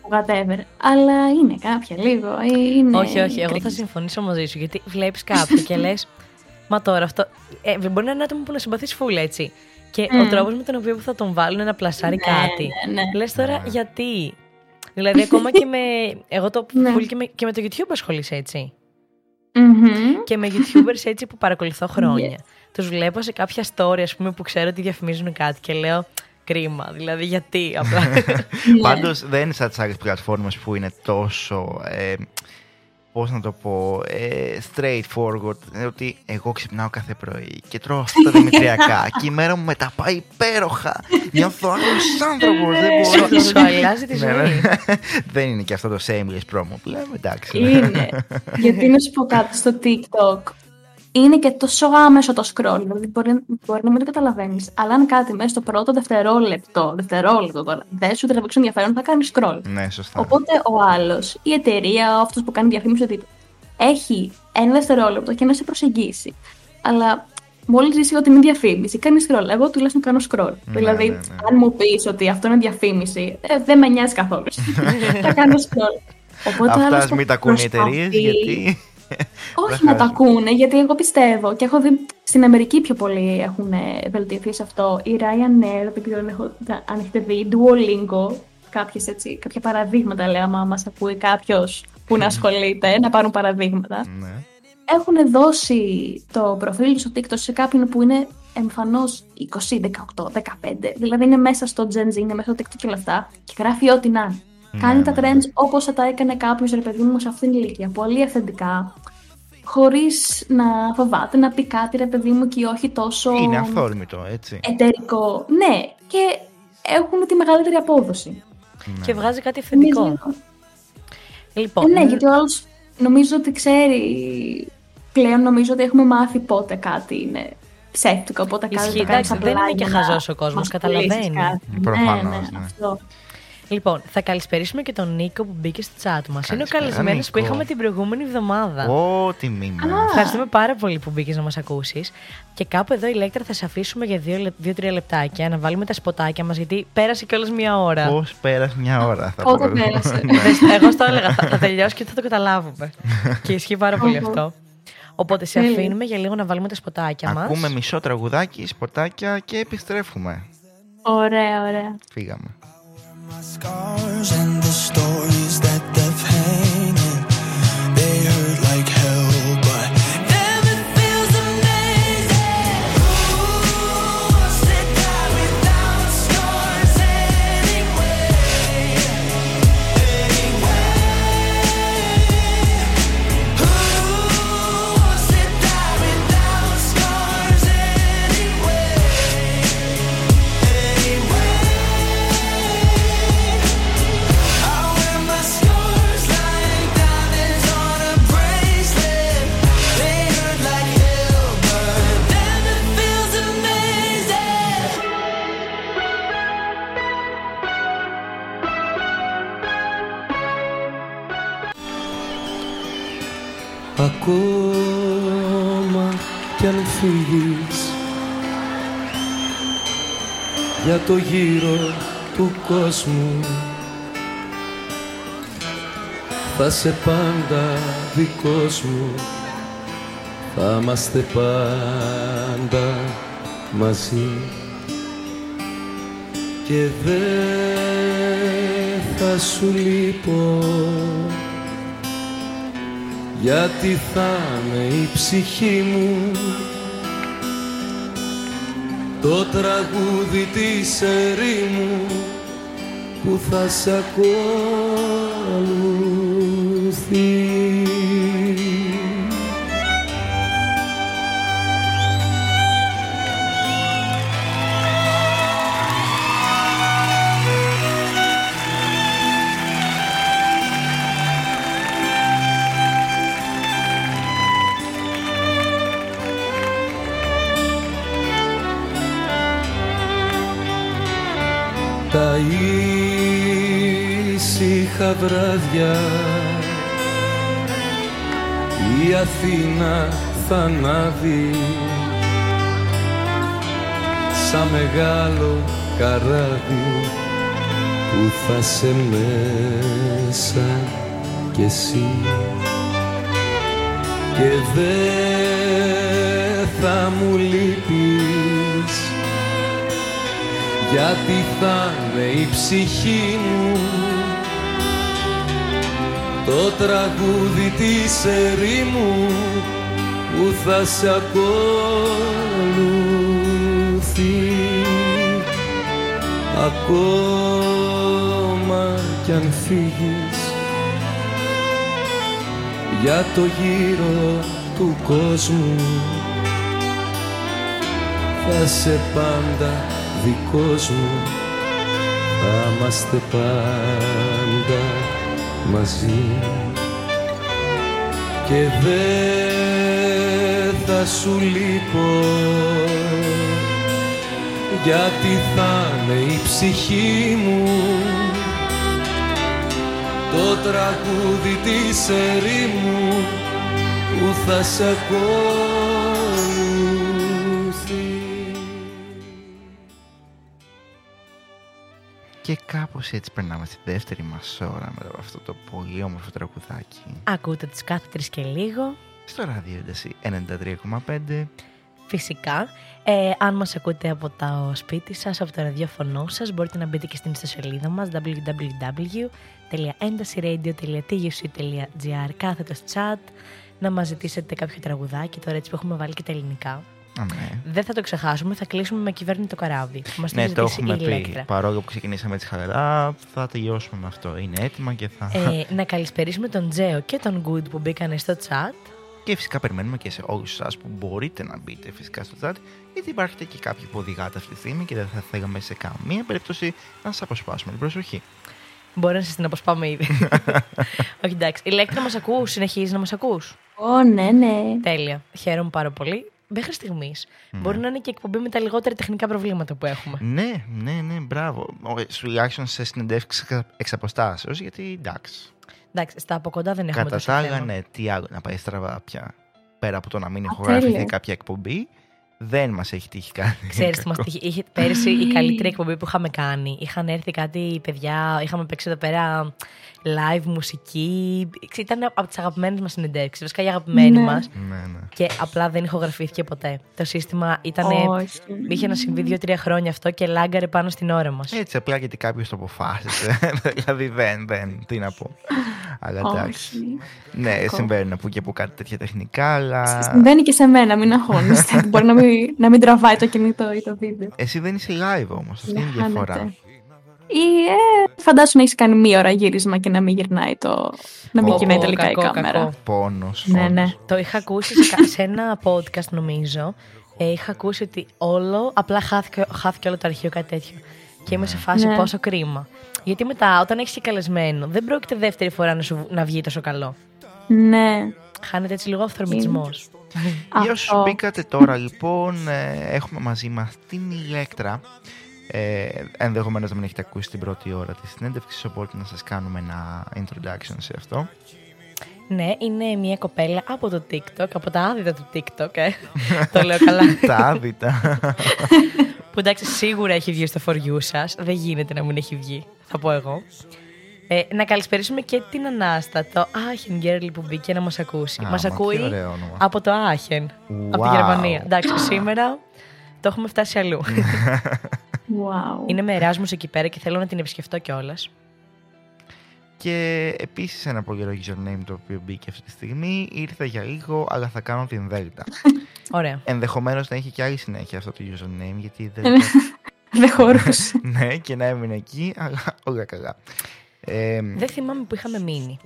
D: whatever. Αλλά είναι κάποια λίγο. ε, Είναι
B: όχι, όχι, εγώ θα
D: cringe.
B: συμφωνήσω μαζί σου γιατί βλέπεις κάποιον και λες. Μα τώρα αυτό. Ε, μπορεί να είναι άτομο που να συμπαθεί φούλα, έτσι. Και ο
D: Μμ.
B: τρόπος με τον οποίο θα τον βάλουν να πλασάρει
D: Ναι,
B: κάτι.
D: ναι, ναι.
B: Λες τώρα
C: Ναι.
B: γιατί. Δηλαδή, ακόμα και με. Εγώ το
D: Ναι.
B: full και, με, και με το YouTube ασχολείσαι έτσι.
D: Μμμ.
B: Και με YouTubers έτσι που παρακολουθώ χρόνια. Τους βλέπω σε κάποια story, ας πούμε, που ξέρω ότι διαφημίζουν κάτι και λέω. Κρίμα, δηλαδή γιατί απλά.
D: Ναι.
C: Πάντως δεν είναι σαν τις άλλες πλατφόρμες που είναι τόσο, ε, πώς να το πω, ε, straightforward. Ε, ότι εγώ ξυπνάω κάθε πρωί και τρώω αυτά τα δημητριακά και η μέρα μου μετά πάει υπέροχα. Νιώθω άλλος άνθρωπος, δεν μπορώ.
B: σου, σου αλλάζει τη
C: Ναι, ναι.
B: ζωή.
C: δεν είναι και αυτό το shameless promo που λέμε, εντάξει.
D: Είναι. Γιατί να σου πω κάτι στο TikTok. Είναι και τόσο άμεσο το scroll. Δηλαδή μπορεί, μπορεί να μην το καταλαβαίνεις. Αλλά αν κάτι μέσα στο πρώτο δευτερόλεπτο, δευτερόλεπτο τώρα, δεν σου τραβήξει ενδιαφέρον, θα κάνεις scroll.
C: Ναι, σωστά.
D: Οπότε ο άλλος, η εταιρεία, αυτός που κάνει διαφήμιση, ότι έχει ένα δευτερόλεπτο και να σε προσεγγίσει. Αλλά μόλις ζήσει ότι είναι διαφήμιση, κάνεις scroll. Εγώ τουλάχιστον κάνω scroll.
C: Ναι,
D: δηλαδή,
C: ναι, ναι.
D: αν μου πεις ότι αυτό είναι διαφήμιση, ε, δεν με νοιάζει καθόλου. θα κάνω scroll. Οπότε ο άλλος
C: Αυτά
D: το
C: μην τα ακούνε οι εταιρείες
D: προσπαθεί.
C: γιατί.
D: Όχι να τα ακούνε, γιατί εγώ πιστεύω και έχω δει στην Αμερική πιο πολύ έχουν ε, βελτιωθεί σε αυτό. Η Ryanair, δεν ξέρω αν, έχω, αν έχετε δει, Duolingo, κάποιες έτσι, κάποια παραδείγματα λέω, άμα μας ακούει κάποιος που να ασχολείται, να πάρουν παραδείγματα.
C: ναι.
D: Έχουν δώσει το προφίλ τους στο TikTok σε κάποιον που είναι εμφανώς 20, 18, 15. Δηλαδή είναι μέσα στο Gen Z, είναι μέσα στο TikTok και όλα αυτά και γράφει ό,τι να είναι.
C: Ναι,
D: Κάνει τα
C: ναι.
D: trends όπως θα τα έκανε κάποιος ρε παιδί μου σε αυτήν την ηλικία. Πολύ αυθεντικά. Χωρίς να φοβάται να πει κάτι ρε παιδί μου και όχι τόσο
C: Είναι αυθόρμητο, έτσι.
D: εταιρικό. Ναι, και έχουν τη μεγαλύτερη απόδοση.
B: και βγάζει κάτι αυθεντικό.
D: Νομίζω-
B: Λοιπόν,
D: Ε, ναι, γιατί ο άλλος νομίζω ότι ξέρει. Πλέον νομίζω ότι έχουμε μάθει πότε κάτι είναι ψεύτικο, πότε κάτι
B: Ισχύει,
D: το κάνεις
B: εντάξει, δεν
D: απλά
B: είναι και
D: για να
B: χαζός ο κόσμος,
D: μας
B: καταλαβαίνει.
D: πουλήσεις κάτι.
C: Προφανώς,
D: ναι, ναι,
C: ναι.
D: αυτό.
B: Λοιπόν, θα καλησπερίσουμε και τον Νίκο που μπήκε στο chat μας. Είναι ο
C: Καλησπέρα,
B: καλεσμένος που
C: Νίκο.
B: είχαμε την προηγούμενη εβδομάδα.
C: Ω, τιμή μα.
B: Ευχαριστούμε πάρα πολύ που μπήκες να μας ακούσεις. Και κάπου εδώ, Ηλέκτρα, θα σε αφήσουμε για δύο-τρία λεπτάκια να βάλουμε τα σποτάκια μας, γιατί πέρασε κιόλας μία ώρα.
C: Πώς πέρασε μια ώρα, θα
D: Πότε
C: πω.
D: πέρασε;
C: Ναι.
B: Δες, Εγώ στο έλεγα, θα, θα τελειώσει και θα το καταλάβουμε. και ισχύει πάρα πολύ
D: Οχο.
B: αυτό. Οπότε σε
D: Τέλεια.
B: αφήνουμε για λίγο να βάλουμε τα σποτάκια μας.
C: Ακούμε μισό τραγουδάκι, σποτάκια και επιστρέφουμε.
D: Ωραία, ωραία.
C: Φύγαμε.
E: My scars and the stories
F: ακόμα κι αν φύγεις. Για το γύρο του κόσμου θα σε πάντα δικός μου. Θα είμαστε πάντα μαζί. Και δεν θα σου λείπω γιατί θα είναι η ψυχή μου το τραγούδι της ερήμου που θα σε ακολουθεί. Τα ήσυχα βράδια η Αθήνα θα ανάβει. Σαν μεγάλο καράβι που θα σε μέσα κι εσύ. Και δεν θα μου λείπεις γιατί θα είναι η ψυχή μου. Το τραγούδι της ερήμου που θα σε ακολουθεί. Ακόμα κι αν φύγεις για το γύρο του κόσμου θα σε πάντα δικός μου θα είμαστε πάντα μαζί. Και δεν θα σου λείπω. Γιατί θα είναι η ψυχή μου. Το τραγούδι της ερήμου που θα σε ακολουθεί.
C: Και κάπως έτσι περνάμε στη δεύτερη μας ώρα μετά από αυτό το πολύ όμορφο τραγουδάκι.
B: Ακούτε τις κάθε τρεις και λίγο.
C: Στο ράδιο ένταση 93,5.
B: Φυσικά, ε, αν μας ακούτε από το σπίτι σας, από το ραδιόφωνο σας, μπορείτε να μπείτε και στην ιστοσελίδα μας www.endasiradio.tuc.gr κάθετος chat, να μας ζητήσετε κάποιο τραγουδάκι, τώρα έτσι που έχουμε βάλει και τα ελληνικά.
C: Α, ναι.
B: Δεν θα το ξεχάσουμε, θα κλείσουμε με κυβέρνητο καράβι. που Μας το
C: Ναι,
B: έχει
C: το
B: ζητήσει
C: έχουμε
B: η
C: πει.
B: Ηλέκτρα.
C: Παρόλο που ξεκινήσαμε έτσι χαλαρά, θα τελειώσουμε με αυτό. Είναι έτοιμα και θα.
B: Ε, να καλησπερίσουμε τον Τζέο και τον Good που μπήκαν στο chat.
C: Και φυσικά περιμένουμε και σε όλους εσάς που μπορείτε να μπείτε φυσικά στο chat, γιατί υπάρχετε και κάποιοι που οδηγάτε αυτή τη στιγμή και δεν θα θέλαμε σε καμία περίπτωση να σας αποσπάσουμε την προσοχή.
B: Μπορεί να σας την αποσπάμε ήδη. Όχι εντάξει. Ηλέκτρα μας ακούς, συνεχίζεις να μας ακούς;
D: Ω, ναι, ναι.
B: Τέλεια. Χαίρομαι πάρα πολύ. Μέχρι στιγμής. Μπορεί να είναι και εκπομπή με τα λιγότερα τεχνικά προβλήματα που έχουμε.
C: Ναι, ναι, ναι, μπράβο. Ο- Τουλάχιστον σε συνεντεύξεις εξ αποστάσεως, γιατί εντάξει.
B: Εντάξει, στα από κοντά δεν έχουμε
C: Κατά
B: τόσο
C: τα άλλα,
B: θέμα.
C: ναι, τι άλλο να πάει στραβά πια. Πέρα από το να μην
D: Α,
C: ηχογραφηθεί
D: τέλεια.
C: κάποια εκπομπή, δεν μας έχει τύχει κάτι.
B: Ξέρεις τι μας
C: κακό.
B: τύχε. Είχε πέρσι η καλύτερη εκπομπή που είχαμε κάνει. Είχαν έρθει κάτι παιδιά, είχαμε παίξει εδώ πέρα live μουσική. Ήταν από τις αγαπημένες μας συνεντεύξεις. Βασικά η αγαπημένη
D: Ναι.
B: μας
C: Ναι, ναι.
B: Και απλά δεν ηχογραφήθηκε ποτέ. Το σύστημα ήταν.
D: Όχι.
B: Είχε να συμβεί δύο-τρία χρόνια αυτό και λάγκαρε πάνω στην ώρα μας.
C: Έτσι, απλά γιατί κάποιος το αποφάσισε. δηλαδή δεν, δεν, τι να πω. Αλλά εντάξει.
D: Όχι.
C: Ναι,
D: Κακό.
C: συμβαίνουν που και που κάτι τέτοια τεχνικά, αλλά.
D: Συμβαίνει και σε μένα, μην αγχώνεστε. Μπορεί να μην, να μην τραβάει το κινητό ή το βίντεο.
C: Εσύ δεν είσαι live όμως. Αυτή είναι η
D: Να
C: διαφορά.
D: Χάνετε. Ή ε, φαντάσου να έχεις κάνει μία ώρα γύρισμα και να μην γυρνάει το. να μην
B: Ω,
D: κινάει
B: ω,
D: τελικά
B: κακό,
D: η κάμερα.
B: κακό.
C: Πόνος.
D: Ναι, ναι.
B: Το είχα ακούσει σε, κα- σε ένα podcast, νομίζω. Ε, είχα ακούσει ότι όλο, απλά χάθηκε, χάθηκε όλο το αρχείο κάτι τέτοιο. Και είμαι σε φάση
D: Ναι.
B: πόσο κρίμα. Γιατί μετά, όταν έχεις και καλεσμένο, δεν πρόκειται δεύτερη φορά να, σου, να βγει τόσο καλό.
D: Ναι.
B: Χάνεται έτσι λίγο αυθορμητισμός.
C: Για όσου
D: Αυτό.
C: μπήκατε τώρα, λοιπόν, ε, έχουμε μαζί μας την Ηλέκτρα. Ε, Ενδεχομένως να μην έχετε ακούσει την πρώτη ώρα της συνέντευξης, οπότε να σας κάνουμε ένα introduction σε αυτό.
B: Ναι, είναι μια κοπέλα από το TikTok, από τα άδυτα του TikTok, ε. το λέω καλά.
C: Τα άδυτα.
B: που εντάξει, σίγουρα έχει βγει στο for you σας. Δεν γίνεται να μην έχει βγει, θα πω εγώ. Ε, να καλησπερίσουμε και την Ανάστα, το Aachen Girl που μπήκε να μας ακούσει.
C: Α,
B: Μας
C: μα, τι
B: ακούει
C: ωραίο όνομα.
B: από το Aachen, από τη
C: Wow.
B: Γερμανία. Εντάξει, σήμερα το έχουμε φτάσει αλλού.
D: Wow.
B: είναι με Εράσμους εκεί πέρα και θέλω να την επισκεφτώ κιόλας.
C: Και επίσης ένα πολύ ωραίο username το οποίο μπήκε αυτή τη στιγμή. Ήρθε για λίγο, αλλά θα κάνω την Δέλτα.
B: Ωραία.
C: Ενδεχομένως να έχει και άλλη συνέχεια αυτό το username, γιατί η
D: Ε,
C: Δέλτα...
D: Δεν χωρούσε.
C: ναι, και να έμεινε εκεί, αλλά όλα καλά. Ε,
B: Δεν θυμάμαι που είχαμε μείνει.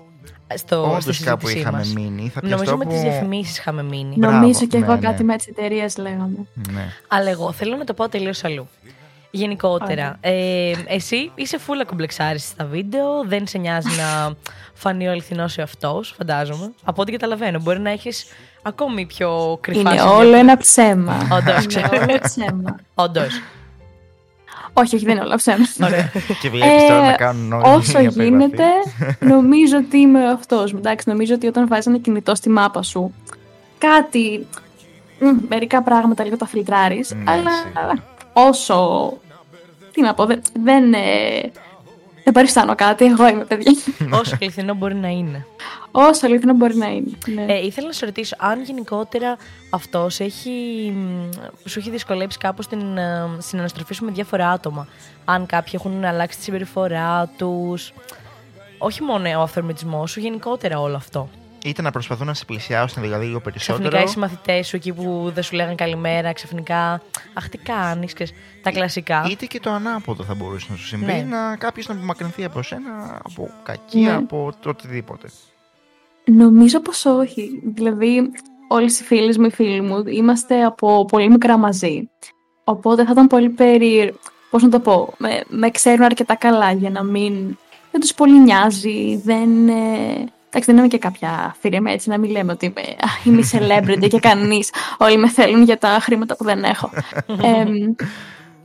B: Στο, στη
C: Όντως κάπου
B: συζήτησή
C: είχαμε
B: μας.
C: μείνει. Θα
B: Νομίζω
C: πιαστώ
B: με
C: που...
B: τις διαφημίσεις είχαμε μείνει.
C: Μπράβο,
D: Νομίζω και εγώ
C: ναι,
D: κάτι
C: ναι.
D: με τις εταιρείες λέγαμε.
C: Ναι.
B: Αλλά εγώ θέλω να το πάω τελείως αλλού. Γενικότερα, ε, εσύ είσαι φούλα κομπλεξάρης στα βίντεο, δεν σε νοιάζει να φανεί ο αληθινός εαυτό, φαντάζομαι. Από ό,τι καταλαβαίνω, μπορεί να έχεις ακόμη πιο κρυφά
D: Είναι
B: σημεία.
D: όλο ένα ψέμα.
B: Όντως,
D: Είναι
B: ξέρω.
D: όλο ψέμα.
B: Όντως.
D: όχι, όχι, δεν είναι όλα ψέμα.
C: και βλέπεις τώρα
D: Ε,
C: να κάνουν όλοι
D: Όσο
C: μια περιγραφή.
D: γίνεται, νομίζω ότι είμαι αυτός μου. Εντάξει, νομίζω ότι όταν βάζει ένα κινητό στη μάπα σου, κάτι. μ, μερικά πράγματα λίγο τα φιλτράρεις.
C: Ναι,
D: αλλά
C: σίγουρα.
D: Όσο. Τι να πω, δεν. Δεν, ε, δεν παριστάνω κάτι. Εγώ είμαι παιδιά.
B: Όσο αληθινό μπορεί να είναι.
D: όσο αλήθεια μπορεί να είναι. Ναι.
B: Ε, ήθελα να σε ρωτήσω αν γενικότερα αυτός έχει, μ, σου έχει δυσκολέψει κάπως την ε, συναναστροφή σου με διάφορα άτομα. Αν κάποιοι έχουν αλλάξει τη συμπεριφορά τους. Όχι μόνο ο αυθορμητισμός σου, γενικότερα όλο αυτό.
C: Είτε να προσπαθούν να σε πλησιάσουν δηλαδή λίγο περισσότερο.
B: Ξαφνικά οι συμμαθητέ σου εκεί που δεν σου λέγανε καλημέρα, ξαφνικά. Αχ, τι κάνεις, τα κλασικά.
C: Είτε και το ανάποδο θα μπορούσε να σου συμβεί,
B: Ναι.
C: να κάποιος να απομακρυνθεί από σένα, από κακία,
D: Ναι.
C: από το οτιδήποτε.
D: Νομίζω πως όχι. Δηλαδή, όλες οι φίλες μου, οι φίλοι μου, είμαστε από πολύ μικρά μαζί. Οπότε θα ήταν πολύ περίεργο. Πώς να το πω, με, με ξέρουν αρκετά καλά για να μην. Δεν τους πολύ νοιάζει, δεν. Ε... Εντάξει, δεν είμαι και κάποια θηρία έτσι να μην λέμε ότι είμαι, «Α, είμαι η celebrity και κανείς. Όλοι με θέλουν για τα χρήματα που δεν έχω. Εμ,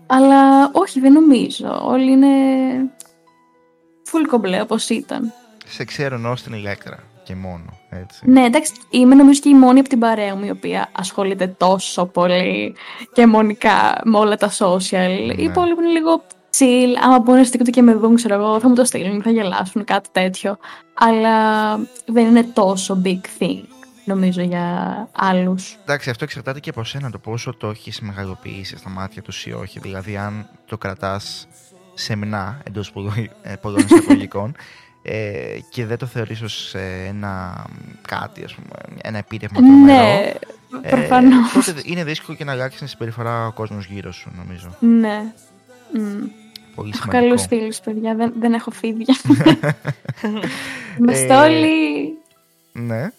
D: αλλά όχι, δεν νομίζω. Όλοι είναι full κομπλέ όπως ήταν.
C: Σε ξέρουν ω την ηλέκτρα και μόνο. Έτσι.
D: Ναι, εντάξει, είμαι νομίζω και η μόνη από την παρέα μου η οποία ασχολείται τόσο πολύ και αιμονικά με όλα τα social. Οι υπόλοιποι είναι λίγο chill. Άμα μπορούν να στείλουν και με δουν, ξέρω εγώ, θα μου το στείλουν, θα γελάσουν, κάτι τέτοιο. Αλλά δεν είναι τόσο big thing, νομίζω, για άλλους.
C: Εντάξει, αυτό εξαρτάται και από σένα το πόσο το έχεις μεγαλοποιήσει στα μάτια τους ή όχι. Δηλαδή, αν το κρατάς σεμνά εντός πολλών εισαγωγικών ε, και δεν το θεωρείς ως ε, ένα κάτι, ας πούμε, ένα επίτευγμα τρομερό.
D: Ναι,
C: ε,
D: προφανώς.
C: τότε είναι δύσκολο και να αλλάξει την συμπεριφορά ο κόσμος γύρω σου, νομίζω.
D: Ναι. Μμ.
C: Πολύ
D: Έχω
C: σημαντικό.
D: καλούς φίλους, παιδιά. Δεν, δεν έχω φίδια. Είμαστε
C: Ε,
D: όλοι
C: Ναι.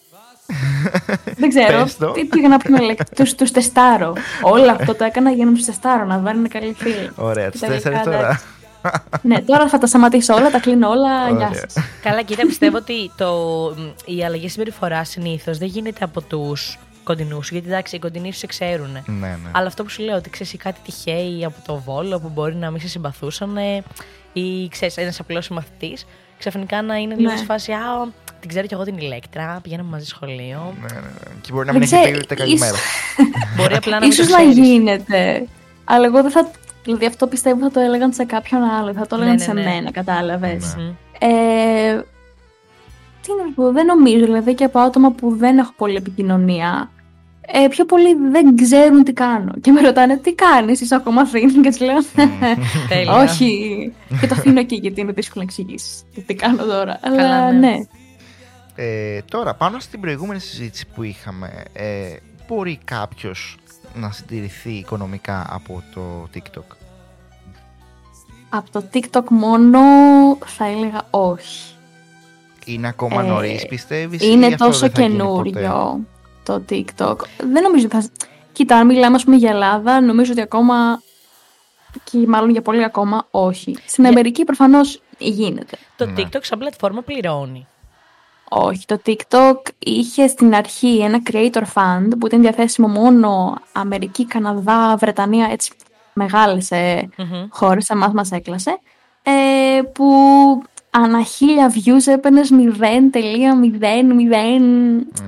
D: Δεν ξέρω.
C: Πες το.
D: Τι πήγα να πούμε, λέξη. Τους, τους τεστάρω. Όλο αυτό το έκανα για να τους τεστάρω, να βάλουν καλή φίλη.
C: Ωραία, τους
D: Τελικά,
C: τέσσερις τώρα.
D: εντάξει. ναι, τώρα θα τα σταματήσω όλα, τα κλείνω όλα. Γεια
C: Ωραία.
D: σας.
B: Καλά, κοίτα, πιστεύω ότι το, μ, η αλλαγή συμπεριφοράς συνήθως δεν γίνεται από τους κοντινούς σου. Γιατί εντάξει, οι κοντινοί σου σε ξέρουν.
C: Ναι, ναι.
B: Αλλά αυτό που σου λέω, ότι ξέρεις κάτι τυχαίοι από το βόλο που μπορεί να μην σε συμπαθούσαν ε, ή ξέρεις ένας απλός συμμαθητής, ξαφνικά να είναι λίγο
D: Ναι.
B: σε φάση. Α, την ξέρω κι εγώ την ηλέκτρα, πηγαίναμε μαζί σχολείο.
C: Ναι, ναι, ναι. Και μπορεί να μην
D: Δεν
C: έχει
D: ξέρω,
C: πει ούτε
D: ίσως-
C: καλημέρα.
B: Μπορεί απλά να μην το
D: Ίσως να
B: ξέρεις.
D: γίνεται. Αλλά εγώ δεν θα. Δηλαδή αυτό πιστεύω θα το έλεγαν σε κάποιον άλλο. Θα το έλεγαν
B: Ναι, ναι,
D: σε
B: ναι.
D: μένα, κατάλαβες.
C: Ναι.
B: Μμ.
D: Ε, τι να σου πω, δεν νομίζω. Δηλαδή και από άτομα που δεν έχω πολύ επικοινωνία. Ε, πιο πολλοί δεν ξέρουν τι κάνω. Και με ρωτάνε τι κάνεις, είσαι ακόμα θρύνη. Και τους λέω
B: Τέλεια.
D: Όχι. και το αφήνω εκεί γιατί είναι δύσκολο να εξηγήσεις τι κάνω τώρα. Αλλά
B: Καλά, ναι.
D: ναι.
C: Ε, τώρα, πάνω στην προηγούμενη συζήτηση που είχαμε, ε, μπορεί κάποιος να συντηρηθεί οικονομικά από το TikTok;
D: Από το TikTok μόνο θα έλεγα όχι.
C: Είναι ακόμα
D: Ε,
C: νωρίς πιστεύεις
D: Είναι
C: ή αυτό
D: τόσο
C: δεν θα γίνει ποτέ;
D: καινούριο το TikTok. Δεν νομίζω ότι θα... Κοίτα, αν μιλάμε ας πούμε για Ελλάδα, νομίζω ότι ακόμα και μάλλον για πολύ ακόμα όχι. Στην
B: Για-
D: Αμερική προφανώς γίνεται.
B: Το
C: Ναι.
B: TikTok σαν πλατφόρμα πληρώνει.
D: Όχι, το TikTok είχε στην αρχή ένα creator fund που ήταν διαθέσιμο μόνο Αμερική, Καναδά, Βρετανία, έτσι μεγάλες ε,
B: Μμμ.
D: χώρες, εμάς μας έκλασε, ε, που ανά χίλια views έπαιρνες 0.000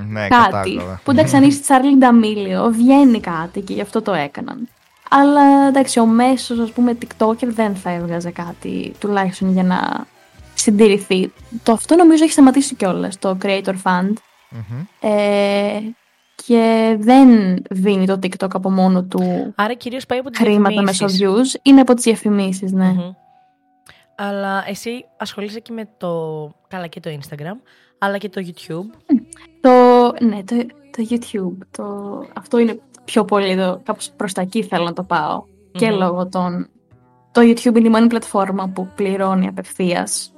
C: Ναι,
D: κάτι.
C: κατάλαβα.
D: Που εντάξει, αν είσαι Τσάρλι Νταμίλιο, βγαίνει κάτι και γι' αυτό το έκαναν. Αλλά εντάξει, ο μέσος, ας πούμε, TikToker δεν θα έβγαζε κάτι, τουλάχιστον για να συντηρηθεί. Το αυτό νομίζω έχει σταματήσει κιόλας, το Creator Fund.
C: Μμμ.
D: Ε, και δεν δίνει το TikTok από μόνο του
B: Άρα κυρίως πάει από τις
D: χρήματα μέσω views. Είναι από τις διαφημίσεις, ναι.
B: Αλλά εσύ ασχολείσαι και με το. Καλά και το Instagram, αλλά και το YouTube.
D: Το, ναι, το, το YouTube. Το, αυτό είναι πιο πολύ το, κάπως προς τα εκεί θέλω να το πάω. Και
B: Μμμ.
D: λόγω των... Το YouTube είναι η μόνη πλατφόρμα που πληρώνει απευθείας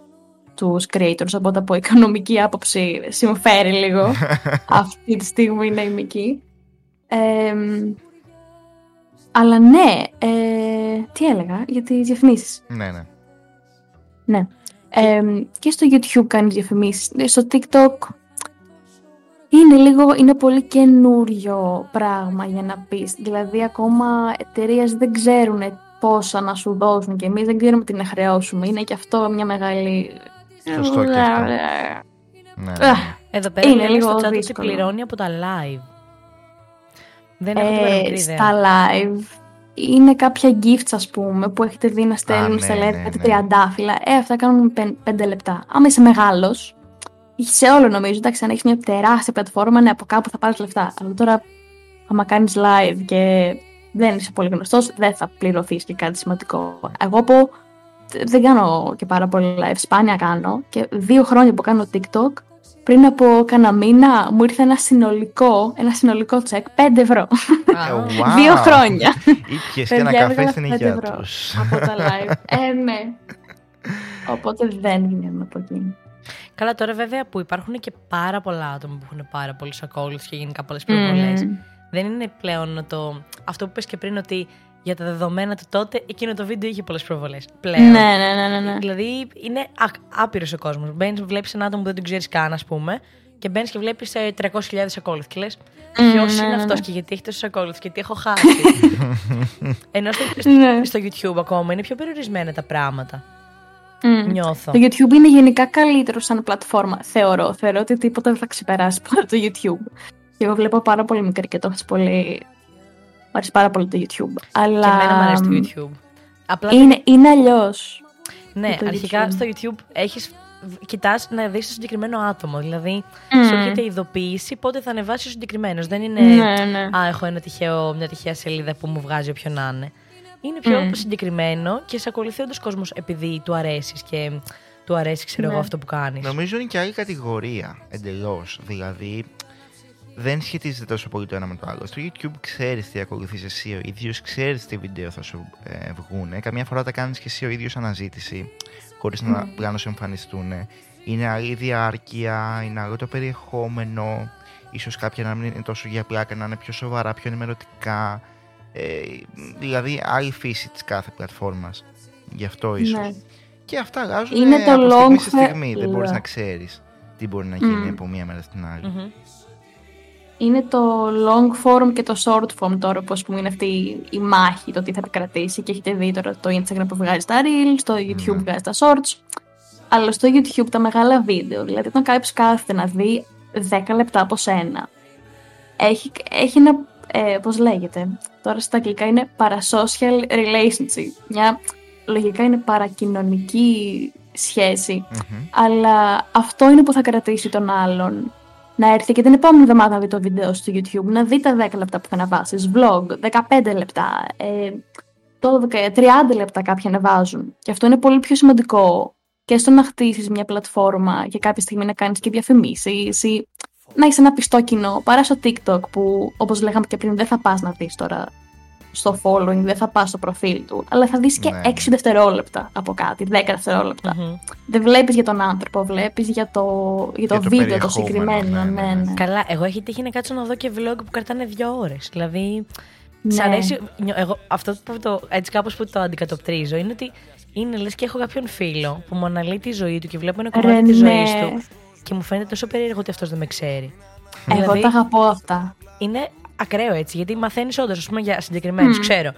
D: τους creators, οπότε από οικονομική άποψη συμφέρει λίγο αυτή τη στιγμή να είμαι εκεί. Εμ, αλλά ναι, ε, τι έλεγα για τις διαφημίσεις.
C: Ναι, ναι.
D: Ναι. Εμ, και στο YouTube κάνει διαφημίσεις. Ε, Στο TikTok είναι λίγο, είναι πολύ καινούριο πράγμα για να πεις. Δηλαδή ακόμα εταιρείες δεν ξέρουν πόσα να σου δώσουν και εμείς δεν ξέρουμε τι να χρεώσουμε. Είναι και αυτό μια μεγάλη...
C: Σωστό και αυτό. ναι, ναι.
D: Αχ,
B: Εδώ πέρα
D: Είναι
B: είναι
D: λίγο
B: στο chat ότι
D: δύσκολο.
B: πληρώνει από τα live. Δεν έχω την
D: Ε,
B: παραμικρή ιδέα.
D: στα live είναι κάποια gifts ας πούμε που έχετε δει να στέλνουν
C: ναι,
D: στα live
C: ναι,
D: κάτι
C: ναι.
D: τριαντάφυλλα. Ε, αυτά κάνουν πεν- πέντε λεπτά. Άμα είσαι μεγάλος, σε όλο νομίζω, εντάξει, αν έχεις μια τεράστια πλατφόρμα, ναι, από κάπου θα πάρεις λεφτά. Αλλά τώρα, άμα κάνεις live και δεν είσαι πολύ γνωστός, δεν θα πληρωθείς και κάτι σημαντικό. Εγώ πω, δεν κάνω και πάρα πολύ live, σπάνια κάνω και δύο χρόνια που κάνω TikTok, πριν από κάνα μήνα μου ήρθε ένα συνολικό, ένα συνολικό τσεκ 5 ευρώ.
B: Α,
C: Ε, wow.
D: Δύο χρόνια.
C: Ήπιες και ένα
D: Παιδιά,
C: καφέ
D: έβγαλα
C: στην
D: πέντε
C: υγεία
D: ευρώ
C: τους.
D: Από τα live. ε, ναι. Οπότε δεν γίνομαι από εκεί.
B: Καλά, τώρα βέβαια που υπάρχουν και πάρα πολλά άτομα που έχουν πάρα πολλούς ακόλουθους και γενικά πολλές προβολές.
D: Μμμ.
B: Δεν είναι πλέον το. Αυτό που πες και πριν ότι για τα δεδομένα του τότε εκείνο το βίντεο είχε πολλές προβολές. Πλέον.
D: Ναι, ναι, ναι, ναι, ναι.
B: Δηλαδή είναι άπειρος ο κόσμος. Μπαίνεις, βλέπεις ένα άτομο που δεν τον ξέρεις καν, ας πούμε, και μπαίνεις και βλέπεις 300.000 ακόλουθοι. Και λες, ποιος
D: ναι,
B: είναι
D: ναι,
B: αυτός
D: ναι.
B: και γιατί έχει τόσου ακόλουθου και τι έχω χάσει. Ενώ στο,
D: Ναι.
B: στο YouTube ακόμα είναι πιο περιορισμένα τα πράγματα.
D: Μμ.
B: Νιώθω.
D: Το YouTube είναι γενικά καλύτερο σαν πλατφόρμα, θεωρώ. Θεωρώ ότι τίποτα δεν θα ξεπεράσει ποτέ το YouTube. Και εγώ βλέπω πάρα πολύ μικρή και το έχω πολύ. Μου αρέσει πάρα πολύ το YouTube. Αλλά.
B: Και εμένα μου αρέσει το YouTube. Απλά
D: Είναι, είναι αλλιώς.
B: Ναι,
D: το
B: αρχικά
D: YouTube.
B: στο YouTube έχεις, κοιτάς να δεις το συγκεκριμένο άτομο. Δηλαδή,
D: Μμμ.
B: σου έρχεται ειδοποίηση πότε θα ανεβάσει ο συγκεκριμένος. Δεν είναι.
D: Ναι, ναι.
B: Α, έχω ένα τυχαίο, μια τυχαία σελίδα που μου βγάζει όποιον να είναι. Είναι πιο
D: Μμ.
B: συγκεκριμένο και σε ακολουθεί όντως κόσμος επειδή του αρέσεις και του αρέσει, ξέρω
D: Ναι.
B: εγώ, αυτό που κάνεις.
C: Νομίζω είναι και άλλη κατηγορία εντελώς. Δηλαδή, δεν σχετίζεται τόσο πολύ το ένα με το άλλο. Στο YouTube ξέρεις τι ακολουθείς εσύ ο ίδιος, ξέρεις τι βίντεο θα σου ε, βγουν. Καμιά φορά τα κάνεις και εσύ ο ίδιος αναζήτηση, χωρίς να πλάνο σου εμφανιστούν. Είναι άλλη διάρκεια, είναι άλλο το περιεχόμενο. ίσως κάποια να μην είναι τόσο για πλάκα, να είναι πιο σοβαρά, πιο ενημερωτικά. Ε, δηλαδή, άλλη φύση της κάθε πλατφόρμας. Γι' αυτό ίσως.
D: Ναι.
C: Και αυτά αλλάζουν
D: Είναι το
C: από στιγμή σε
D: long
C: στιγμή. Δεν μπορείς
D: haul.
C: να ξέρεις τι μπορεί να γίνει
D: Μμ.
C: από μία μέρα στην άλλη.
B: Μμμ.
D: Είναι το long form και το short form τώρα που ας πούμε είναι αυτή η μάχη το τι θα επικρατήσει και έχετε δει τώρα το Instagram που βγάζει τα reels, το YouTube
C: Ναι.
D: βγάζει τα shorts. Αλλά στο YouTube τα μεγάλα βίντεο, δηλαδή όταν κάποιος κάθεται να δει 10 λεπτά από σένα έχει, έχει ένα, ε, πώς λέγεται, τώρα στα αγγλικά είναι parasocial relationship, μια λογικά είναι παρακοινωνική σχέση.
C: Μμμ.
D: αλλά αυτό είναι που θα κρατήσει τον άλλον να έρθει και την επόμενη εβδομάδα να δει το βίντεο στο YouTube, να δει τα 10 λεπτά που θα αναβάσει, vlog, 15 λεπτά, ε, 12, 30 λεπτά κάποιοι ανεβάζουν. Και αυτό είναι πολύ πιο σημαντικό και στο να χτίσεις μια πλατφόρμα και κάποια στιγμή να κάνεις και διαφημίσεις ή να έχεις ένα πιστό κοινό παρά στο TikTok που όπως λέγαμε και πριν δεν θα πας να δεις τώρα στο following, δεν θα πας στο προφίλ του, αλλά θα δεις και
C: Ναι.
D: 6 δευτερόλεπτα από κάτι, 10 δευτερόλεπτα.
B: Μμμ.
D: Δεν βλέπεις για τον άνθρωπο, βλέπεις για το, για το
C: Για το
D: βίντεο το
C: περιεχόμενο,
D: συγκεκριμένο.
C: ναι, ναι,
D: Ναι, ναι.
B: Καλά, εγώ έχει τύχει να κάτσω να δω και vlog που κρατάνε δύο ώρες. Δηλαδή, Σ'
D: Ναι.
B: αρέσει, νιώ- εγώ, αυτό που το, έτσι κάπως που το αντικατοπτρίζω είναι ότι είναι λες και έχω κάποιον φίλο που μου αναλύει τη ζωή του και βλέπω ένα κομμάτι
D: Ρε,
B: της
D: ναι.
B: ζωής του και μου φαίνεται τόσο περίεργο ότι αυτός δεν με ξέρει.
D: Εγώ
B: Δηλαδή,
D: τα αγαπώ αυτά.
B: είναι ακραίο έτσι, γιατί μαθαίνεις όντως, ας πούμε, για συγκεκριμένους,
D: Μμμ.
B: ξέρω.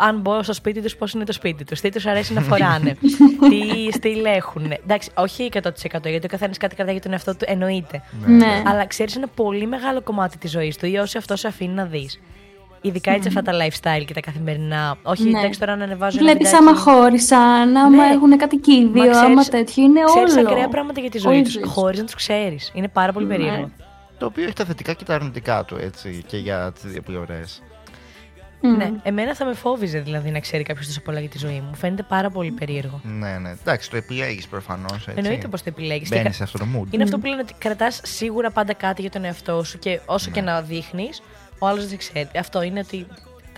B: αν μπω στο σπίτι τους, πώς είναι το σπίτι τους, τι τους αρέσει να φοράνε, τι στυλ έχουν. Εντάξει, όχι 100% γιατί ο καθένας κάτι κρατάει για τον εαυτό του, εννοείται.
D: Ναι.
B: Αλλά ξέρεις ένα πολύ μεγάλο κομμάτι της ζωής του ή όσοι αυτό σε αφήνει να δεις. Ειδικά έτσι αυτά τα lifestyle και τα καθημερινά. Όχι,
D: Ναι.
B: εντάξει τώρα να ανεβάζω ένα
D: Βλέπεις
B: βιντεάκι.
D: άμα χώρισαν, άμα
B: Ναι.
D: έχουν κατοικίδιο,
B: Μα ξέρεις-
D: άμα τέτοιο. Είναι
B: Ξέρεις
D: όλο.
B: ακραία πράγματα για τη ζωή
D: Όλη
B: τους,
D: η ζωή τους.
B: χωρίς να τους ξέρεις. Είναι πάρα πολύ
D: Ναι.
B: περίεργο.
C: Το οποίο έχει τα θετικά και τα αρνητικά του, έτσι, και για τις δύο πλευρές.
D: Μμ.
B: Ναι, εμένα θα με φόβιζε δηλαδή να ξέρει κάποιος τόσο πολλά για τη ζωή μου. Μου φαίνεται πάρα πολύ περίεργο.
C: Ναι, ναι. Εντάξει, το επιλέγεις προφανώς.
B: Εννοείται πως το επιλέγεις.
C: Μπαίνεις σε αυτό το mood.
B: Είναι αυτό που λένε ότι κρατάς σίγουρα πάντα κάτι για τον εαυτό σου και όσο
C: Ναι.
B: και να δείχνεις, ο άλλος δεν ξέρει. Αυτό είναι ότι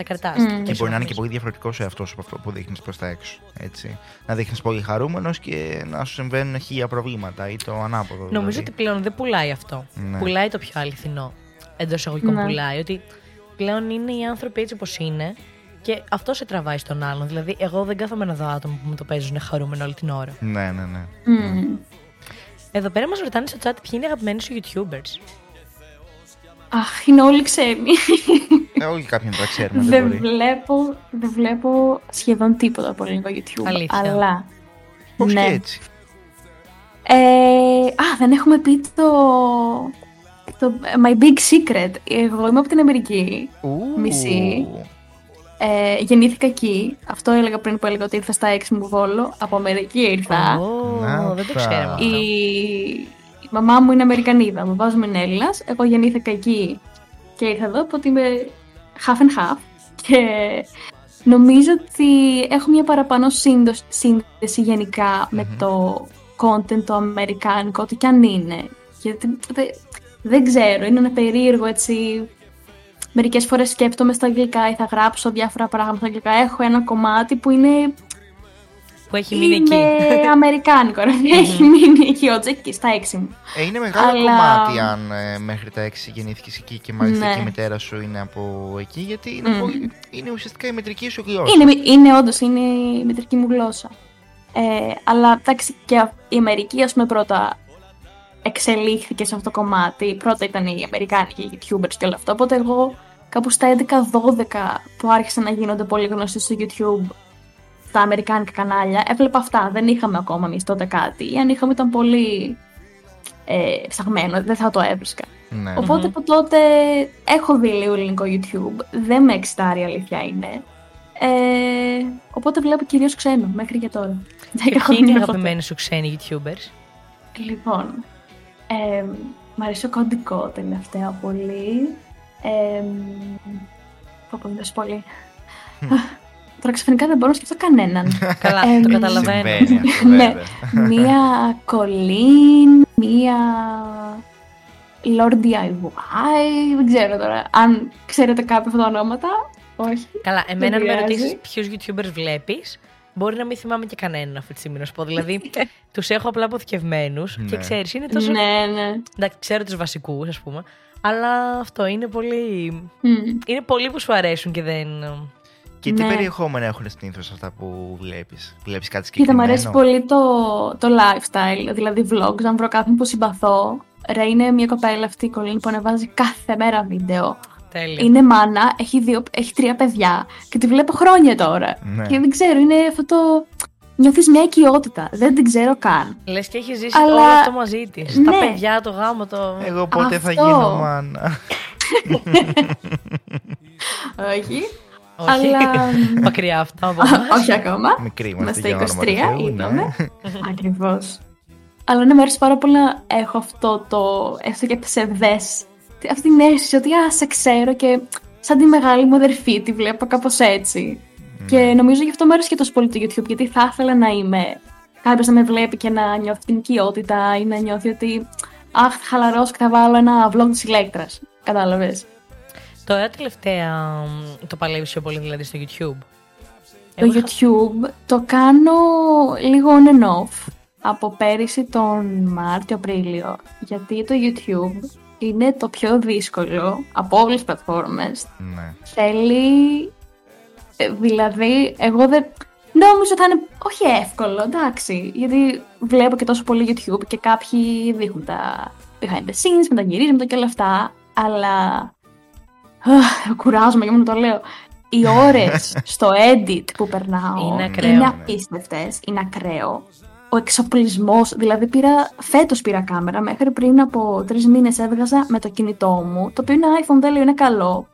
B: τα κρατάς.
D: Μμ.
C: Και μπορεί να είναι και πολύ διαφορετικός σε αυτός από αυτό που δείχνεις προς τα έξω. Έτσι. Να δείχνεις πολύ χαρούμενος και να σου συμβαίνουν χίλια προβλήματα ή το ανάποδο.
B: Νομίζω
C: δηλαδή.
B: ότι πλέον δεν πουλάει αυτό.
C: Ναι.
B: Πουλάει το πιο αληθινό. Εντός εισαγωγικών
D: Ναι.
B: πουλάει. Ότι πλέον είναι οι άνθρωποι έτσι όπως είναι και αυτό σε τραβάει στον άλλον. Δηλαδή, εγώ δεν κάθομαι να δω άτομα που μου το παίζουν χαρούμενο όλη την ώρα.
C: Ναι, ναι, ναι.
D: Μμ.
B: Εδώ πέρα μας ρωτάνε στο chat ποιοι είναι οι αγαπημένοι σου YouTubers.
D: Αχ, είναι όλοι ξένοι.
C: Ε, όλοι κάποιον τα ξέρουμε, δεν
D: δεν,
C: μπορεί.
D: βλέπω, δεν βλέπω σχεδόν τίποτα από ελληνικό YouTube.
B: Αλήθεια.
D: Αλλά.
C: Πώς
D: ναι.
C: και έτσι.
D: Ε, α, δεν έχουμε πει το. το My Big Secret. Εγώ είμαι από την Αμερική.
C: Ου.
D: Μισή. Ε, γεννήθηκα εκεί. Αυτό έλεγα πριν που έλεγα ότι ήρθα στα 6 μου βόλο. Από Αμερική ήρθα.
B: Ω,
C: Να
B: δεν το
C: τα.
B: ξέραμε. αυτό.
D: Η... η μαμά μου είναι Αμερικανίδα, ο μπαμπάς μου είναι Έλληνας. Εγώ γεννήθηκα εκεί και ήρθα εδώ, οπότε είμαι half and half. Και νομίζω ότι έχω μια παραπάνω σύντο- σύνδεση γενικά με το content το αμερικάνικο, ό,τι κι αν είναι. Γιατί δε- δεν ξέρω, είναι ένα περίεργο έτσι... Μερικές φορές σκέπτομαι στα αγγλικά ή θα γράψω διάφορα πράγματα στα αγγλικά. Έχω ένα κομμάτι που είναι
B: Που έχει μείνει
D: είναι
B: εκεί.
D: αμερικάνικο, ρε. Έχει μείνει εκεί ο Τζέκη στα έξι μου.
C: Ε, είναι μεγάλο
D: Αλλά-
C: κομμάτι αν ε, μέχρι τα 6 γεννήθηκες εκεί και μάλιστα
D: Ναι.
C: και η μητέρα σου είναι από εκεί, γιατί είναι,
D: Μμμ.
C: πολύ- είναι ουσιαστικά η μετρική σου γλώσσα.
D: Είναι, είναι όντως είναι η μητρική μου γλώσσα. Ε, αλλά εντάξει, και α- η Αμερική, ας πούμε, πρώτα εξελίχθηκε σε αυτό το κομμάτι. Πρώτα ήταν οι Αμερικάνικοι οι YouTubers και όλο αυτό. Οπότε εγώ κάπου στα 11-12 που άρχισαν να γίνονται πολύ γνωστοί στο YouTube τα αμερικάνικα κανάλια, έβλεπα αυτά. Δεν είχαμε ακόμα εμείς τότε κάτι. Ή αν είχαμε ήταν πολύ ε, ψαγμένο, δεν θα το έβρισκα.
C: Ναι.
D: Οπότε από τότε έχω δει λίγο ελληνικό YouTube. Δεν με εξητάρει η αλήθεια είναι. Ε, οπότε βλέπω κυρίως ξένο μέχρι και τώρα. Δεν
B: Και
D: έχω
B: ποιοι είναι οι
D: δει ποτέ.
B: αγαπημένοι σου ξένοι YouTubers;
D: Λοιπόν, ε, μ' αρέσει ο κοντικό τελευταία πολύ. Ε, πω πω, δεν πολύ. Τώρα ξαφνικά δεν μπορώ να σκεφτώ κανέναν.
B: Καλά,
D: Ε,
B: το
D: μ,
B: καταλαβαίνω.
C: Συμβαίνει αυτό,
D: Ναι.
C: βέβαια.
D: μία κολίν, μία Lord DIY, δεν ξέρω τώρα. Αν ξέρετε κάποια αυτά τα ονόματα, όχι.
B: Καλά, εμένα αν με
D: πειράζει.
B: ρωτήσεις ποιους YouTubers βλέπεις, μπορεί να μην θυμάμαι και κανέναν αυτή τη στιγμή να σου πω. Δηλαδή, τους έχω απλά αποθηκευμένους και
C: Ναι.
B: ξέρεις, είναι τόσο.
D: Ναι, ναι.
B: Εντάξει, ξέρω τους βασικούς, ας πούμε. Αλλά αυτό είναι πολύ.
D: Μμ.
B: Είναι πολλοί που σου αρέσουν και δεν.
C: Και τι
D: Ναι.
C: περιεχόμενα έχουν συνήθως αυτά που βλέπεις; Βλέπεις κάτι
D: Κοίτα,
C: συγκεκριμένο.
D: μου αρέσει πολύ το, το lifestyle, δηλαδή vlogs. Αν βρω κάποιον που συμπαθώ, ρε, είναι μια κοπέλα αυτή η κολλήνη που ανεβάζει κάθε μέρα βίντεο.
B: Τέλειο.
D: Είναι μάνα, έχει, δύο, έχει τρία παιδιά και τη βλέπω χρόνια τώρα.
C: Ναι.
D: Και δεν ξέρω, είναι αυτό το. Νιώθεις μια οικειότητα. Δεν την ξέρω καν.
B: Λες και έχεις ζήσει
D: Αλλά-
B: όλο αυτό μαζί της. Τα
D: Ναι.
B: παιδιά, το γάμο, το.
C: Εγώ πότε θα
D: Αυτό.
C: γίνω μάνα.
D: Όχι.
B: Όχι.
D: Αλλά.
B: Μακριά αυτό από εμάς.
D: Όχι ακόμα.
C: Μικρή
D: Είμαστε
C: είμαστε για
D: 23,
C: όνομα του Θεού, ναι.
D: είπαμε. Ακριβώς. Αλλά ναι, μου αρέσει πάρα πολύ να έχω αυτό το έστω και ψευδέ. Αυτή την αίσθηση ότι α, σε ξέρω και σαν τη μεγάλη μου αδερφή τη βλέπω κάπως έτσι.
C: Ναι.
D: Και νομίζω γι' αυτό μου αρέσει και τόσο πολύ το YouTube, γιατί θα ήθελα να είμαι κάποιος να με βλέπει και να νιώθει την οικειότητα ή να νιώθει ότι Αχ, θα χαλαρώσω και θα βάλω ένα vlog της ηλέκτρας. Κατάλαβες.
B: Τώρα τελευταία μ, το παλεύει πιο πολύ δηλαδή στο YouTube.
D: Το
B: Εγώ είχα-
D: YouTube το κάνω λίγο on and off από πέρυσι τον Μάρτιο-Απρίλιο γιατί το YouTube είναι το πιο δύσκολο από όλες τις πλατφόρμες.
C: Ναι.
D: Θέλει, ε, δηλαδή, εγώ δεν νόμιζα θα είναι όχι εύκολο, εντάξει, γιατί βλέπω και τόσο πολύ YouTube και κάποιοι δείχνουν τα behind the scenes, με τα γυρίσματα και όλα αυτά, αλλά αχ, κουράζομαι για μόνο το λέω. οι ώρες στο edit που περνάω
B: Είναι ακραίο.
D: είναι απίστευτες, είναι ακραίο. Ο εξοπλισμός, δηλαδή πήρα, φέτος πήρα κάμερα, μέχρι πριν από τρεις μήνες έβγαζα με το κινητό μου, το οποίο είναι iPhone, δεν λέω είναι καλό,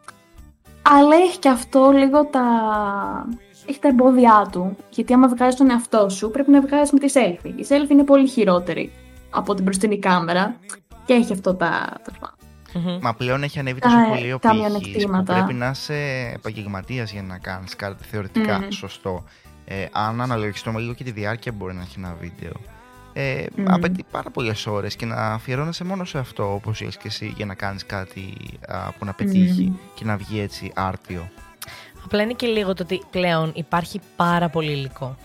D: αλλά έχει και αυτό λίγο τα... Έχει τα εμπόδια του. Γιατί άμα βγάζεις τον εαυτό σου, πρέπει να βγάζεις με τη selfie. Η selfie είναι πολύ χειρότερη από την μπροστινή κάμερα. Και έχει αυτό τα. Τέλος πάντων.
B: Μμμ.
C: Μα πλέον έχει ανέβει
D: Τα-
C: τόσο πολύ ο
D: τα
C: πύχης που
D: μειονεκτήματα.
C: πρέπει να είσαι επαγγελματίας για να κάνεις κάτι θεωρητικά
D: Μμμ.
C: σωστό. Ε, αν αναλογιστούμε λίγο και τη διάρκεια που μπορεί να έχει ένα βίντεο. Ε,
D: Μμμ.
C: Απαιτεί πάρα πολλές ώρες και να αφιερώνεσαι μόνο σε αυτό, όπως λες και εσύ, για να κάνεις κάτι α, που να πετύχει
D: Μμμ.
C: και να βγει έτσι άρτιο.
B: Απλά είναι και λίγο το ότι πλέον υπάρχει πάρα πολύ υλικό.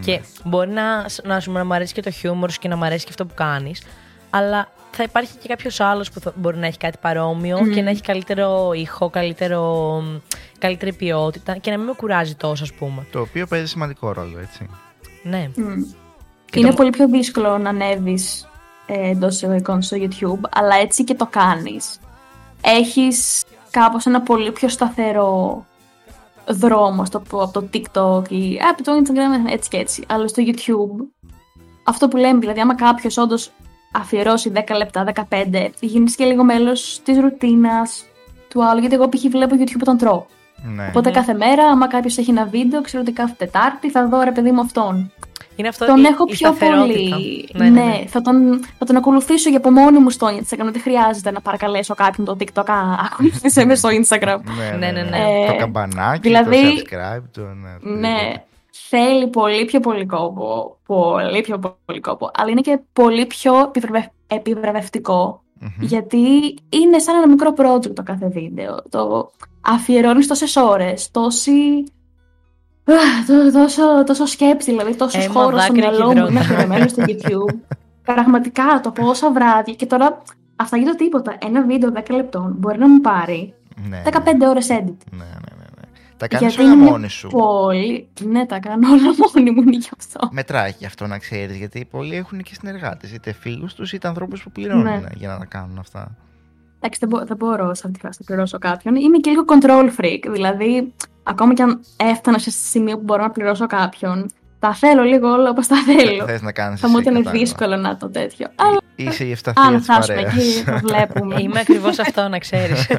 B: Και μπορεί να, να, σου, να μ' αρέσει και το χιούμορ σου και να μ' αρέσει και αυτό που κάνεις, αλλά θα υπάρχει και κάποιος άλλος που θα, μπορεί να έχει κάτι παρόμοιο και να έχει καλύτερο ήχο, καλύτερο, καλύτερη ποιότητα και να μην με κουράζει τόσο, ας πούμε.
C: Το οποίο παίζει σημαντικό ρόλο, έτσι.
B: Ναι.
D: Μμ.
B: Και
D: Είναι
B: το-
D: πολύ πιο δύσκολο να ανέβεις εντός εισαγωγικών στο YouTube, αλλά έτσι και το κάνεις. Έχεις κάπως ένα πολύ πιο σταθερό δρόμο στο, από το TikTok ή από το Instagram, έτσι και έτσι. Αλλά στο YouTube, αυτό που λέμε, δηλαδή, άμα κάποιος όντως αφιερώσει 10 λεπτά, 15, γίνεις και λίγο μέλος της ρουτίνας του άλλου. Γιατί εγώ π.χ. βλέπω YouTube όταν τρώω.
C: Ναι.
D: Οπότε κάθε μέρα, άμα κάποιος έχει ένα βίντεο, ξέρω ότι κάθε Τετάρτη θα δω ρε παιδί μου αυτόν.
B: Είναι αυτό
D: Τον
B: η-
D: έχω
B: η
D: πιο
B: σταθερότητα.
D: πολύ.
B: Ναι, ναι, ναι.
D: θα, τον, θα τον ακολουθήσω για από μόνη μου στο Instagram. Δεν χρειάζεται να παρακαλέσω κάποιον το TikTok. Α, ακολουθήσε με στο Instagram.
B: Ναι, ναι, ναι.
D: Ε,
C: Το καμπανάκι,
D: δηλαδή-
C: το subscribe, το... Ναι,
D: ναι. Θέλει πολύ πιο πολύ κόπο. Πολύ πιο πολύ κόπο. Αλλά είναι και πολύ πιο επιβραβευ- επιβραβευτικό.
C: Μμμ.
D: Γιατί είναι σαν ένα μικρό project το κάθε βίντεο. Το αφιερώνεις τόσες ώρες, τόση. Αχ, τό- τόσο, τόσο σκέψη, δηλαδή τόσος
B: Αίμα,
D: χώρος στο
B: δάκρυα και
D: μυαλό μου είναι
B: υδρότα.
D: αφιερωμένο στο YouTube. Πραγματικά το πόσα βράδια. Και τώρα αυτά για το τίποτα. Ένα βίντεο 10 λεπτών μπορεί να μου πάρει
C: Ναι,
D: 15 ώρες edit.
C: Ναι, ναι, ναι. Ναι. Τα κάνεις
D: Γιατί
C: όλα
D: είναι μια
C: μόνη σου;
D: Πολύ. Ναι, τα κάνω όλα μόνη μου είναι γι' αυτό.
C: Μετράει και αυτό να ξέρεις, γιατί πολλοί έχουν και συνεργάτες, είτε φίλους τους είτε ανθρώπους που πληρώνουν
D: Ναι.
C: για να τα κάνουν αυτά.
D: Εντάξει, δεν, μπο- δεν μπορώ σε αυτή τη φάση να πληρώσω κάποιον. Είμαι και λίγο control freak. Δηλαδή, ακόμα και αν έφτανα σε σημείο που μπορώ να πληρώσω κάποιον, τα θέλω λίγο όλα όπως τα θέλω.
C: Θες να κάνεις.
D: Θα μου ήταν δύσκολο να το τέτοιο. Αλλά
C: Είσαι η ευσταθία
D: αν
C: της
D: φτάσουμε
C: παρέας.
D: εκεί, το βλέπουμε.
B: Είμαι ακριβώς αυτό, να ξέρεις.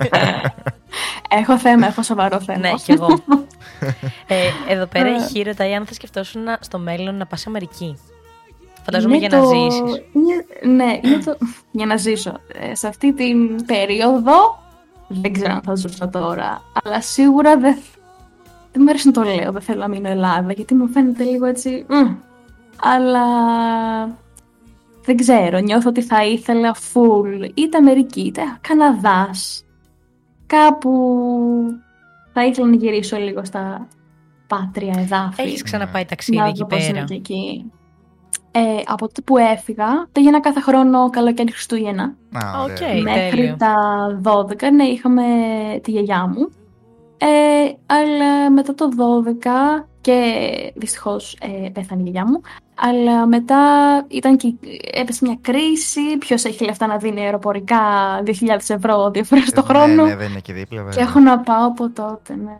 D: έχω θέμα, έχω σοβαρό θέμα.
B: ναι, κι εγώ. ε, εδώ πέρα η Χή ρωτάει αν θα σκεφτόσουν να- στο μέλλον να πας Αμερική. Φαντάζομαι
D: Είναι
B: για να
D: το-
B: ζήσεις.
D: είναι- Ναι, είναι το... για να ζήσω. Ε, σε αυτή την περίοδο δεν ξέρω αν θα ζούσα τώρα, αλλά σίγουρα δεν, δεν μου αρέσει να το λέω, δεν θέλω να μείνω Ελλάδα, γιατί μου φαίνεται λίγο έτσι... μμ. Αλλά δεν ξέρω, νιώθω ότι θα ήθελα full είτε Αμερική είτε Καναδάς. Κάπου θα ήθελα να γυρίσω λίγο στα πάτρια εδάφη
B: Έχεις ξαναπάει ταξίδι
D: να
B: εκεί
D: δω πώς είναι
B: πέρα.
D: και εκεί. Ε, από τότε που έφυγα, πήγαινα κάθε χρόνο καλοκαίρι Χριστούγεννα.
C: Α, ωραία.
B: Οκ.
D: Μέχρι
B: τέλειο.
D: τα 12, ναι, είχαμε τη γιαγιά μου. Ε, αλλά μετά το 12 και δυστυχώς ε, πέθανε η γιαγιά μου. Αλλά μετά ήταν και, έπεσε μια κρίση. Ποιος έχει λεφτά να δίνει αεροπορικά 2.000 ευρώ δύο φορές το
C: Ναι,
D: χρόνο;
C: Ναι, δεν είναι και δίπλα,
D: Και
C: βέβαια.
D: έχω να πάω από τότε, ναι.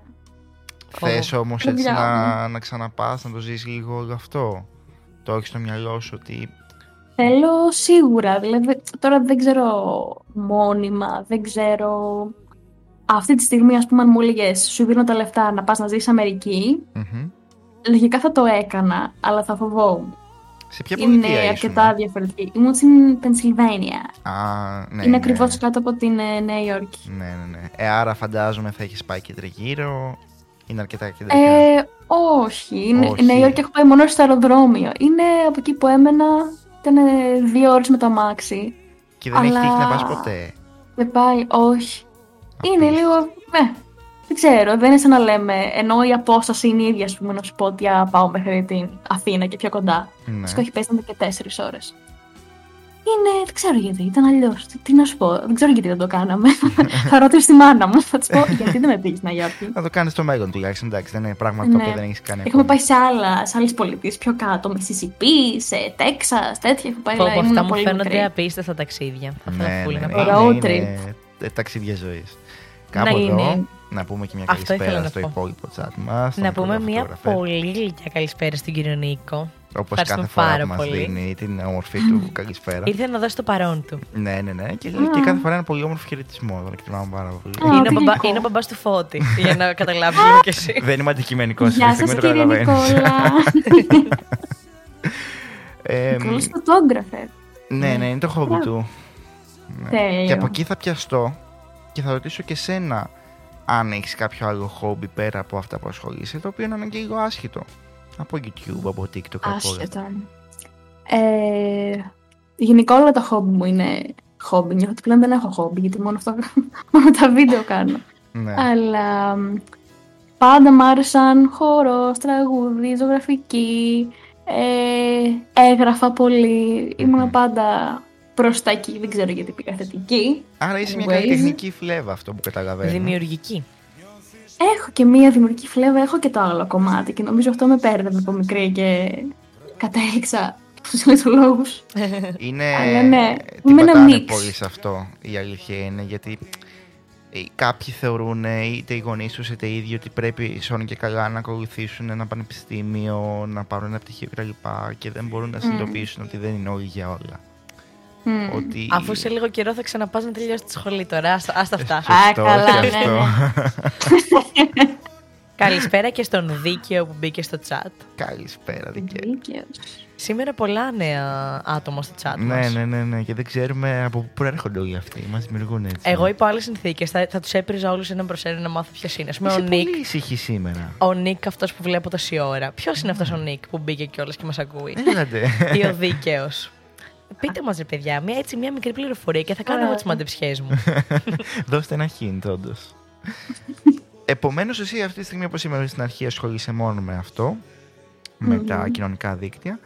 C: Θες όμως έτσι
D: Παιδιά
C: να, να ξαναπάς, να το ζήσει λίγο όλο αυτό; Το έχεις στο μυαλό σου ότι.
D: Θέλω σίγουρα. Δηλαδή, τώρα δεν ξέρω μόνιμα, δεν ξέρω. Αυτή τη στιγμή, ας πούμε, αν μου έλεγες σου δίνω τα λεφτά να πας να ζήσει Αμερική,
C: Μμμ.
D: λογικά θα το έκανα, αλλά θα φοβόμουν.
C: Σε ποια
D: Είναι
C: πολιτεία ήσουν;
D: αρκετά διαφορετική. Ήμουν στην Πενσιλβάνια.
C: Α, ναι,
D: Είναι
C: ναι.
D: ακριβώς κάτω από την ε, Νέα Υόρκη.
C: Ναι, ναι, ναι. Ε, άρα φαντάζομαι θα έχεις πάει και τριγύρω. Είναι αρκετά κεντρικά.
D: Ε, όχι. Είναι,
C: Όχι.
D: Η Νέα Υόρκη έχω πάει μόνο στο αεροδρόμιο. Είναι από εκεί που έμενα. Ήταν ε, δύο ώρες με το αμάξι.
C: και δεν έχει
D: αλλά-
C: τύχει να πας ποτέ;
D: Δεν πάει, όχι. Είναι
C: Απίστευτο.
D: λίγο. Ναι, δεν ξέρω. Δεν είναι σαν να λέμε. Ενώ η απόσταση είναι η ίδια, ας πούμε, να σου πω ότι α, πάω μέχρι την Αθήνα και πιο κοντά.
C: Ναι.
D: Ναι. έχει πέσει ήταν και τέσσερις ώρες. Είναι. Δεν ξέρω γιατί. Ήταν αλλιώς. Τι, τι να σου πω. Δεν ξέρω γιατί δεν το κάναμε. θα ρωτήσω τη μάνα μου. Θα της πω γιατί δεν με πήγε στη Νέα Υόρκη.
C: Να το κάνεις στο μέλλον τουλάχιστον. Εντάξει, δεν είναι πράγματα τα
D: Ναι.
C: οποία δεν έχεις κάνει.
D: Έχουμε
C: ακόμα.
D: πάει σε, άλλα, σε άλλες πολιτείες πιο κάτω, με Mississippi, σε Τέξας, τέτοια. Έχω πάει,
B: Πω,
D: αλλά
B: πω,
D: ήμουν
B: αυτά μου
D: πολύ
B: φαίνονται
D: μικρή.
B: απίστευτα ταξίδια. Θα
C: Ναι,
B: ήθελα πολύ
C: ναι,
B: να
C: ναι.
B: πάω.
D: πάω. Road
C: Είναι, είναι, ε, ταξίδια ζωής. Κάπου
B: Ναι,
C: εδώ
B: είναι.
C: Να πούμε και μια
B: Αυτό ήθελα
C: καλησπέρα
B: να
C: στο
B: πω.
C: υπόλοιπο chat μας.
B: Να πούμε μια πολύ γλυκιά καλησπέρα στον κύριο Νίκο.
C: Όπως
B: Ευχαριστούμε
C: κάθε φορά
B: πάρα
C: που μας
B: πολύ.
C: δίνει την ομορφή του καλησπέρα.
B: Ήρθε να δώσει το παρόν του.
C: ναι, ναι, ναι. Και, και κάθε φορά ένα πολύ όμορφο χαιρετισμό. Τον εκτιμάμε πάρα πολύ.
D: Α,
B: είναι, ο
D: τι
B: μπαμπά,
D: γλυκό.
B: είναι ο μπαμπάς του Φώτη, για να καταλάβεις λίγο κι εσύ.
C: Δεν είμαι αντικειμενικός
D: Γεια σας
C: στιγμή, το
D: κύριε
C: καταλαβαίνεις.
D: Νικόλα.
C: Ε,
D: Νικόλας φωτόγραφε.
C: ναι, ναι, είναι το χόμπι
D: Μπράβο.
C: του. Ναι.
D: Τέλειο.
C: Και από εκεί θα πιαστώ και θα ρωτήσω και σένα αν έχεις κάποιο άλλο χόμπι πέρα από αυτά που ασχολείσαι, το οποίο να είναι και λίγο άσχετο. Από YouTube, από TikTok, από όλα.
D: Άσχετο. Ε, γενικά όλα τα χόμπι μου είναι χόμπι. Νιώθω ότι πλέον δεν έχω χόμπι, γιατί μόνο, αυτό, μόνο τα βίντεο κάνω.
C: Ναι.
D: Αλλά μ, πάντα μ' άρεσαν χορός, τραγούδι, ζωγραφική, ε, έγραφα πολύ. Ήμουνα πάντα προς τα εκεί, δεν ξέρω γιατί πήγα θετική.
C: Άρα είσαι μια
D: Anyways.
C: καλλιτεχνική φλέβα αυτό που καταλαβαίνω.
B: Δημιουργική.
D: Έχω και μία δημιουργική φλέβα, έχω και το άλλο κομμάτι και νομίζω αυτό με πέρδευε από μικρή και κατέληξα στους λιτολόγους.
C: Είναι.
D: Αλλά ναι,
C: τι
D: είμαι ένα
C: πατάνε
D: μίξ.
C: πολύ σε αυτό η αλήθεια είναι γιατί ε, κάποιοι θεωρούν ε, είτε οι γονείς τους είτε οι ίδιοι ότι πρέπει σώνει και καλά να ακολουθήσουν ένα πανεπιστήμιο, να πάρουν ένα πτυχίο κτλ. Και δεν μπορούν να συνειδητοποιήσουν ότι δεν είναι όλοι για όλα.
D: Μμ.
C: Ότι...
B: Αφού σε λίγο καιρό θα ξαναπάς να τελειώσει τη σχολή τώρα. Άστα, άστα αυτά.
D: Α,
C: Σωστό,
D: καλά,
C: και
D: ναι,
C: αυτό.
D: ναι.
B: Καλησπέρα και στον Δίκαιο που μπήκε στο chat.
C: Καλησπέρα, δικαίω.
D: Δίκαιος.
B: Σήμερα πολλά νέα άτομα στο chat
C: Ναι,
B: μας.
C: ναι, ναι, ναι. Και δεν ξέρουμε από πού προέρχονται όλοι αυτοί. Μας δημιουργούν έτσι.
B: Εγώ υπό άλλες συνθήκες θα, θα τους έπριζα όλους έναν προς έναν να μάθω ποιος είναι. Α πούμε,
C: Είσαι
B: ο Νίκ,
C: πολύ ησυχή σήμερα.
B: ο Νίκ αυτός που βλέπω τόση ώρα. Ποιος είναι αυτός ο Νίκ που μπήκε κιόλας και μας ακούει;
C: Έλατε.
B: Ή ο Δίκαιος. Πείτε μα, ρε παιδιά, μια, έτσι, μια μικρή πληροφορία και θα κάνω εγώ τι μαντεψιέ μου.
C: Δώστε ένα hint, όντω. Επομένω, εσύ αυτή τη στιγμή, όπω είπαμε στην αρχή, ασχολείσαι μόνο με αυτό. Με τα κοινωνικά δίκτυα.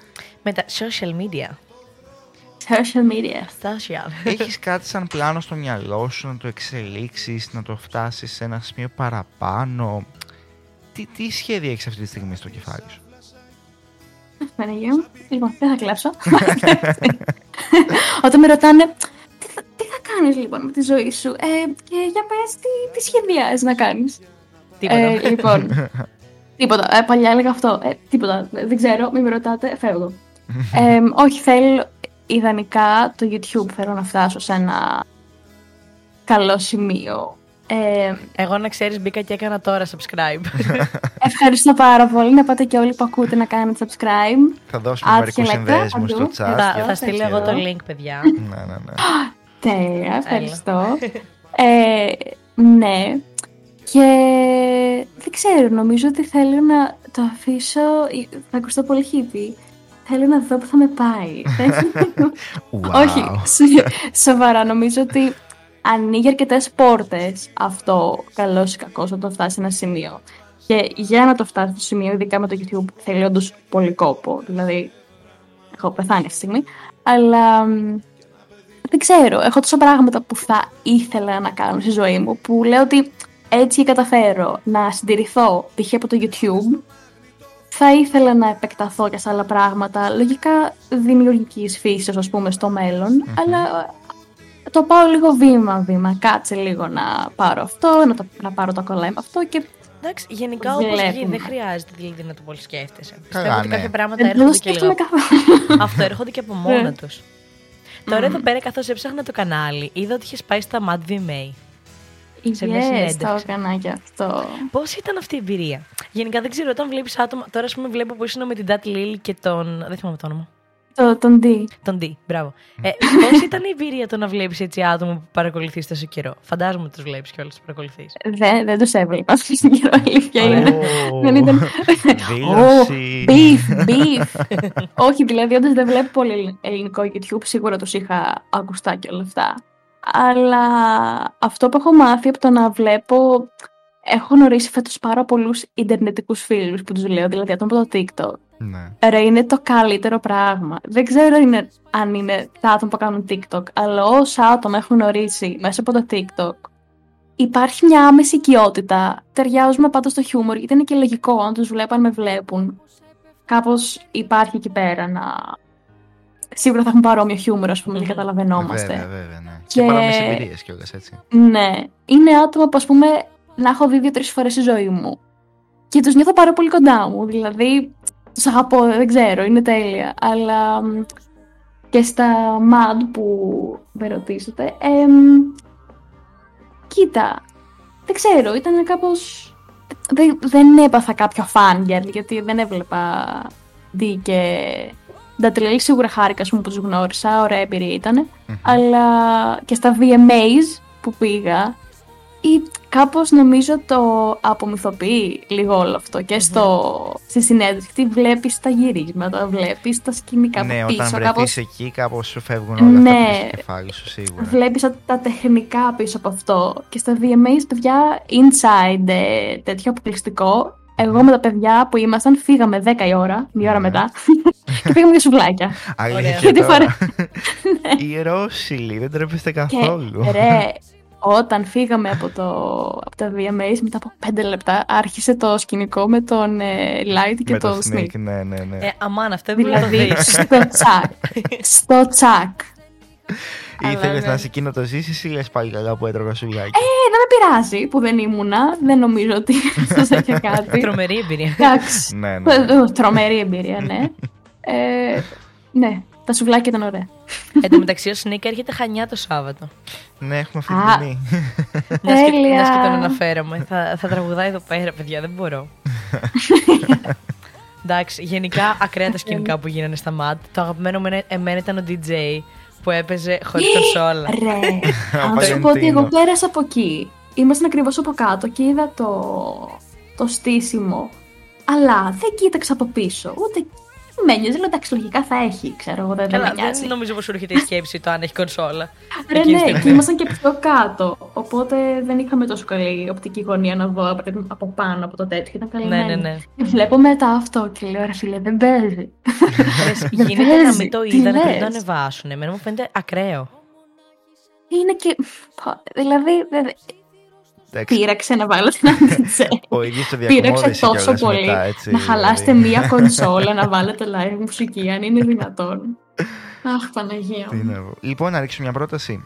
B: Με τα social media.
D: Social media.
B: Social.
C: Έχει κάτι σαν πλάνο στο μυαλό σου να το εξελίξει, να το φτάσει σε ένα σημείο παραπάνω. Τι, τι σχέδια έχει αυτή τη στιγμή στο κεφάλι σου.
D: Παναγία μου. Λοιπόν, δεν θα κλάψω. Όταν με ρωτάνε, τι θα, τι θα κάνεις λοιπόν με τη ζωή σου; Ε, και για πες τι, τι σχεδιάζεις να κάνεις;
B: Τίποτα.
D: Ε, λοιπόν, τίποτα. Ε, παλιά έλεγα αυτό. Ε, τίποτα. Δεν ξέρω, μην με ρωτάτε, φεύγω. Ε, όχι, θέλω ιδανικά το YouTube θέλω να φτάσω σε ένα καλό σημείο. Ε,
B: Εγώ να ξέρεις, μπήκα και έκανα τώρα subscribe.
D: ευχαριστώ πάρα πολύ. Να πάτε και όλοι που ακούτε να κάνετε subscribe.
C: Θα δώσουμε
D: Άτια
C: μερικούς
D: λεπτά,
C: συνδέσμους στο
D: παντού.
C: chat.
B: θα,
C: και
B: θα στείλω
C: τέτοια.
B: εγώ το link, παιδιά.
C: Ναι, ναι, ναι.
D: Τέλεια, ευχαριστώ. ε, ναι. Και δεν ξέρω, νομίζω ότι θέλω να το αφήσω. Θα ακουστώ πολύ hippie. Θέλω να δω που θα με πάει.
C: Wow.
D: Όχι, σο- σοβαρά. Νομίζω ότι ανοίγει αρκετές πόρτες αυτό, καλός ή κακός, όταν το φτάσει σε ένα σημείο. Και για να το φτάσει στο σημείο, ειδικά με το YouTube, θέλει όντως πολύ κόπο. Δηλαδή, έχω πεθάνει αυτή τη στιγμή. Αλλά μ, δεν ξέρω. Έχω τόσα πράγματα που θα ήθελα να κάνω στη ζωή μου που λέω ότι έτσι και καταφέρω να συντηρηθώ π.χ. από το YouTube. Θα ήθελα να επεκταθώ και σε άλλα πράγματα, λογικά δημιουργικής φύσης, ας πούμε, στο μέλλον, αλλά ε, το πάω λίγο βήμα-βήμα. Κάτσε λίγο να πάρω αυτό, να, το, να πάρω το κολλάι με αυτό και
B: Εντάξει, γενικά όπως
D: Βλέπουμε.
B: γίνει, δεν χρειάζεται δηλαδή να το πολύ σκέφτεσαι.
C: Καλά,
B: Πιστεύω ότι
C: ναι.
B: κάποια πράγματα
D: δεν το
B: έρχονται και
D: σκέφτομαι
B: λίγο.
D: καθόλου.
B: Αυτό έρχονται και από μόνα
D: Ναι.
B: του. Τώρα εδώ πέρα, καθώς έψαχνα το κανάλι, είδα ότι είχες πάει στα Mad VMA. σε μια
D: Yes,
B: συνέντευξη.
D: το έκανα και αυτό.
B: Πώς ήταν αυτή η εμπειρία; Γενικά δεν ξέρω, όταν βλέπεις άτομα. Τώρα, ας πούμε, βλέπω που ήσουν με την Τάτ Λίλ και τον. Δεν θυμάμαι το όνομα.
D: Το, τον D.
B: Τον D, μπράβο. Ε, Πώς ήταν η εμπειρία το να βλέπεις έτσι άτομα που παρακολουθείς τόσο καιρό; Φαντάζομαι ότι τους βλέπεις και όλους τους παρακολουθείς.
D: Δεν, δεν τους έβλεπα αυτή την καιρό, αλήθεια είναι.
C: Ω,
D: Δεν ήταν-
C: Δήλωση.
D: Beef, beef. Όχι, δηλαδή, όντως δεν βλέπω πολύ ελληνικό YouTube, σίγουρα τους είχα ακουστά και όλα αυτά. Αλλά αυτό που έχω μάθει από το να βλέπω, έχω γνωρίσει φέτος πάρα πολλούς ιντερνετικούς φίλους που τους λέω, δηλαδή άτομα από το TikTok.
C: Ναι.
D: Ρε, είναι το καλύτερο πράγμα. Δεν ξέρω είναι, αν είναι τα άτομα που κάνουν TikTok, αλλά όσα άτομα έχουν γνωρίσει μέσα από το TikTok, υπάρχει μια άμεση οικειότητα. Ταιριάζουμε πάντα στο χιούμορ, γιατί είναι και λογικό, αν τους βλέπω, αν με βλέπουν. Κάπως υπάρχει εκεί πέρα να... Σίγουρα θα έχουν παρόμοιο χιούμορ, ας πούμε, και
B: Μμμ.
D: καταλαβαίνόμαστε.
C: Βέβαια, βέβαια, ναι.
D: Και-
C: Και παρόμοιες εμπειρίες κιόλας, έτσι.
D: Ναι. Είναι άτομα που, ας πούμε, να έχω δει δύο-τρεις φορές στη ζωή μου. Και τους νιώθω πάρα πολύ κοντά μου. Δηλαδή, τους αγαπώ, δεν ξέρω, είναι τέλεια. Αλλά μ, και στα MAD που με ρωτήσατε. εμ, κοίτα, δεν ξέρω, ήταν κάπως... Δεν, δεν έπαθα κάποιο φάνγκερ, γιατί δεν έβλεπα δι και Ντατριλέλη σίγουρα χάρηκας ας πούμε, που τους γνώρισα, ωραία εμπειρία ήτανε. Αλλά και στα VMAs που πήγα, ή κάπως νομίζω το απομυθοποιεί λίγο όλο αυτό και στο, στη συνέντευξη τι βλέπεις τα γυρίσματα, βλέπεις τα σκηνικά
C: ναι,
D: από πίσω,
C: όταν
D: κάπως
C: βρεθείς εκεί κάπως σου φεύγουν όλα
D: Ναι.
C: αυτά που στο κεφάλι σου σίγουρα.
D: βλέπεις τα, τα τεχνικά πίσω από αυτό και στα VMAs παιδιά inside ε, τέτοιο αποκλειστικό εγώ με τα παιδιά που ήμασταν φύγαμε 10 η ώρα, μία ώρα
C: Ναι.
D: μετά και πήγαμε για σουβλάκια.
C: Αλήθεια
B: Ωραία.
C: και
D: Και τη
C: τώρα.
D: φορά-
C: Ιερόσιλοι, δεν τρέπεστε
D: Και
C: καθόλου.
D: ρε, όταν φύγαμε από, το, από τα VMAs μετά από 5 λεπτά άρχισε το σκηνικό με τον ε, Light και
C: Με
D: τον
C: το
D: Sneak.
C: sneak, ναι, ναι, ναι.
B: Ε, αμάν, αυτό έπρεπε να το
D: Δηλαδή
B: δεις.
D: στο τσακ. στο τσακ.
C: Ήθελες
B: ναι.
C: να σε εκείνο το ζήσεις ή λες πάλι καλά που έτρωγα σουλάκι.
D: Ε, δεν με πειράζει που δεν ήμουνα. Δεν νομίζω ότι σας είχε κάτι.
B: Τρομερή εμπειρία.
D: Εντάξει.
C: ναι, ναι.
D: Ε, Τρομερή εμπειρία, ναι. Ε, ναι, τα σουβλάκια ήταν ωραία.
B: Εν τω μεταξύ, ο Σνίκα έρχεται χανιά το Σάββατο.
C: Ναι, έχουμε αυτή
D: Α.
C: την τιμή.
B: Μιας και,
D: Τέλεια.
B: μιας και τον αναφέραμε. Θα, θα τραγουδάει εδώ πέρα, παιδιά, δεν μπορώ. Εντάξει, γενικά ακραία τα σκηνικά που γίνανε στα ΜΑΤ. Το αγαπημένο μου εμένα ήταν ο DJ που έπαιζε χωρίς κονσόλα.
D: Ρε,
C: Ο
D: αν σου πω ότι εγώ
C: Βαλεντίνο.
D: πέρασα από εκεί. Ήμασταν ακριβώς από κάτω και είδα το, το στήσιμο. Αλλά δεν κοίταξα από πίσω. Ούτε με νοιάζει. Λέω εντάξει, λογικά θα έχει. Ξέρω εγώ, δεν, δεν
B: Καλά,
D: με νοιάζει.
B: δεν νομίζω πως σου έρχεται η σκέψη το αν έχει κονσόλα.
D: Ρε,
B: Εκείνη τη
D: ναι,
B: στιγμή.
D: και ήμασταν και πιο κάτω. Οπότε δεν είχαμε τόσο καλή οπτική γωνία να δω από, από πάνω από το τέτοιο. Ήταν καλή
B: Ναι, ναι, ναι.
D: Και βλέπω μετά αυτό και λέω, ρε φίλε, δεν παίζει.
B: Λες,
D: Δεν
B: Γίνεται να
D: παίζει.
B: μην το
D: Τι
B: είδανε πριν το
D: λες;
B: ανεβάσουν. Εμένα μου φαίνεται ακραίο.
D: Είναι και. Δηλαδή, δεν-
C: Εντάξει,
D: πείραξε να βάλω την αντίτσε.
C: Ο ίδιος το
D: Πείραξε
C: διακομόδησε
D: τόσο
C: κιόλας
D: πολύ
C: μετά, έτσι.
D: να χαλάσετε
C: δηλαδή.
D: μία κονσόλα, να βάλετε live μουσική, αν είναι δυνατόν. Αχ, Παναγία
C: Τι
D: μου.
C: να πω. Λοιπόν, να ρίξουμε μια πρόταση.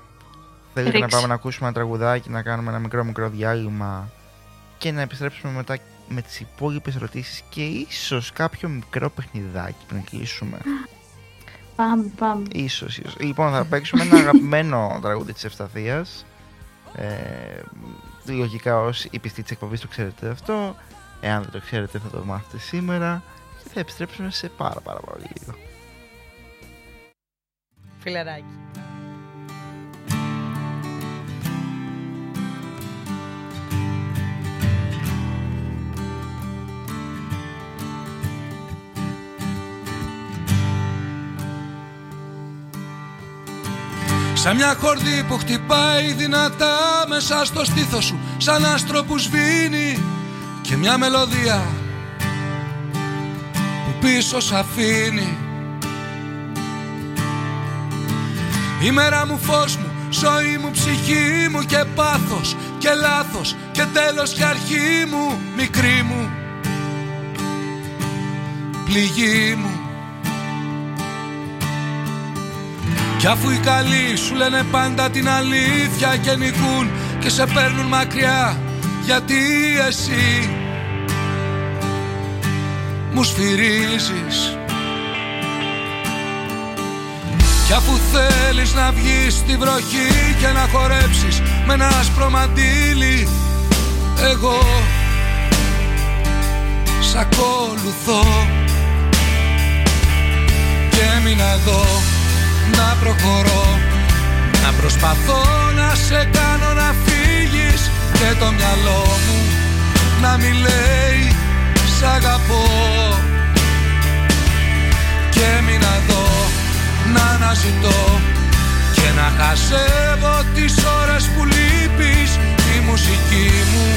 C: Θέλετε να
D: Ρίξε.
C: πάμε να ακούσουμε ένα τραγουδάκι, να κάνουμε ένα μικρό μικρό διάλειμμα και να επιστρέψουμε μετά με τις υπόλοιπες ερωτήσεις και ίσως κάποιο μικρό παιχνιδάκι πριν κλείσουμε.
D: Πάμε, πάμε.
C: Ίσως, ίσως. Λοιπόν, θα παίξουμε ένα αγαπημένο τραγούδι της Ευσταθίας. Ε, λογικά όσοι οι πιστοί της εκπομπής το ξέρετε αυτό. Εάν δεν το ξέρετε θα το μάθετε σήμερα. Και θα επιστρέψουμε σε πάρα πάρα πολύ λίγο.
B: Φιλεράκι.
F: Σαν μια χορδή που χτυπάει δυνατά μέσα στο στήθος σου Σαν άστρο που σβήνει και μια μελωδία που πίσω σ' αφήνει. Η μέρα μου φως μου, ζωή μου, ψυχή μου και πάθος και λάθος και τέλος και αρχή μου, μικρή μου πληγή μου Κι αφού οι καλοί σου λένε πάντα την αλήθεια και νικούν και σε παίρνουν μακριά γιατί εσύ μου σφυρίζεις. Κι αφού θέλεις να βγεις στη βροχή και να χορέψεις με ένα άσπρο μαντίλι εγώ σ' ακολουθώ. Και έμεινα εδώ να προχωρώ. Να προσπαθώ να σε κάνω να φύγεις Και το μυαλό μου να μη λέει Σ' αγαπώ Και έμεινα εδώ να αναζητώ Και να χασεύω τις ώρες που λείπεις. Η μουσική μου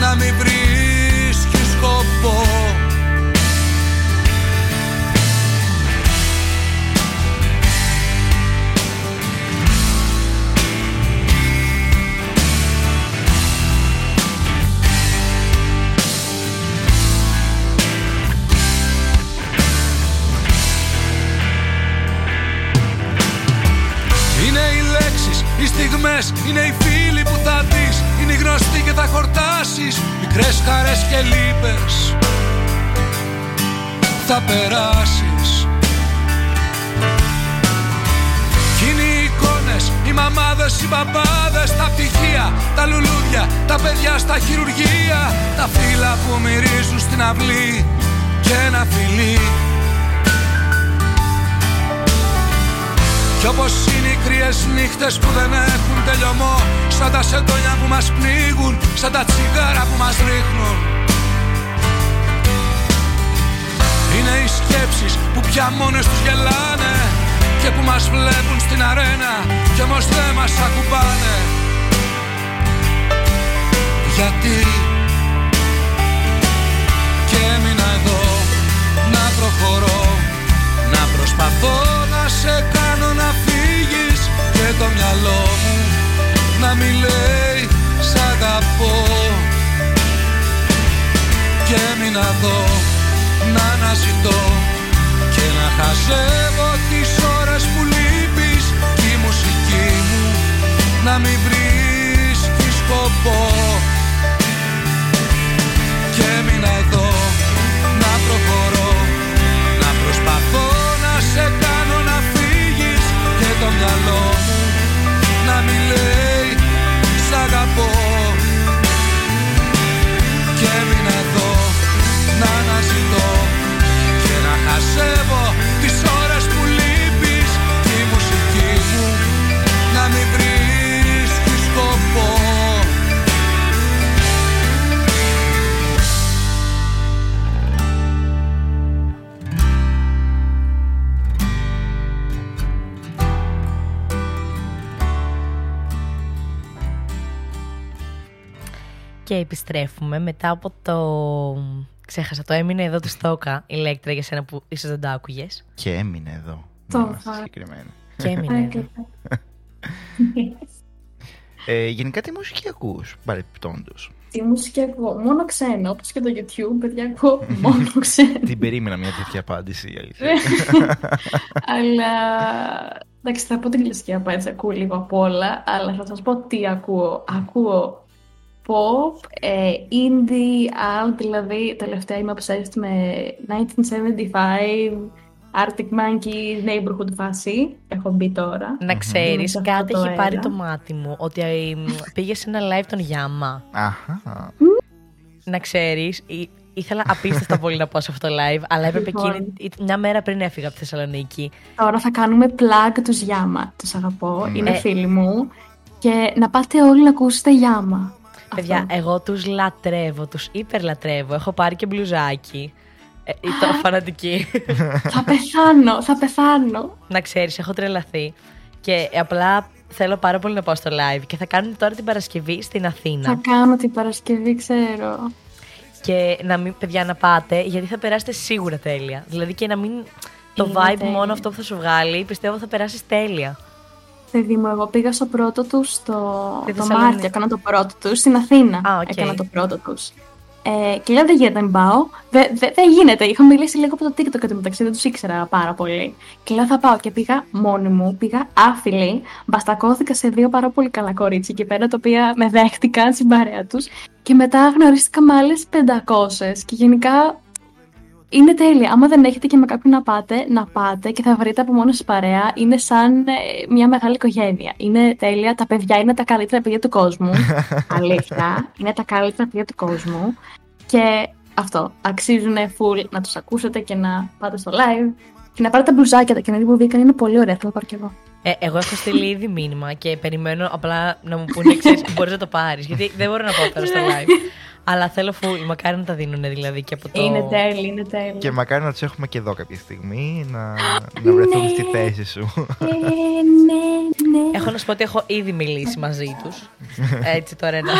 F: να μην βρίσκει σκοπό οι λέξεις, οι στιγμές, είναι οι φίλοι που θα δεις είναι η γνωστή και θα χορτάσεις. Μικρές χαρές και λύπες θα περάσεις. Κι είναι οι εικόνες, οι μαμάδες, οι μπαμπάδες Τα πτυχία, τα λουλούδια, τα παιδιά στα χειρουργεία. Τα φύλλα που μυρίζουν στην αυλή και ένα φιλί Κι όπως είναι οι κρύες νύχτες που δεν έχουν τελειωμό Σαν τα σεντόνια που μας πνίγουν, σαν τα τσιγάρα που μας ρίχνουν. Είναι οι σκέψεις που πια μόνες τους γελάνε Και που μας βλέπουν στην αρένα κι όμως δεν μας ακουμπάνε. Γιατί και έμεινα εδώ να προχωρώ Να προσπαθώ να σε κάνω να φύγεις Και το μυαλό μου να μην λέει σ' αγαπώ Και έμεινα εδώ να αναζητώ Και να χαζεύω τις ώρες που λείπεις. Και η μουσική μου να μην βρίσκεις σκοπό. Και έμεινα εδώ να προχωρώ Να προσπαθώ να σε κάνω να φύγεις Και το μυαλό μου να μην λέει σ' αγαπώ Και έμεινα εδώ να αναζητώ Και να χασεύω Και
B: επιστρέφουμε μετά από το. Ξέχασα, το έμεινε εδώ του Στόκα, ηλέκτρα για σένα που ίσως δεν το άκουγες.
C: Και έμεινε εδώ.
D: Το
C: να είμαστε
D: φα-
C: συγκεκριμένοι.
B: Και έμεινε εδώ.
C: Ε, γενικά τι μουσική ακούς, παρεπιπτόντως.
D: Τι μουσική ακούω, μόνο ξένα, όπως και το YouTube, παιδιά ακούω μόνο ξένα.
C: Την περίμενα μια τέτοια απάντηση, η αλήθεια.
D: αλλά, εντάξει, θα πω την κλασική απάντηση, ακούω λίγο απ' όλα, αλλά θα σας πω τι ακούω. Ακούω pop, ε, indie, alt, δηλαδή τελευταία είμαι obsessed με 1975, Arctic Monkeys, Neighborhood φάση, έχω μπει τώρα.
B: Να ξέρεις,
D: Είμαι σε αυτό
B: κάτι
D: το
B: έχει πάρει
D: αέρα.
B: το μάτι μου ότι ε, πήγε σε ένα live των Γιάμα.
C: Αχα.
B: Να ξέρεις, ήθελα απίστευτα πολύ να πάω σε αυτό το live, αλλά έπρεπε
D: Λοιπόν.
B: εκείνη, μια μέρα πριν έφυγα από τη Θεσσαλονίκη.
D: Τώρα θα κάνουμε plug τους Yama, τους αγαπώ,
C: Ναι.
D: είναι
B: Ε.
D: φίλοι μου και να πάτε όλοι να ακούσετε Yama.
B: Παιδιά,
D: Αυτό.
B: εγώ τους λατρεύω, τους υπερλατρεύω. Έχω πάρει και μπλουζάκι. Ε, το φανατική.
D: θα πεθάνω, θα πεθάνω.
B: να ξέρεις, έχω τρελαθεί. Και απλά θέλω πάρα πολύ να πάω στο live. Και θα κάνουν τώρα την Παρασκευή στην Αθήνα.
D: Θα κάνω την Παρασκευή, ξέρω.
B: Και να μην, παιδιά, να πάτε, γιατί θα περάσετε σίγουρα τέλεια. Δηλαδή και να μην. Το
D: Είναι
B: vibe
D: τέλεια.
B: μόνο αυτό που θα σου βγάλει, πιστεύω θα περάσεις τέλεια.
D: Παιδί μου, εγώ πήγα στο πρώτο τους στο
B: Στη
D: το
B: Θεσσαλονίκη.
D: Μάρτιο. Έκανα το πρώτο τους στην Αθήνα.
B: Α, οκ.
D: Έκανα το πρώτο τους. Ε, και λέω δεν γίνεται να μην πάω. Δεν δε, δεν γίνεται. Είχα μιλήσει λίγο από το TikTok και το μεταξύ, δεν τους ήξερα πάρα πολύ. Και λέω θα πάω. Και πήγα μόνη μου, πήγα άφιλη. Μπαστακώθηκα σε δύο πάρα πολύ καλά κορίτσια εκεί πέρα, τα οποία με δέχτηκαν στην παρέα τους. Και μετά γνωρίστηκα με άλλες 500. Και γενικά είναι τέλεια. Άμα δεν έχετε και με κάποιον να πάτε, να πάτε και θα βρείτε από μόνος σας παρέα. Είναι σαν ε, μια μεγάλη οικογένεια. Είναι τέλεια. Τα παιδιά είναι τα καλύτερα παιδιά του κόσμου. Αλήθεια. Είναι τα καλύτερα παιδιά του κόσμου. Και αυτό. Αξίζουν full να τους ακούσετε και να πάτε στο live. Και να πάρετε τα μπλουζάκια τα καινούργια που βγήκαν. Είναι πολύ ωραία. Θα το πάρω κι εγώ.
B: Ε, εγώ έχω στείλει ήδη μήνυμα και περιμένω απλά να μου πούνε εξή: Μπορείς να το πάρεις. Γιατί δεν μπορώ να πάω τώρα στο live. Αλλά θέλω full. Μακάρι να τα δίνουν δηλαδή και από το.
D: Είναι τέλεια, είναι τέλεια.
C: Και μακάρι να τους έχουμε και εδώ κάποια στιγμή, να, να βρεθούμε στη θέση σου.
D: Ε, ναι, ναι.
B: Έχω να σου πω ότι έχω ήδη μιλήσει μαζί τους. Έτσι τώρα ένα.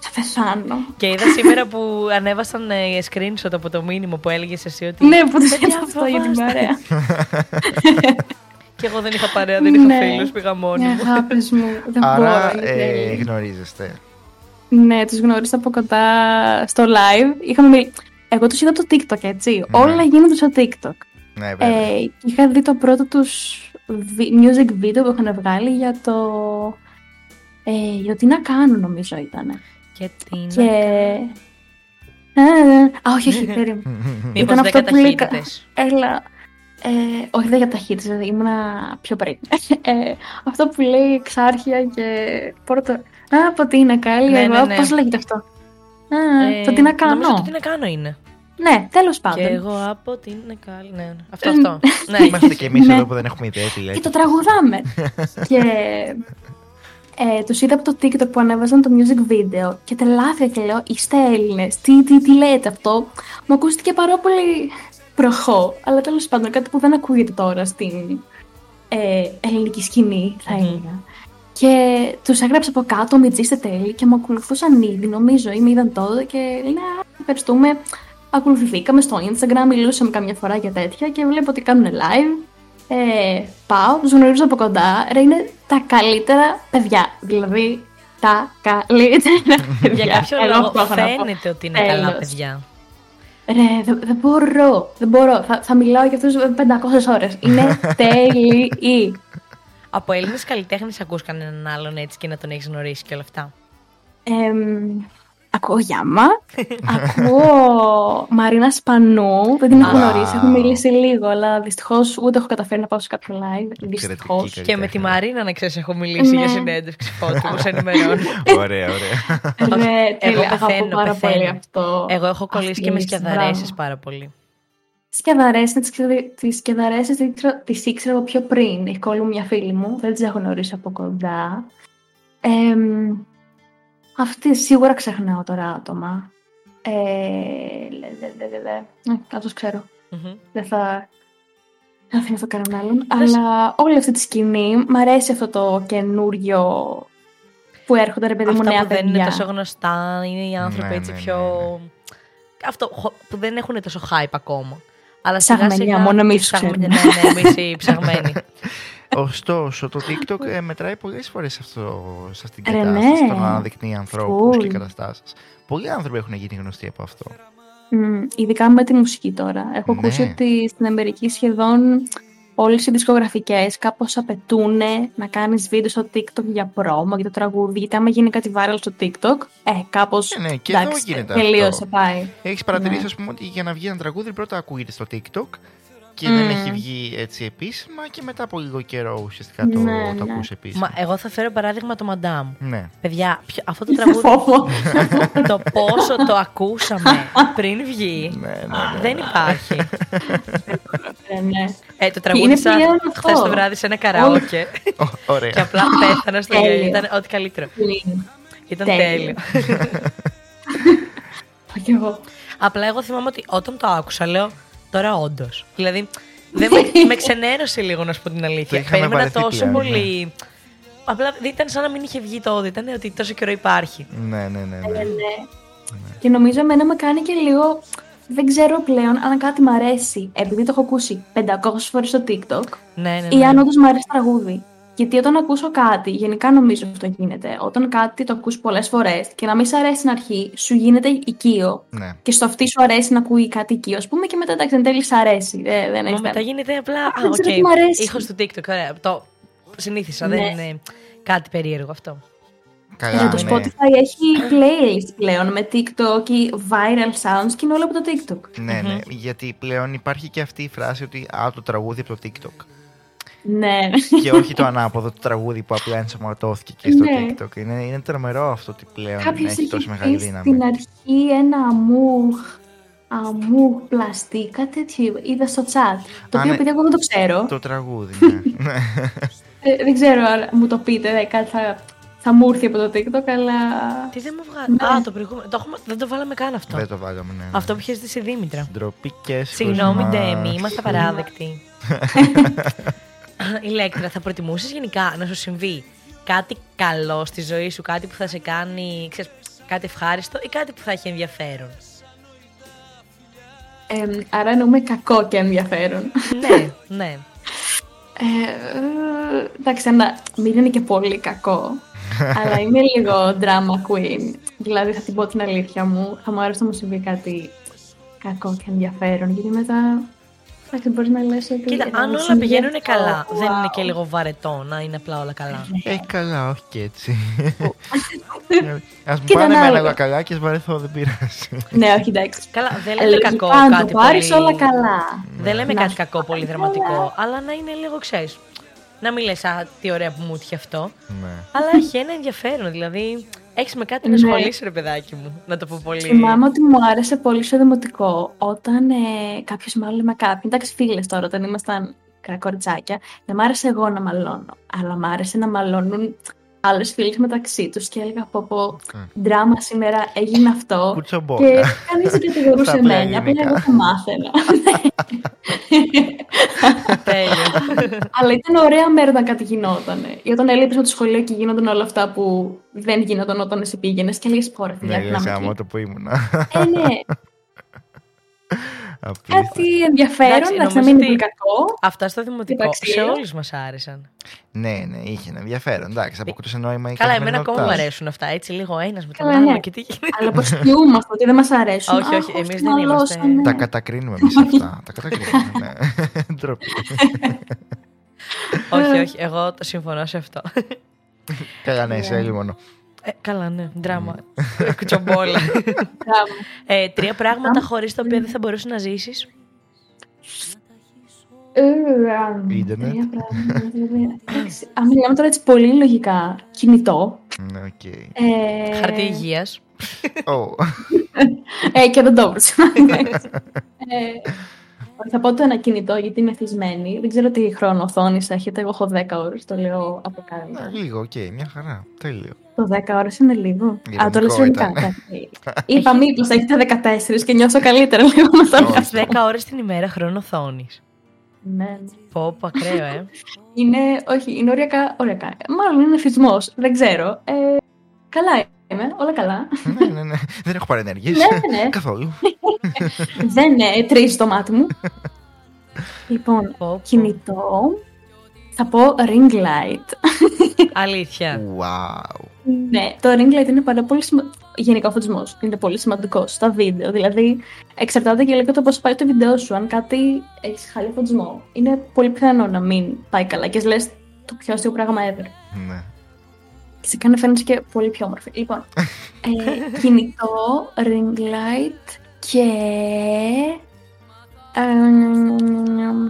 D: Θα πεθάνω.
B: και είδα σήμερα που ανέβασαν ε, screenshot από το μήνυμα που έλεγες εσύ ότι.
D: Ναι, που τους
B: «Παιδιά,
D: έκανα αυτό για την
B: φοβάστε».
D: παρέα.
B: Και εγώ δεν είχα παρέα, δεν είχα
D: Ναι.
B: φίλους, πήγα μόνη
D: Ναι,
B: μου.
D: αγάπης μου. Δεν
C: Άρα
D: μπορώ. είναι
C: ε,
D: τέλεια.
C: γνωρίζεστε.
D: Ναι, τους γνώρισα από κοντά στο live. Είχαμε μιλ... Εγώ τους είδα από το TikTok, έτσι. Όλα γίνονται στο TikTok.
C: Ναι, βέβαια.
D: Ε, και είχα δει το πρώτο τους βι- music video που είχαν βγάλει για το... Ε, για τι να κάνω νομίζω ήταν.
B: Και τι να
D: Και... Ε, Α, όχι, όχι, περίμενε.
B: Μήπως
D: Ήταν
B: δεν
D: αυτό που λέει-
B: καταχύτητες.
D: Έλα. Ε, όχι, δεν για ταχύτητα, ήμουνα πιο πριν. Ε, αυτό που λέει εξάρχεια και πρώτο. Α, από τι είναι καλή,
B: Ναι,
D: εγώ,
B: ναι, ναι.
D: πώς λέγεται αυτό. Α,
B: Ε,
D: το τι να κάνω.
B: Νομίζω το τι να κάνω είναι.
D: Ναι, τέλος πάντων.
B: Και εγώ από την καλή. Ναι, ναι. αυτό, αυτό. ναι.
C: Είμαστε και εμείς
D: Ναι.
C: εδώ που δεν έχουμε ιδέα τι λέτε.
D: Και το τραγουδάμε. και ε, τους είδα από το TikTok που ανέβαζαν το music video και τρελάθηκα και λέω είστε Έλληνες, τι, τι, τι λέτε αυτό; Μου ακούστηκε πάρα πολύ προχώ, αλλά τέλος πάντων κάτι που δεν ακούγεται τώρα στην ε, ελληνική σκηνή θα έλεγα. Και τους έγραψα από κάτω, μη είστε τέλειοι και μου ακολουθούσαν ήδη νομίζω ή με είδαν τότε και λένε «Α, ευχαριστούμε. Ακολουθηθήκαμε στο Instagram, μιλούσαμε καμιά φορά για τέτοια και βλέπω ότι κάνουν live. Ε, πάω, τους γνωρίζω από κοντά. Ρε, είναι τα καλύτερα παιδιά. Δηλαδή, τα καλύτερα παιδιά.
B: Για κάποιο
D: Εγώ
B: λόγο
D: αυτό έχω να πω.
B: φαίνεται ότι είναι καλά
D: Τέλος.
B: παιδιά.
D: Ρε, δεν δεν μπορώ, δεν μπορώ. Θα, θα μιλάω για αυτούς 500 ώρες. Είναι τέλειοι.
B: Από Έλληνες καλλιτέχνες ακούς κανέναν άλλον έτσι και να τον έχεις γνωρίσει και όλα αυτά;
D: Εμ, ακούω Γιάμα, ακούω Μαρίνα Σπανού, δεν την έχω
C: Α.
D: γνωρίσει, έχουμε μιλήσει λίγο, αλλά δυστυχώς ούτε έχω καταφέρει να πάω σε κάποιο live. Δυστυχώς.
C: Εξαιρετική
B: Και με τη Μαρίνα, να ξέρεις, έχω μιλήσει
D: Ναι.
B: για συνέντευξη φώτου, που σε ενημερώνω.
C: Ωραία, ωραία.
D: Ναι,
B: Εγώ
D: τέλεια, αγαπώ
B: πεθαίνω,
D: πάρα
B: πεθαίνω.
D: πολύ αυτό.
B: Εγώ έχω κολλήσει και με
D: Αυτής,
B: σκιαδαρέσεις
D: μπράβο.
B: πάρα πολύ.
D: Σκιαδαρέσει, τις σκιαδαρέσει τις ήξερα από πιο πριν. Έχει κόλλου μια φίλη μου, δεν τις έχω γνωρίσει από κοντά. Εμ, αυτή σίγουρα ξεχνάω τώρα άτομα. Ε, λε, λε, λε, λε, λε. Ε, κάπως ξέρω.
B: Μμμ.
D: Δεν θα. Δεν θα θυμηθώ κανέναν άλλον. Αλλά όλη αυτή τη σκηνή μ' αρέσει αυτό το καινούριο που έρχονται ρε παιδί μου
B: Αυτά
D: νέα
B: που δεν είναι
D: παιδιά.
B: τόσο γνωστά, είναι οι άνθρωποι
C: Ναι,
B: έτσι
C: ναι,
B: πιο.
C: ναι,
B: Αυτό χω- που δεν έχουν τόσο hype ακόμα. Αλλά
D: Ψαγμενιά,
B: σιγά σιγά.
D: μόνο εμείς τους
B: Ψαγμενιά,
D: ξέρουμε.
B: Ναι, ναι, εμείς οι ψαγμένοι.
C: Ωστόσο, το TikTok ε, μετράει πολλές φορές αυτό σε αυτήν την
D: Ρε,
C: κατάσταση.
D: ναι.
C: Το να αναδεικνύει ανθρώπους
D: Φουλ.
C: και καταστάσεις. Πολλοί άνθρωποι έχουν γίνει γνωστοί από αυτό.
D: Μμ, ειδικά με τη μουσική τώρα. Έχω
C: Ναι.
D: ακούσει ότι στην Αμερική σχεδόν όλες οι δισκογραφικές κάπως απαιτούν να κάνεις βίντεο στο TikTok για πρόμο, για το τραγούδι. Γιατί άμα γίνει κάτι viral στο TikTok, ε, κάπως
C: Ε, ναι, και εδώ
D: εντάξει,
C: γίνεται
D: τελείωσε,
C: αυτό.
D: πάει.
C: Έχεις παρατηρήσει,
D: Ναι.
C: ας πούμε, ότι για να βγει ένα τραγούδι πρώτα ακούγεται στο TikTok και δεν
D: Μμμ.
C: έχει βγει έτσι επίσημα και μετά από λίγο καιρό ουσιαστικά το,
D: Ναι,
C: το
D: ναι.
C: ακούς επίσημα.
B: Μα εγώ θα φέρω παράδειγμα το Μαντάμ.
C: Ναι.
B: Παιδιά, ποιο- αυτό το τραγούδι,
D: Φόβο.
B: το πόσο το ακούσαμε πριν βγει,
C: Ναι, ναι, ναι.
B: δεν υπάρχει.
D: Ε, ναι.
B: Ε, το
D: Είναι
B: τραγούδισα
D: πλέον αυτό.
B: χθες το βράδυ σε ένα καραόκε
C: Ω, Ωραία.
B: και απλά πέθανα στο
D: Τέλειο.
B: γέλιο. Ήταν ό,τι καλύτερο. Ήταν
D: Τέλειο.
B: τέλειο.
D: Πω κι εγώ.
B: Απλά εγώ θυμάμαι ότι όταν το άκουσα, λέω τώρα όντως. Δηλαδή, δεν με, με ξενέρωσε λίγο να σου πω την αλήθεια.
C: είχαμε
B: Περίμενα
C: βαρεθεί
B: τόσο
C: πλέον,
B: πολύ. Απλά δεν ήταν σαν να μην είχε βγει τότε. Ήταν ότι τόσο καιρό υπάρχει.
C: Ναι, ναι, ναι. ναι.
D: Ναι. Και νομίζω εμένα με κάνει και λίγο. Δεν ξέρω πλέον αν κάτι μ' αρέσει επειδή το έχω ακούσει 500 φορές στο TikTok
B: Ναι, ναι,
D: ή
B: ναι.
D: αν όντως μ' αρέσει τραγούδι. Γιατί όταν ακούσω κάτι, γενικά νομίζω αυτό γίνεται. Όταν κάτι το ακούς πολλές φορές και να μην σ' αρέσει στην αρχή, σου γίνεται οικείο.
C: ναι.
D: Και στο αυτή σου αρέσει να ακούει κάτι οικείο, ας πούμε, και μετά εντάξει, εν τέλει σ' αρέσει. Ε, δεν
B: Μα
D: έχει
B: μετά
D: θέμα.
B: γίνεται απλά. Α,
D: Δεν ξέρω
B: οκ.
D: τι μ' αρέσει.
B: Ήχος του TikTok. Ωραία. Το συνήθισα.
D: Ναι.
B: Δεν είναι κάτι περίεργο αυτό.
C: Καλά,
D: Ε, το
C: ναι.
D: Spotify έχει playlist πλέον με TikTok ή viral sounds και είναι όλο από το TikTok.
C: Ναι, ναι, γιατί πλέον υπάρχει και αυτή η φράση ότι α, το τραγούδι από το TikTok.
D: Ναι.
C: και όχι το ανάποδο το τραγούδι που απλά ενσωματώθηκε και στο
D: Ναι.
C: TikTok. Είναι, είναι τρομερό αυτό ότι πλέον
D: Κάποιος
C: έχει
D: έχει
C: τόσο μεγάλη
D: πει
C: δύναμη.
D: στην αρχή ένα αμούχ, αμούχ πλαστή, κάτι τέτοιο είδα στο chat. Το
C: Α,
D: οποίο
C: ναι.
D: επειδή εγώ δεν το ξέρω.
C: Το τραγούδι, ναι. Ναι.
D: Ε, δεν ξέρω αν μου το πείτε, ε, κάτι θα, θα μου έρθει από το TikTok, αλλά.
B: Τι δεν μου βγάζει;
D: Ναι.
B: Α, το προηγούμενο. Το έχουμε... Δεν το βάλαμε καν αυτό.
C: Δεν το βάλαμε, ναι. ναι.
B: Αυτό που είχε ζητήσει η Δήμητρα.
C: Ντροπή και
B: Συγγνώμη,
C: σκουσμά.
B: Ντέμι, είμαστε απαράδεκτοι. Ηλέκτρα, θα προτιμούσες γενικά να σου συμβεί κάτι καλό στη ζωή σου, κάτι που θα σε κάνει, ξέρεις, κάτι ευχάριστο ή κάτι που θα έχει ενδιαφέρον;
D: Ε, άρα εννοούμε κακό και ενδιαφέρον.
B: ναι, ναι.
D: Ε, ε, εντάξει, να μην είναι και πολύ κακό. Αλλά είμαι λίγο drama queen. Δηλαδή, θα την πω την αλήθεια μου. Θα μου άρεσε να μου συμβεί κάτι κακό και ενδιαφέρον. Γιατί μετά Εντάξει, μπορείς να λες ότι.
B: Κοίτα,
D: ε,
B: αν όλα
D: συνδυαστικό,
B: πηγαίνουν καλά, δεν είναι
D: wow.
B: και λίγο βαρετό να είναι απλά όλα καλά.
C: Ε, καλά, όχι και έτσι. Α μου
D: Κοίτα,
C: πάνε
D: να
C: εμένα
D: άλλο.
C: όλα καλά και ας βαρεθώ, δεν πειράζει.
D: Ναι, όχι, εντάξει.
B: Καλά, δεν
D: Ε,
B: λέμε κακό
D: λογικά, αν
B: κάτι
D: το πάρεις
B: πολύ...
D: όλα καλά.
B: Δεν λέμε
D: Να
B: κάτι
D: σου
B: κακό
D: πω
B: πολύ
D: καλά.
B: δραματικό, αλλά να είναι λίγο, ξέρεις, να μην λες, α, τι ωραία που μου έτυχε αυτό.
C: Ναι.
B: Αλλά έχει ένα ενδιαφέρον, δηλαδή έχεις με κάτι να
D: Ναι.
B: ασχολείσαι, ρε παιδάκι μου, να το πω πολύ.
D: Θυμάμαι ότι μου άρεσε πολύ στο δημοτικό όταν ε, κάποιος μάλλον με κάποιον. Εντάξει, φίλες τώρα, όταν ήμασταν μικρά κοριτσάκια, δεν μ' άρεσε εγώ να μαλώνω. Αλλά μ' άρεσε να μαλώνουν άλλε φίλε μεταξύ τους και έλεγα από πω ντράμα σήμερα έγινε αυτό.
C: Κουτσομπόκα.
D: Και κανείς δεν κατηγορούσε
C: Στα απλά
D: εμένα, απλά
C: ελληνικά.
D: εγώ το μάθαινα.
B: Τέλειο.
D: Αλλά ήταν ωραία μέρα όταν κάτι γινόταν. Ή όταν έλειπες από το σχολείο και γίνονταν όλα αυτά που δεν γίνονταν όταν εσύ πήγαινες και έλεγες Πόρε,
C: Ναι,
D: φιλιά, να
C: λες
D: είμαι
C: άμα
D: εκεί».
C: το που ήμουνα.
D: Ε, ναι,
C: Απίστευτο.
D: Κάτι ενδιαφέρον,
B: Εντάξει,
D: εντάξει, να
B: νομίζω
D: μην είναι
B: ότι-
D: πολύ κακό.
B: Αυτά στο δημοτικό σε
D: Υπαξία.
B: όλους μας άρεσαν.
C: Ναι, ναι, είχε ένα ενδιαφέρον. Εντάξει, αποκτούσε νόημα η
B: Καλά, εμένα ακόμα μου
C: καθημερινότητά.
B: αρέσουν αυτά, έτσι λίγο ένας με τον
D: Καλά,
B: άλλο
D: ναι.
B: και τι γίνεται.
D: Αλλά αποστιούμαστε ότι δεν μας αρέσουν.
B: Όχι, όχι,
D: Αχ,
B: εμείς
D: όσοι
B: δεν είμαστε-
D: μαλώσανε.
C: Τα κατακρίνουμε εμείς αυτά. Τα κατακρίνουμε. ναι. Ντροπή.
B: όχι, όχι, εγώ το συμφωνώ σε αυτό.
C: Καλά, ναι, σε μόνο.
B: Ε, καλά, ναι, δράμα. Κουτσομπόλα.
D: Μπράβο.
B: ε, τρία πράγματα χωρίς τα οποία δεν θα μπορούσες να ζήσεις.
D: Ε, α,
C: Ίντερνετ.
D: τρία πράγματα, δηλαδή, εντάξει. Αν μιλάμε τώρα έτσι πολύ λογικά, κινητό.
C: Ναι, οκ.
D: ε,
B: Χαρτί υγείας.
C: Ω,
D: Ε, και δεν το βρίσκω. ε, θα πω το ένα κινητό γιατί είμαι εθισμένη. Δεν ξέρω τι χρόνο οθόνης έχετε. Εγώ έχω 10 ώρες, το λέω από
C: ναι,
D: κάτω.
C: Λίγο, οκ, μια χαρά. Τέλειο.
D: Το 10 ώρες είναι λίγο. Α, το λες
C: ειρωνικό
D: ειρωνικά.
C: ήταν.
D: εντάξει. Είπα μήπως έχετε 14 και νιώσω καλύτερα λίγο με τον
C: Όχι.
D: εαυτό.
B: 10 ώρες την ημέρα χρόνο οθόνη.
D: Ναι. ναι.
B: Πω, πω, ακραίο, ε.
D: Είναι, όχι, είναι οριακά, οριακά. Μάλλον είναι εθισμό. Δεν ξέρω. Ε, καλά είμαι, όλα καλά.
C: ναι, ναι, ναι. Δεν έχω παρενέργειες.
D: Ναι, ναι.
C: Καθόλου.
D: Δεν ε, τρίζει το μάτι μου. λοιπόν,
B: Πω, πω.
D: κινητό. Θα πω ring light.
B: Αλήθεια.
C: Wow.
D: Ναι, το ring light είναι πάρα πολύ σημαντικό. Γενικά ο φωτισμός είναι πολύ σημαντικός στα βίντεο. Δηλαδή, εξαρτάται και λίγο το πώς πάει το βίντεο σου. Αν κάτι έχεις χάλια φωτισμό, είναι πολύ πιθανό να μην πάει καλά και λες το πιο αστείο πράγμα ever.
C: Ναι.
D: Και σε κάνει να φαίνεσαι και πολύ πιο όμορφη. Λοιπόν, ε, κινητό, ring light και. ε,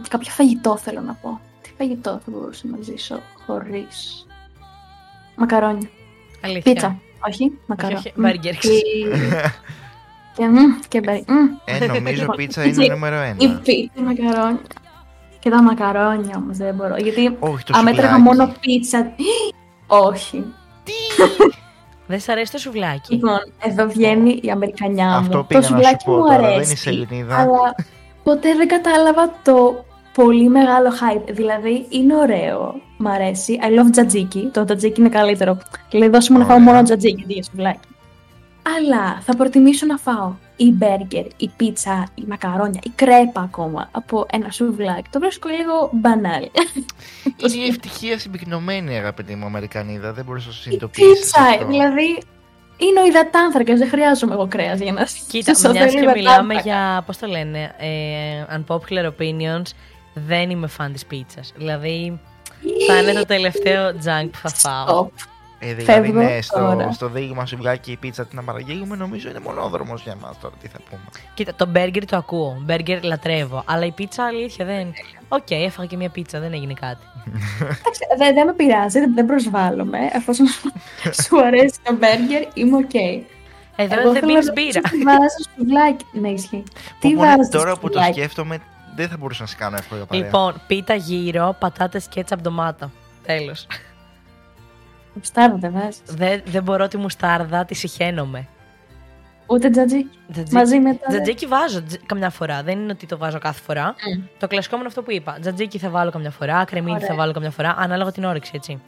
D: κάποιο φαγητό θέλω να πω. Τι φαγητό θα μπορούσα να ζήσω χωρίς μακαρόνια;
B: Αλήθεια.
D: Πίτσα. Όχι, μακαρόνια.
B: όχι,
D: Μμ.
B: μπέργκερ.
D: Και, και, μμ, και μπέρ- μμ.
C: Ε, νομίζω
D: Λοιπόν,
C: πίτσα
D: πίτσα-
C: είναι νούμερο
D: Η
C: ένα.
D: πίτσα, μακαρόνια. Και τα μακαρόνια όμως δεν μπορώ. Γιατί
C: Όχι, το
D: αν έτρεγα
C: σουβλάκι.
D: μόνο πίτσα... Όχι.
B: Δεν σ' αρέσει το σουβλάκι.
D: Λοιπόν, εδώ βγαίνει η Αμερικανιά μου.
C: Αυτό
D: το
C: πήγα να σου
D: σουβλάκι
C: πω
D: μου
C: τώρα, δεν
D: αρέσει.
C: είσαι Ελληνίδα.
D: Αλλά ποτέ δεν κατάλαβα το πολύ μεγάλο hype. Δηλαδή, είναι ωραίο. Μ' αρέσει. I love τζατζίκι. Το τζατζίκι είναι καλύτερο. Δηλαδή, δώσε μου να φάω
C: Ωραία.
D: μόνο τζατζίκι αντί για σουβλάκι. Αλλά θα προτιμήσω να φάω η μπέργκερ, η πίτσα, η μακαρόνια, η κρέπα ακόμα από ένα σουβλάκι. Το βρίσκω λίγο μπανάλ.
C: Είναι η ευτυχία συμπυκνωμένη, αγαπητή μου Αμερικανίδα. Δεν μπορούσα να το
D: Η
C: συνειδητοποιήσει.
D: πίτσα, δηλαδή. Είναι ο υδατάνθρακας. Δεν χρειάζομαι εγώ κρέας για να
B: Κοίτα,
D: ζήσω.
B: μιας
D: Θέλω
B: και μιλάμε
D: υδατάνθρακα.
B: για, πώς το λένε, ε, unpopular opinions, δεν είμαι φαν της πίτσας. Δηλαδή, θα είναι το τελευταίο junk που θα φάω.
D: Stop.
C: Ε, δηλαδή,
D: Φεύγω
C: ναι, στο,
D: τώρα.
C: στο δείγμα σουβλάκι η πίτσα την να παραγγείλουμε, νομίζω είναι μονόδρομος για εμάς τώρα. Τι θα πούμε.
B: Κοίτα, το μπέργκερ το ακούω. Μπέργκερ λατρεύω. Αλλά η πίτσα αλήθεια δεν. ΟΚ, έφαγα και μια πίτσα, δεν έγινε κάτι.
D: Εντάξει, Δεν δεν με πειράζει, δεν- δεν προσβάλλομαι. Εφόσον σου αρέσει το μπέργκερ, είμαι οκ.
B: Εδώ
D: Εγώ
B: δεν
D: θέλω
B: πίνεις
D: να
B: μπύρα.
D: ρωτήσω Τι βάζεις σουβλάκι. Ναι, ισχύει. Τι
C: Πω, πω, ναι,
D: βάζεις
C: Τώρα
D: στο
C: που το
D: σουβλάκι;
C: σκέφτομαι, δεν θα μπορούσα να σε κάνω εύκολα παρέα.
B: Λοιπόν, πίτα γύρω, πατάτες κέτσαπ ντομάτα. Τέλος.
D: Μουστάρδα δεν βάζεις.
B: Δεν, δεν μπορώ τη μουστάρδα, τη σιχαίνομαι.
D: Ούτε τζατζίκι.
B: Τζατζίκι-
D: Μαζί με τα...
B: Τζατζίκι βάζω τζ- καμιά φορά. Δεν είναι ότι το βάζω κάθε φορά. Το κλασικό μου είναι αυτό που είπα. Τζατζίκι θα βάλω καμιά φορά, κρεμμύδι
D: Ωραία.
B: θα βάλω καμιά φορά, ανάλογα την όρεξη, έτσι.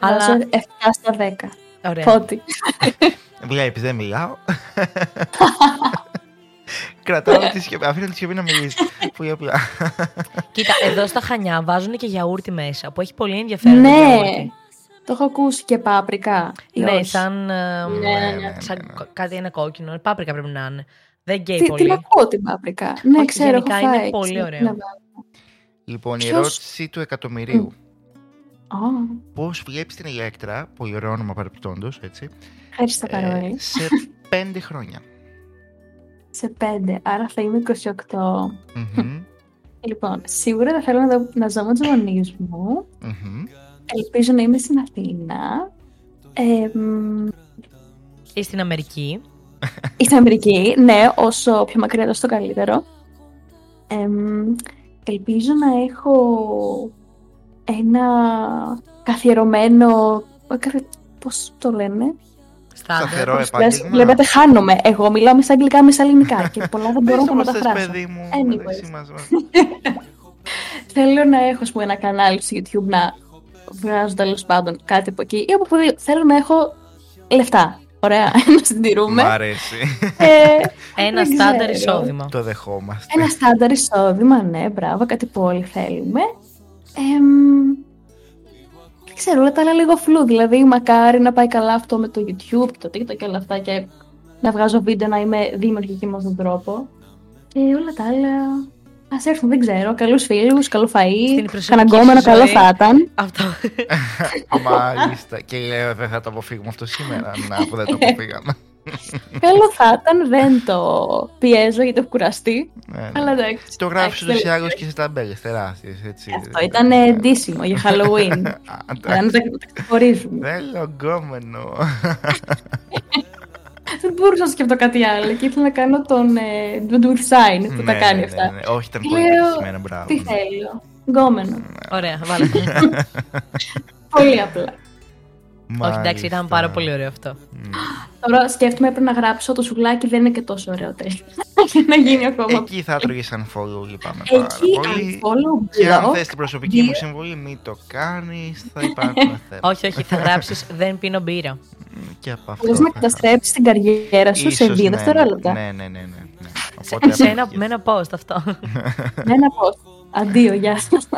D: Βάζω
B: Αλλά.
D: 7 στα 10.
B: Ωραία.
D: Πότι.
C: Βλέπεις, δεν μιλάω. Κρατάω τη σκεπή, αφήνω τη σκεπή να μιλήσει. Πολύ απλά.
B: Κοίτα, εδώ στα χανιά βάζουν και γιαούρτι μέσα που έχει πολύ ενδιαφέρον. το
D: Ναι.
B: γιαούρτι.
D: Το έχω ακούσει και πάπρικα. ή
B: Ναι,
D: όχι.
B: σαν. ε,
D: Ναι, ναι, ναι.
B: σαν κο- κάτι είναι κόκκινο. Πάπρικα πρέπει να είναι. Δεν γκέι
D: Τι,
B: πολύ.
D: την ακούω την πάπρικα. Ναι,
B: Όχι,
D: ξέρω,
B: γενικά
D: έχω
B: είναι
D: φάει.
B: πολύ
D: ξέρω,
B: ωραίο.
D: να βάλω.
C: Λοιπόν, η
D: Ποιος-
C: ερώτηση του εκατομμυρίου.
D: Ω,
C: Πώς βλέπει την Ηλέκτρα, πολύ ωραίο όνομα παρεπιπτόντως, έτσι,
D: Ευχαριστώ πάρα
C: ε,
D: πολύ.
C: σε πέντε χρόνια;
D: Σε πέντε, άρα θα είμαι 28.
C: Μμμ,
D: Λοιπόν, σίγουρα θα θέλω να, δω- να ζω με τους γονείς μου.
C: μμμ.
D: Ελπίζω να είμαι στην Αθήνα. Ε, μ,
B: Ή στην Αμερική.
D: ή στην Αμερική, ναι, όσο πιο μακριά τόσο καλύτερο. Ε, μ, ελπίζω να έχω ένα καθιερωμένο. καθε- Πώς το λένε;
B: Στάντερ.
C: Σταθερό
D: Πώς
C: επάγγελμα.
D: λες, Βλέπετε, χάνομαι. Εγώ μιλάω μισά αγγλικά, μισά ελληνικά και πολλά δεν μπορώ
C: Πες
D: να τα
C: το μας θες,
D: μεταφράσω.
C: παιδί μου.
D: Anyways.
C: εσύ μας-
D: Θέλω να έχω ας πούμε, ένα κανάλι στο YouTube να βγάζω τέλος πάντων κάτι από εκεί ή από που θέλω να έχω λεφτά. Ωραία, να συντηρούμε.
C: Μ' αρέσει.
D: Ε,
B: Ένα
D: δεν
B: στάνταρ
D: ξέρω.
B: εισόδημα.
C: Το δεχόμαστε.
D: Ένα στάνταρ εισόδημα, ναι, μπράβο, κάτι που όλοι θέλουμε. Εμ, δεν ξέρω, όλα τα άλλα λίγο φλού. Δηλαδή, μακάρι να πάει καλά αυτό με το YouTube και το TikTok και όλα αυτά και να βγάζω βίντεο να είμαι δημιουργική με αυτόν τον τρόπο. Και όλα τα άλλα. Α έρθουν, δεν ξέρω. Καλούς φίλους, καλό φαΐ.
B: Στην προσωπική
D: Καναγκόμενο,
B: σου
D: καλό
B: ζωή.
D: θα ήταν.
B: Αυτό.
C: Μάλιστα. Και λέω δεν θα το αποφύγουμε αυτό σήμερα. Να, που δεν το αποφύγαμε.
D: Καλό θα ήταν, δεν το πιέζω γιατί έχω κουραστεί.
C: Ναι, ναι.
D: Αλλά εντάξει.
C: Το γράφεις
D: εντάξει,
C: ούτω ή άλλω και σε ταμπέλες τεράστιες.
D: Αυτό ήταν ε, ντύσιμο για Halloween. Για να τα τα ξεχωρίζουμε.
C: Θέλω γκόμενο.
D: Δεν μπορούσα να σκεφτώ κάτι άλλο και ήθελα να κάνω τον ε, Dudwood Sign που τα
C: Ναι,
D: κάνει
C: ναι,
D: αυτά.
C: ναι, ναι. Όχι, ήταν πολύ
D: Λέω,
C: πετυχημένο, μπράβο.
D: Τι θέλω. Γκόμενο.
B: Ωραία, βάλε.
D: Πολύ απλά.
B: Όχι, εντάξει, ήταν πάρα πολύ ωραίο αυτό.
D: Τώρα σκέφτομαι πρέπει να γράψω το σουβλάκι δεν είναι και τόσο ωραίο τέλειο. Για να γίνει ακόμα.
C: Εκεί θα έτρωγε σαν follow, λυπάμαι πάρα
D: Εκεί
C: πολύ.
D: unfollow,
C: Και αν
D: block,
C: θες την προσωπική μου
D: δύο.
C: συμβολή, μην το κάνεις, θα υπάρχουν θέματα.
B: όχι, όχι, θα γράψεις Δεν πίνω μπύρα.
C: Μ, Και από αυτό.
D: Μπορείς να
C: θα-
D: καταστρέψεις την καριέρα σου σε
C: Ίσως,
D: δύο
C: ναι,
D: δευτερόλεπτα.
C: Ναι, ναι, ναι. ναι, ναι.
B: Σε,
C: Οπότε
B: σε ένα,
C: αποφύγες.
B: με ένα post αυτό.
D: Με ένα post. Αντίο, γεια σας.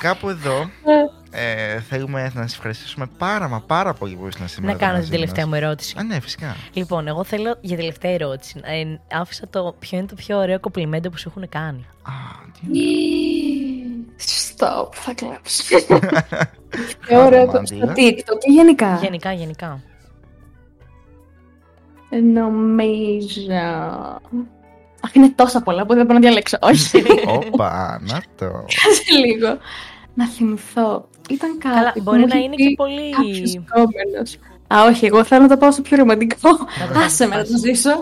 C: Κάπου εδώ ε, θέλουμε να σας ευχαριστήσουμε πάρα μα πάρα πολύ που ήσασταν σήμερα.
B: να κάνω
C: εδώ
B: την
C: μαζί
B: τελευταία
C: μας.
B: μου ερώτηση.
C: Α, ναι, φυσικά.
B: Λοιπόν, εγώ θέλω για τελευταία ερώτηση. Ε, άφησα το ποιο είναι το πιο ωραίο κοπλιμέντο που σου έχουν κάνει.
C: Α, τι...
D: Stop, θα κλάψω. Και ωραίο το- στο
C: Μάντιλα.
D: TikTok και γενικά;
B: Γενικά, γενικά.
D: Νομίζω. Αχ, είναι τόσα πολλά που δεν μπορώ να διαλέξω. Όχι.
C: Όπα, να το.
D: Κάτσε λίγο. Να θυμηθώ. Ήταν κάτι.
B: Καλά,
D: που
B: μπορεί
D: μου
B: να
D: είχε
B: είναι
D: πει
B: και πολύ-
D: κάποιος γκόμενος. Α, όχι, εγώ θέλω να το πάω στο πιο ρομαντικό.
B: το
D: Άσε με να το ζήσω.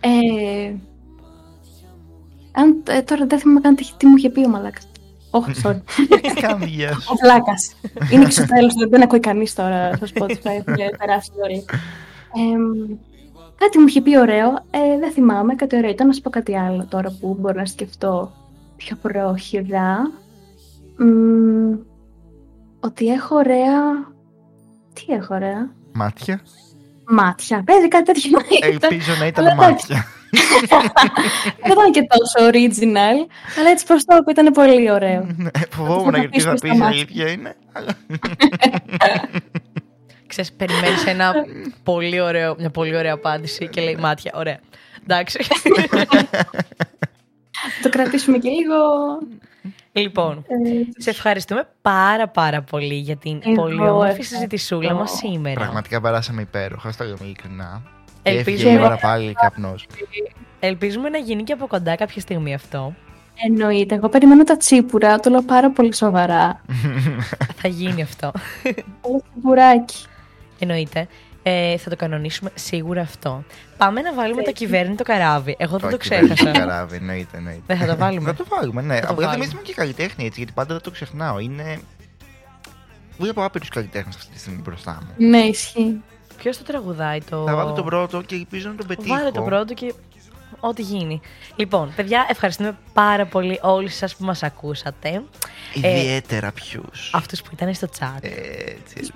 D: ε, αν, ε, τώρα δεν θυμάμαι καν τι, τι μου είχε πει ο μαλάκας. Όχι, sorry.
C: Κάνει γεια σου.
D: Ο Βλάκας. Είναι και στο τέλος, δεν ακούει κανείς τώρα στο Spotify, έχει περάσει όλοι. Ε, κάτι μου είχε πει ωραίο, ε, δεν θυμάμαι, κάτι ωραίο ήταν, να σου πω κάτι άλλο τώρα που μπορώ να σκεφτώ πιο πρόχειρα. Μ, ότι έχω ωραία... Τι έχω ωραία;
C: Μάτια.
D: Μάτια. Παίζει κάτι τέτοιο. ήταν.
C: Ελπίζω να ήταν
D: Αλλά εντάξει.
C: μάτια.
D: Δεν ήταν και τόσο original, αλλά έτσι προς το οποίο ήταν πολύ ωραίο.
C: Ναι, Φοβόμουν
D: θα
C: γιατί θα
D: πεις
C: πει
D: στα μάτια.
C: αλήθεια είναι. αλλά-
B: Ξέρεις, περιμένεις ένα πολύ ωραίο, μια πολύ ωραία απάντηση και λέει μάτια. Ωραία. Εντάξει.
D: Θα το κρατήσουμε και λίγο.
B: Λοιπόν,
D: ε,
B: σε ευχαριστούμε πάρα πάρα πολύ για την
D: Εγώ
B: πολύ όμορφη
D: ευχαριστώ.
B: συζητησούλα μας σήμερα.
C: Πραγματικά περάσαμε υπέροχα, στο λέμε ειλικρινά. Και
B: Ελπίζω
C: έφυγε η
D: εγώ-
C: ώρα πάλι καπνός.
B: Ελπίζουμε να γίνει και από κοντά κάποια στιγμή αυτό.
D: Εννοείται. Εγώ περιμένω τα τσίπουρα, το λέω πάρα πολύ σοβαρά.
B: Θα γίνει αυτό.
D: Θέλω τσιπουράκι.
B: Εννοείται. Ε, θα το κανονίσουμε σίγουρα αυτό. Πάμε να βάλουμε το κυβέρνητο καράβι. Εγώ δεν το
C: κυβέρνηση
B: ξέχασα.
C: Καράβι, εννοείται, εννοείται.
B: Δεν θα το βάλουμε.
C: Θα το βάλουμε, ναι.
B: το
C: Απλά
B: βάλουμε.
C: θυμίζουμε και καλλιτέχνη έτσι, γιατί πάντα δεν το ξεχνάω. Είναι. Βλέπω άπειρου καλλιτέχνε αυτή τη στιγμή μπροστά μου.
D: Ναι, ισχύει.
B: Ποιος το τραγουδάει το.
C: Θα βάλω τον πρώτο και ελπίζω να τον πετύχω.
B: Βάλε το πρώτο και ό,τι γίνει. Λοιπόν, παιδιά, ευχαριστούμε πάρα πολύ όλους σας που μας ακούσατε.
C: Ιδιαίτερα ποιους.
B: Αυτούς που ήταν στο chat.
C: Έτσι.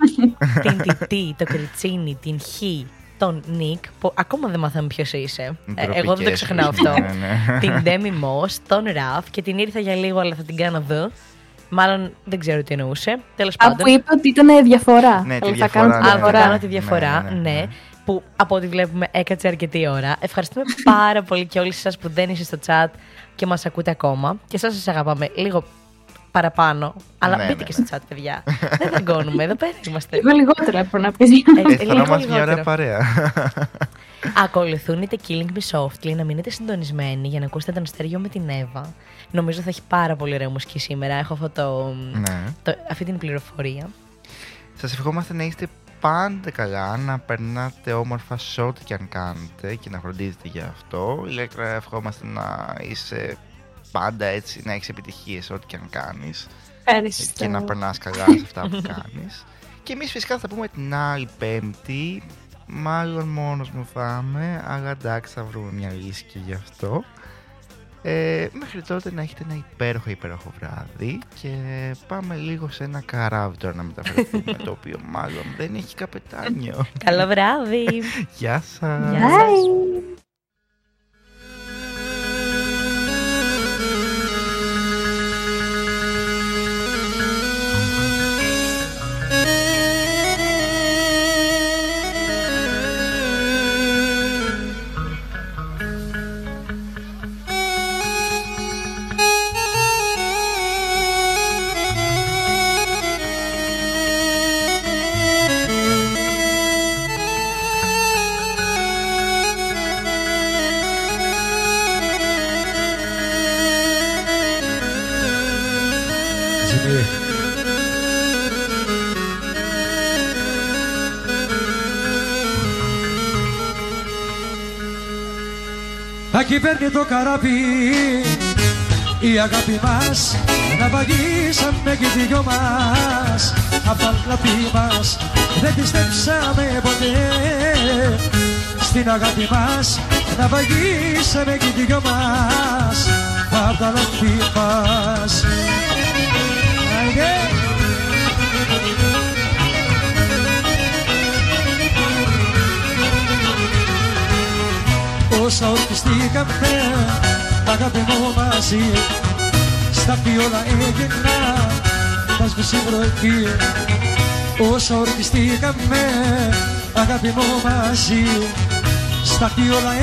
B: την Τιτή, το Κριτσίνη, την Χ, τον Νικ, που ακόμα δεν μάθαμε ποιος είσαι. Ε, εγώ δεν το
C: Ντροπικές,
B: ξεχνάω
C: ναι,
B: αυτό.
C: ναι.
B: την Ντέμι Μος, τον Ραφ και την ήρθα για λίγο, αλλά θα την κάνω εδώ. Μάλλον δεν ξέρω τι εννοούσε. Τέλος
D: Α,
B: πάντων.
D: που είπε ότι ήταν διαφορά.
C: Ναι, τη
D: Αλλά θα
C: διαφορά,
D: κάνω τη
C: ναι,
B: Α, θα
D: διαφορά.
B: κάνω τη διαφορά,
C: Ναι,
B: ναι.
C: ναι, ναι.
B: Που από ό,τι βλέπουμε έκατσε αρκετή ώρα. Ευχαριστούμε πάρα πολύ και όλοι σας που δεν είστε στο chat και μας ακούτε ακόμα. Και εσάς σας αγαπάμε λίγο παραπάνω. Αλλά
C: Ναι,
B: μπείτε
C: ναι.
B: και στο chat, παιδιά. δεν δαγκώνουμε, εδώ πέρα είμαστε.
D: Εγώ λιγότερα από να πεις.
B: Ε, λίγο
C: Αισθανόμαστε μια ωραία
B: λιγότερο.
C: παρέα.
B: Ακολουθούν είτε Killing Me Softly, να μείνετε συντονισμένοι για να ακούσετε τον Αστέριο με την Εύα. Νομίζω θα έχει πάρα πολύ ωραία μουσική σήμερα. Έχω αυτό το,
C: ναι.
B: το, αυτή την πληροφορία.
C: Σας ευχόμαστε να είστε πάντα καλά, να περνάτε όμορφα σε ό,τι και αν κάνετε και να φροντίζετε για αυτό. Ηλέκτρα ευχόμαστε να είσαι πάντα έτσι, να έχεις επιτυχίες σε ό,τι και αν κάνεις
D: Ευχαριστώ.
C: και να περνάς καλά σε αυτά που κάνεις. Και εμείς φυσικά θα πούμε την άλλη πέμπτη, μάλλον μόνος μου φάμε, αλλά εντάξει θα βρούμε μια λύση και γι' αυτό. Ε, μέχρι τότε να έχετε ένα υπέροχο υπέροχο βράδυ και πάμε λίγο σε ένα καράβι τώρα να μεταφερθούμε το οποίο μάλλον δεν έχει καπετάνιο.
B: Καλό βράδυ!
C: Γεια σας!
B: Γεια σας.
G: Θα κυβέρνει το καράβι. Η αγάπη μας να βαγίσαμε και οι δυο μας. Απ' τα λαπή μας δεν πιστέψαμε ποτέ. Στην αγάπη μας να βαγίσαμε και οι δυο μας. Απ' τα λαπή μας. Άιντε. Όσα ορκιστήκαμε αγάπη μου μαζί στα φιόλα έγινα. Τα σβήσει βροχή Όσα ορκιστήκαμε. Αγάπη μου μαζί στα φιόλα έγινα